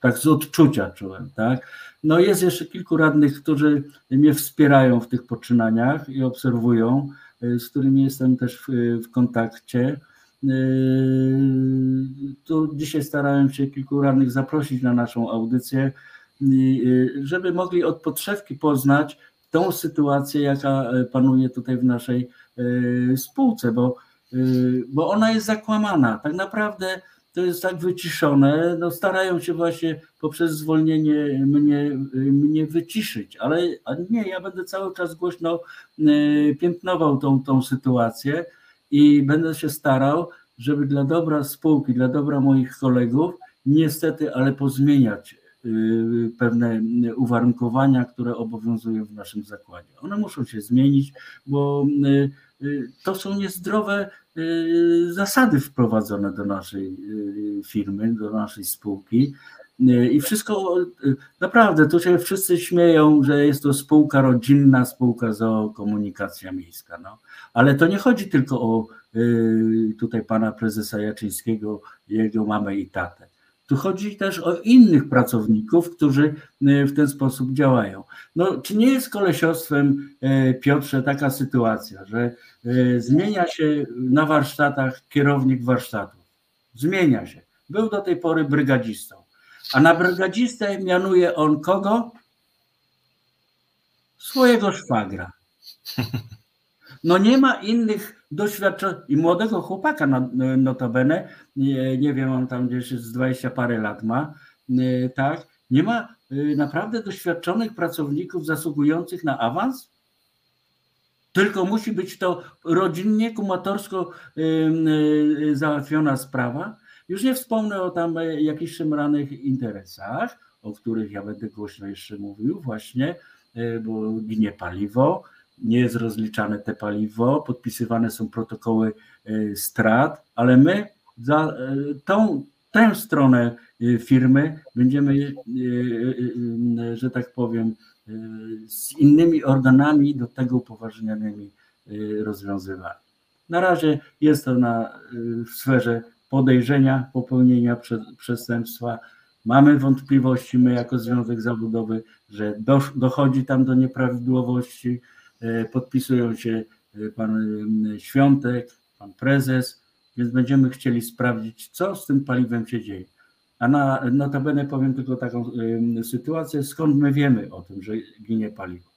tak z odczucia czułem, tak. No jest jeszcze kilku radnych, którzy mnie wspierają w tych poczynaniach i obserwują, z którymi jestem też w, w kontakcie. Tu dzisiaj starałem się kilku radnych zaprosić na naszą audycję, żeby mogli od podszewki poznać tą sytuację, jaka panuje tutaj w naszej spółce, bo, bo ona jest zakłamana. Tak naprawdę to jest tak wyciszone, no starają się właśnie poprzez zwolnienie mnie, mnie wyciszyć, ale nie, ja będę cały czas głośno piętnował tą, tą sytuację i będę się starał, żeby dla dobra spółki, dla dobra moich kolegów, niestety, ale pozmieniać pewne uwarunkowania, które obowiązują w naszym zakładzie. One muszą się zmienić, bo to są niezdrowe Y, zasady wprowadzone do naszej y, firmy, do naszej spółki. Y, I wszystko, naprawdę, tu się wszyscy śmieją, że jest to spółka rodzinna, spółka zookomunikacja miejska. No. Ale to nie chodzi tylko o tutaj pana prezesa Jaczyńskiego, jego mamę i tatę. Tu chodzi też o innych pracowników, którzy e, w ten sposób działają. No, czy nie jest kolesiostwem, e, Piotrze, taka sytuacja, że e, zmienia się na warsztatach kierownik warsztatów? Zmienia się. Był do tej pory brygadzistą. A na brygadzistę mianuje on kogo? Swojego szwagra. No nie ma innych doświadczonych i młodego chłopaka notabene, nie, nie wiem, on tam gdzieś z 20 parę lat ma, y, tak, nie ma y, naprawdę doświadczonych pracowników zasługujących na awans? Tylko musi być to rodzinnie, kumatorsko y, załatwiona sprawa. Już nie wspomnę o tam jakichś szemranych interesach, o których ja będę głośno jeszcze mówił właśnie, bo ginie paliwo, nie jest rozliczane te paliwo, podpisywane są protokoły e, strat, ale my za e, tą, tę stronę e, firmy będziemy, że tak powiem, z innymi organami do tego upoważnionymi rozwiązywali. Na razie jest to na, w sferze podejrzenia popełnienia przestępstwa. Mamy wątpliwości, my jako Związek Zawodowy, że dochodzi tam do nieprawidłowości, podpisują się e, pan e, Świątek, pan prezes, więc będziemy chcieli sprawdzić, co z tym paliwem się dzieje. A na, notabene powiem tylko taką sytuację, skąd my wiemy o tym, że ginie paliwo.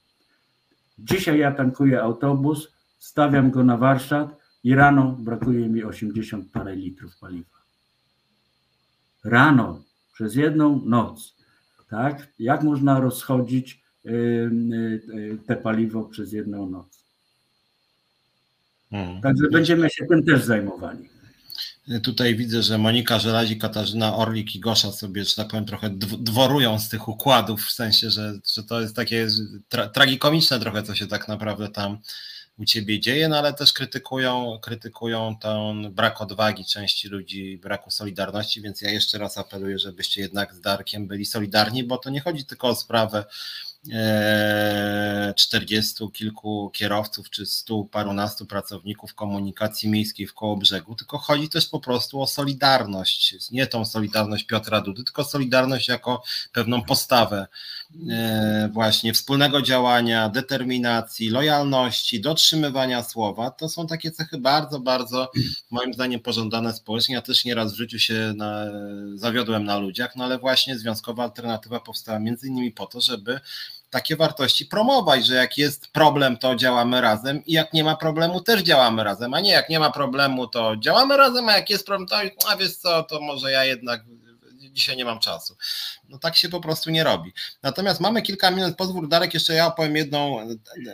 Dzisiaj ja tankuję autobus, stawiam go na warsztat i rano brakuje mi 80 parę litrów paliwa. Rano, przez jedną noc. Tak? Jak można rozchodzić te paliwo przez jedną noc. Hmm. Także będziemy się tym też zajmowali. Tutaj widzę, że Monika Żelazi, Katarzyna Orlik i Gosza sobie, że tak powiem, trochę dworują z tych układów, w sensie, że, że to jest takie tra tragikomiczne trochę, co się tak naprawdę tam u ciebie dzieje, no ale też krytykują, krytykują ten brak odwagi części ludzi, braku solidarności, więc ja jeszcze raz apeluję, żebyście jednak z Darkiem byli solidarni, bo to nie chodzi tylko o sprawę E, czterdziestu kilku kierowców czy stu parunastu pracowników komunikacji miejskiej w koło brzegu, tylko chodzi też po prostu o solidarność. Nie tą solidarność Piotra Dudy, tylko solidarność jako pewną postawę e, właśnie wspólnego działania, determinacji, lojalności, dotrzymywania słowa. To są takie cechy bardzo, bardzo moim zdaniem pożądane społecznie. Ja też nieraz w życiu się na, zawiodłem na ludziach, no ale właśnie związkowa alternatywa powstała między innymi po to, żeby takie wartości promować, że jak jest problem, to działamy razem i jak nie ma problemu, też działamy razem, a nie jak nie ma problemu, to działamy razem, a jak jest problem, to a wiesz co, to może ja jednak dzisiaj nie mam czasu. No tak się po prostu nie robi. Natomiast mamy kilka minut, pozwól Darek, jeszcze ja opowiem jedną,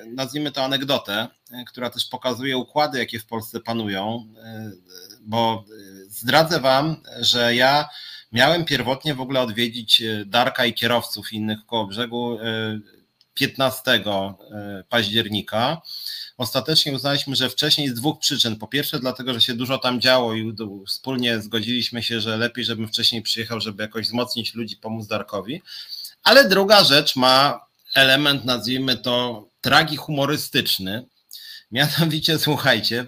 nazwijmy to anegdotę, która też pokazuje układy, jakie w Polsce panują, bo zdradzę Wam, że ja Miałem pierwotnie w ogóle odwiedzić e, Darka i kierowców innych koło brzegu e, 15 października. Ostatecznie uznaliśmy, że wcześniej z dwóch przyczyn. Po pierwsze, dlatego, że się dużo tam działo i wspólnie zgodziliśmy się, że lepiej, żebym wcześniej przyjechał, żeby jakoś wzmocnić ludzi, pomóc Darkowi. Ale druga rzecz ma element, nazwijmy to, tragi humorystyczny. Mianowicie, słuchajcie,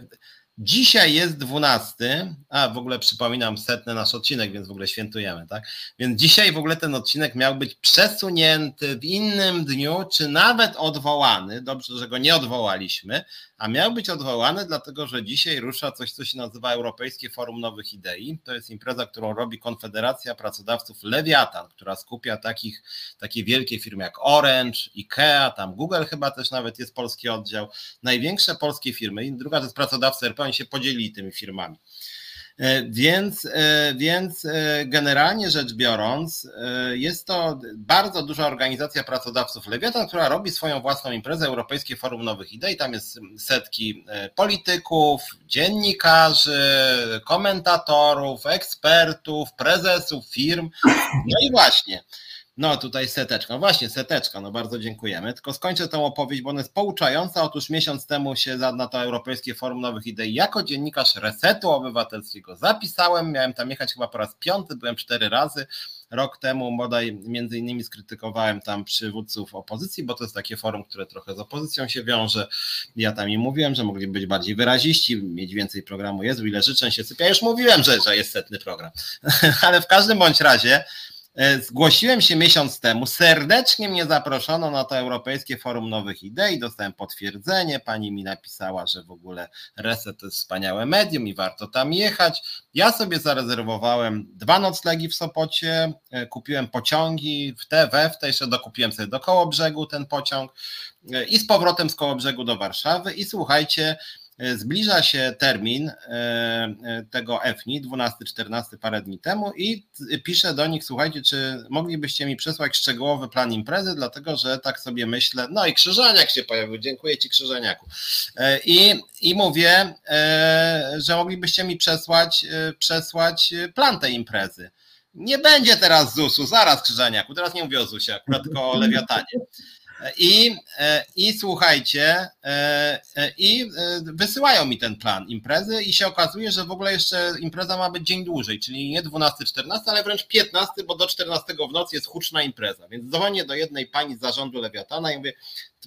Dzisiaj jest 12, a w ogóle przypominam setny nasz odcinek, więc w ogóle świętujemy, tak? Więc dzisiaj w ogóle ten odcinek miał być przesunięty w innym dniu, czy nawet odwołany. Dobrze, że go nie odwołaliśmy, a miał być odwołany, dlatego że dzisiaj rusza coś, co się nazywa Europejskie Forum Nowych Idei. To jest impreza, którą robi Konfederacja Pracodawców Lewiatan, która skupia takich, takie wielkie firmy jak Orange, IKEA, tam Google chyba też nawet jest polski oddział, największe polskie firmy. Druga to jest pracodawcy RP, oni się podzielili tymi firmami. E, więc, e, więc e, generalnie rzecz biorąc, jest to bardzo duża organizacja pracodawców Lewiatan, która robi swoją własną imprezę Europejskie Forum Nowych Idei. Tam jest setki polityków, dziennikarzy, komentatorów, ekspertów, prezesów firm. No i właśnie. No tutaj seteczka, właśnie seteczka, no bardzo dziękujemy. Tylko skończę tę opowieść, bo ona jest pouczająca. Otóż miesiąc temu się na to Europejskie Forum Nowych Idei jako dziennikarz Resetu Obywatelskiego zapisałem. Miałem tam jechać chyba po raz piąty, byłem cztery razy. Rok temu bodaj między innymi skrytykowałem tam przywódców opozycji, bo to jest takie forum, które trochę z opozycją się wiąże. Ja tam im mówiłem, że mogli być bardziej wyraziści, mieć więcej programu Jezu, ile życzę się sypia. Już mówiłem, że, że jest setny program. Ale w każdym bądź razie zgłosiłem się miesiąc temu, serdecznie mnie zaproszono na to Europejskie Forum Nowych Idei, dostałem potwierdzenie, pani mi napisała, że w ogóle Reset to jest wspaniałe medium i warto tam jechać. Ja sobie zarezerwowałem dwa noclegi w Sopocie, e, kupiłem pociągi w te, we w te, jeszcze dokupiłem sobie do Kołobrzegu ten pociąg e, i z powrotem z Kołobrzegu do Warszawy. I słuchajcie, E, zbliża się termin e, e, tego EFNI, 12-14 parę dni temu i piszę do nich, słuchajcie, czy moglibyście mi przesłać szczegółowy plan imprezy, dlatego że tak sobie myślę, no i Krzyżaniak się pojawił, dziękuję Ci Krzyżaniaku. I, i mówię, że moglibyście mi przesłać, przesłać plan tej imprezy. Nie będzie teraz ZUS-u, zaraz Krzyżaniaku, teraz nie mówię o ZUS-ie, akurat tylko o Lewiatanie. I, e, I słuchajcie, e, e, i wysyłają mi ten plan imprezy i się okazuje, że w ogóle jeszcze impreza ma być dzień dłużej, czyli nie 12-14, ale wręcz 15, bo do 14 w nocy jest huczna impreza. Więc dzwonię do jednej pani z zarządu Lewiatana i mówię,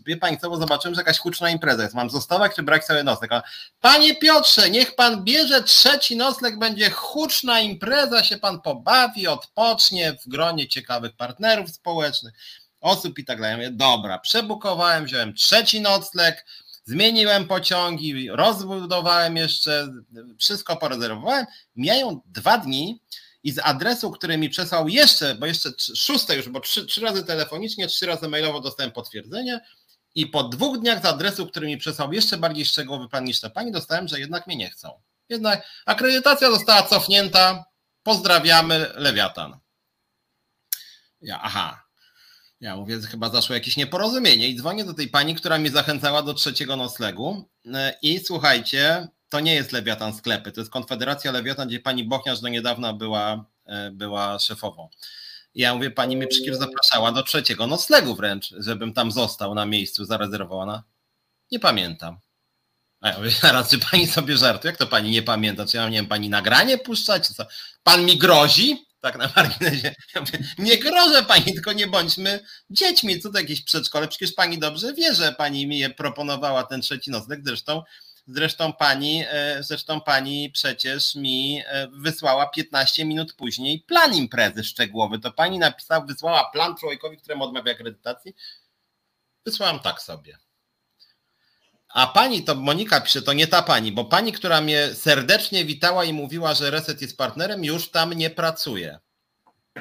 wie pani co, bo zobaczyłem, że jakaś huczna impreza jest. Mam zostawać czy brać sobie nocleg? A, Panie Piotrze, niech pan bierze trzeci nocleg, będzie huczna impreza, się pan pobawi, odpocznie w gronie ciekawych partnerów społecznych osób i tak dalej. Ja mówię, dobra, przebukowałem, wziąłem trzeci nocleg, zmieniłem pociągi, rozbudowałem jeszcze, wszystko porezerwowałem. Mijają dwa dni i z adresu, który mi przesłał jeszcze, bo jeszcze szóste już, bo trzy, trzy razy telefonicznie, trzy razy mailowo dostałem potwierdzenie i po dwóch dniach z adresu, który mi przesłał jeszcze bardziej szczegółowy plan niż ta pani, dostałem, że jednak mnie nie chcą. Jednak akredytacja została cofnięta. Pozdrawiamy, Lewiatan. Ja, aha, ja mówię, chyba zaszło jakieś nieporozumienie i dzwonię do tej pani, która mnie zachęcała do trzeciego noclegu e, i słuchajcie, to nie jest Lewiatan Sklepy, to jest Konfederacja Lewiatan, gdzie pani Bochniarz do niedawna była, e, była szefową. Ja mówię, pani mnie przecież zapraszała do trzeciego noclegu wręcz, żebym tam został na miejscu zarezerwowana. Nie pamiętam. A ja mówię, zaraz, czy pani sobie żartuje? Jak to pani nie pamięta? Czy ja nie wiem, pani nagranie puszczać? Co? Pan mi grozi? Tak na marginesie. nie grożę pani, tylko nie bądźmy dziećmi. Co to jakieś przedszkole? Przecież pani dobrze wie, że pani mi je proponowała ten trzeci nocleg. Zresztą, zresztą pani, e, zresztą pani przecież mi e, wysłała 15 minut później plan imprezy szczegółowy. To pani napisała, wysłała plan człowiekowi, któremu odmawia akredytacji. Wysłałam tak sobie. A pani, to Monika pisze, to nie ta pani, bo pani, która mnie serdecznie witała i mówiła, że Reset jest partnerem, już tam nie pracuje.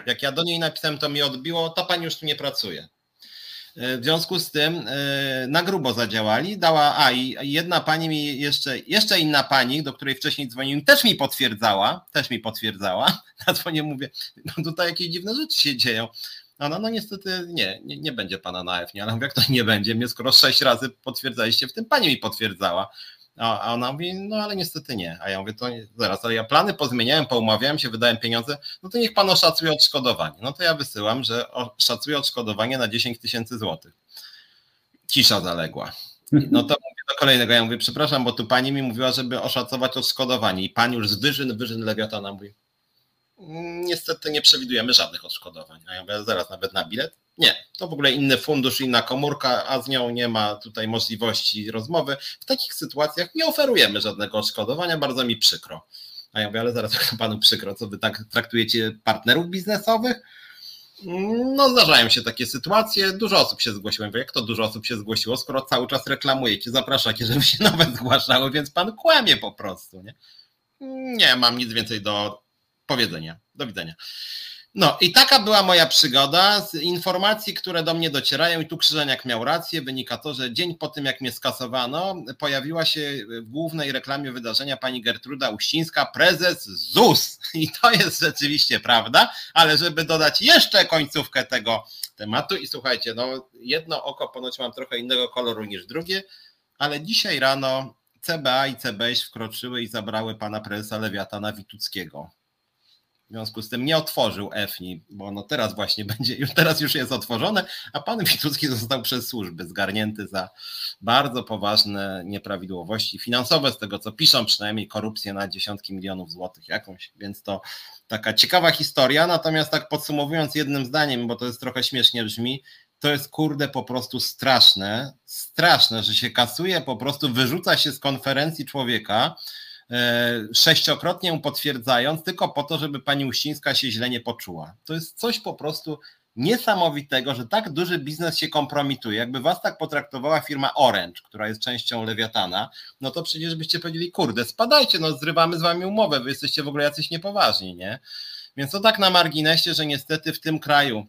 Jak ja do niej napisałem, to mi odbiło, ta pani już tu nie pracuje. E, w związku z tym e, na grubo zadziałali. Dała, a i jedna pani mi jeszcze, jeszcze inna pani, do której wcześniej dzwoniłem, też mi potwierdzała, też mi potwierdzała. Na dzwonie mówię, no tutaj jakieś dziwne rzeczy się dzieją. No, no niestety nie, nie, nie będzie pana na F, nie, ale jak to nie będzie, mnie skoro sześć razy potwierdzaliście, w tym pani mi potwierdzała. A ona mówi, no ale niestety nie. A ja mówię, to zaraz, ale ja plany pozmieniałem, poumawiałem się, wydałem pieniądze, no to niech pan oszacuje odszkodowanie. No to ja wysyłam, że szacuję odszkodowanie na 10 tysięcy złotych. Cisza zaległa. No to mówię do kolejnego. Ja mówię, przepraszam, bo tu pani mi mówiła, żeby oszacować odszkodowanie. I pan już z wyżyn, wyżyn Lewiatana mówi, niestety nie przewidujemy żadnych odszkodowań. A ja mówię, zaraz nawet na bilet? Nie, to w ogóle inny fundusz, inna komórka, a z nią nie ma tutaj możliwości rozmowy. W takich sytuacjach nie oferujemy żadnego odszkodowania, bardzo mi przykro. A ja mówię, ale zaraz jak panu przykro, co wy tak traktujecie partnerów biznesowych? No, zdarzają się takie sytuacje. Dużo osób się zgłosiło. Jak to dużo osób się zgłosiło, skoro cały czas reklamujecie, zapraszacie, żeby się nowe zgłaszały, więc pan kłamie po prostu. Nie, nie mam nic więcej do powiedzenia. Do widzenia. No i taka była moja przygoda. Z informacji, które do mnie docierają, i tu Krzyżeniak miał rację, wynika to, że dzień po tym, jak mnie skasowano, pojawiła się w głównej reklamie wydarzenia pani Gertruda Uścińska, prezes ZUS. I to jest rzeczywiście prawda, ale żeby dodać jeszcze końcówkę tego tematu, i słuchajcie, no jedno oko ponoć mam trochę innego koloru niż drugie, ale dzisiaj rano CBA i CBŚ wkroczyły i zabrały pana prezesa Lewiatana Wituckiego w związku z tym nie otworzył EFNI, bo ono teraz właśnie będzie, już teraz już jest otworzone, a pan Witucki został przez służby zgarnięty za bardzo poważne nieprawidłowości finansowe, z tego co piszą, przynajmniej korupcję na dziesiątki milionów złotych jakąś, więc to taka ciekawa historia, natomiast tak podsumowując jednym zdaniem, bo to jest trochę śmiesznie brzmi, to jest kurde po prostu straszne, straszne, że się kasuje, po prostu wyrzuca się z konferencji człowieka, sześciokrotnie ją potwierdzając, tylko po to, żeby pani Uścińska się źle nie poczuła. To jest coś po prostu niesamowitego, że tak duży biznes się kompromituje. Jakby was tak potraktowała firma Orange, która jest częścią Lewiatana, no to przecież byście powiedzieli, kurde, spadajcie, no zrywamy z wami umowę, wy jesteście w ogóle jacyś niepoważni, nie? Więc to tak na marginesie, że niestety w tym kraju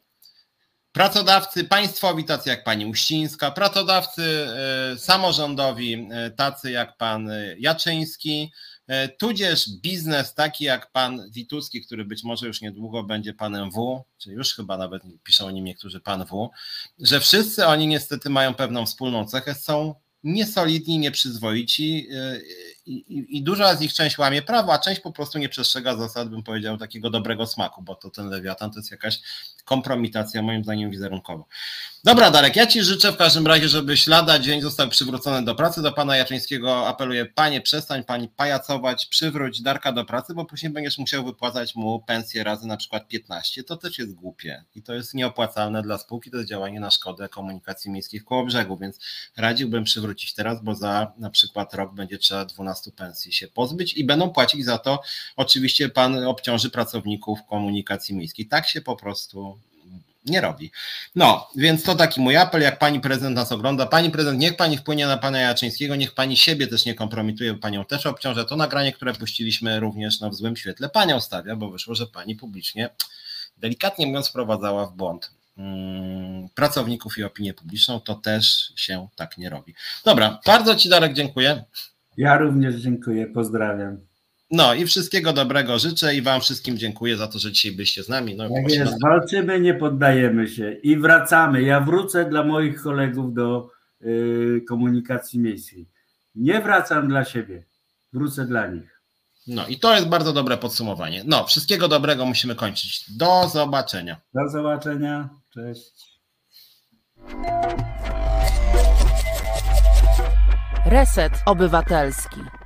pracodawcy państwowi, tacy jak pani Uścińska, pracodawcy e, samorządowi, e, tacy jak pan Jaczyński, E, tudzież biznes taki jak pan Wituski, który być może już niedługo będzie panem W, czy już chyba nawet piszą o nim niektórzy pan W, że wszyscy oni niestety mają pewną wspólną cechę, są niesolidni, nieprzyzwoici e, i, i, duża z nich część łamie prawo, a część po prostu nie przestrzega zasad, bym powiedział, takiego dobrego smaku, bo to ten lewiatan to jest jakaś kompromitacja moim zdaniem wizerunkowo. Dobra, Darek, ja Ci życzę w każdym razie, żebyś lada dzień został przywrócony do pracy. Do Pana Jaczyńskiego apeluję, Panie, przestań Pani pajacować, przywróć Darka do pracy, bo później będziesz musiał wypłacać mu pensję razy na przykład 15. To też jest głupie i to jest nieopłacalne dla spółki, to jest działanie na szkodę komunikacji miejskiej w Kołobrzegu, więc radziłbym przywrócić teraz, bo za na przykład rok będzie trzeba 12 pensji się pozbyć i będą płacić za to, oczywiście Pan obciąży pracowników komunikacji miejskiej. Tak się po prostu nie robi. No, więc to taki mój apel, jak pani prezydent nas ogląda. Pani prezydent, niech pani wpłynie na pana Jaczyńskiego, niech pani siebie też nie kompromituje, bo panią też obciąża. To nagranie, które puściliśmy również no, w złym świetle, panią stawia, bo wyszło, że pani publicznie, delikatnie mówiąc, wprowadzała w błąd hmm, pracowników i opinię publiczną. To też się tak nie robi. Dobra, bardzo ci Darek dziękuję. Ja również dziękuję, pozdrawiam. No i wszystkiego dobrego życzę i Wam wszystkim dziękuję za to, że dzisiaj byliście z nami. No, tak jest, walczymy, nie poddajemy się i wracamy. Ja wrócę dla moich kolegów do y, komunikacji miejskiej. Nie wracam dla siebie, wrócę dla nich. No i to jest bardzo dobre podsumowanie. No, wszystkiego dobrego musimy kończyć. Do zobaczenia. Do zobaczenia. Cześć. Reset Obywatelski.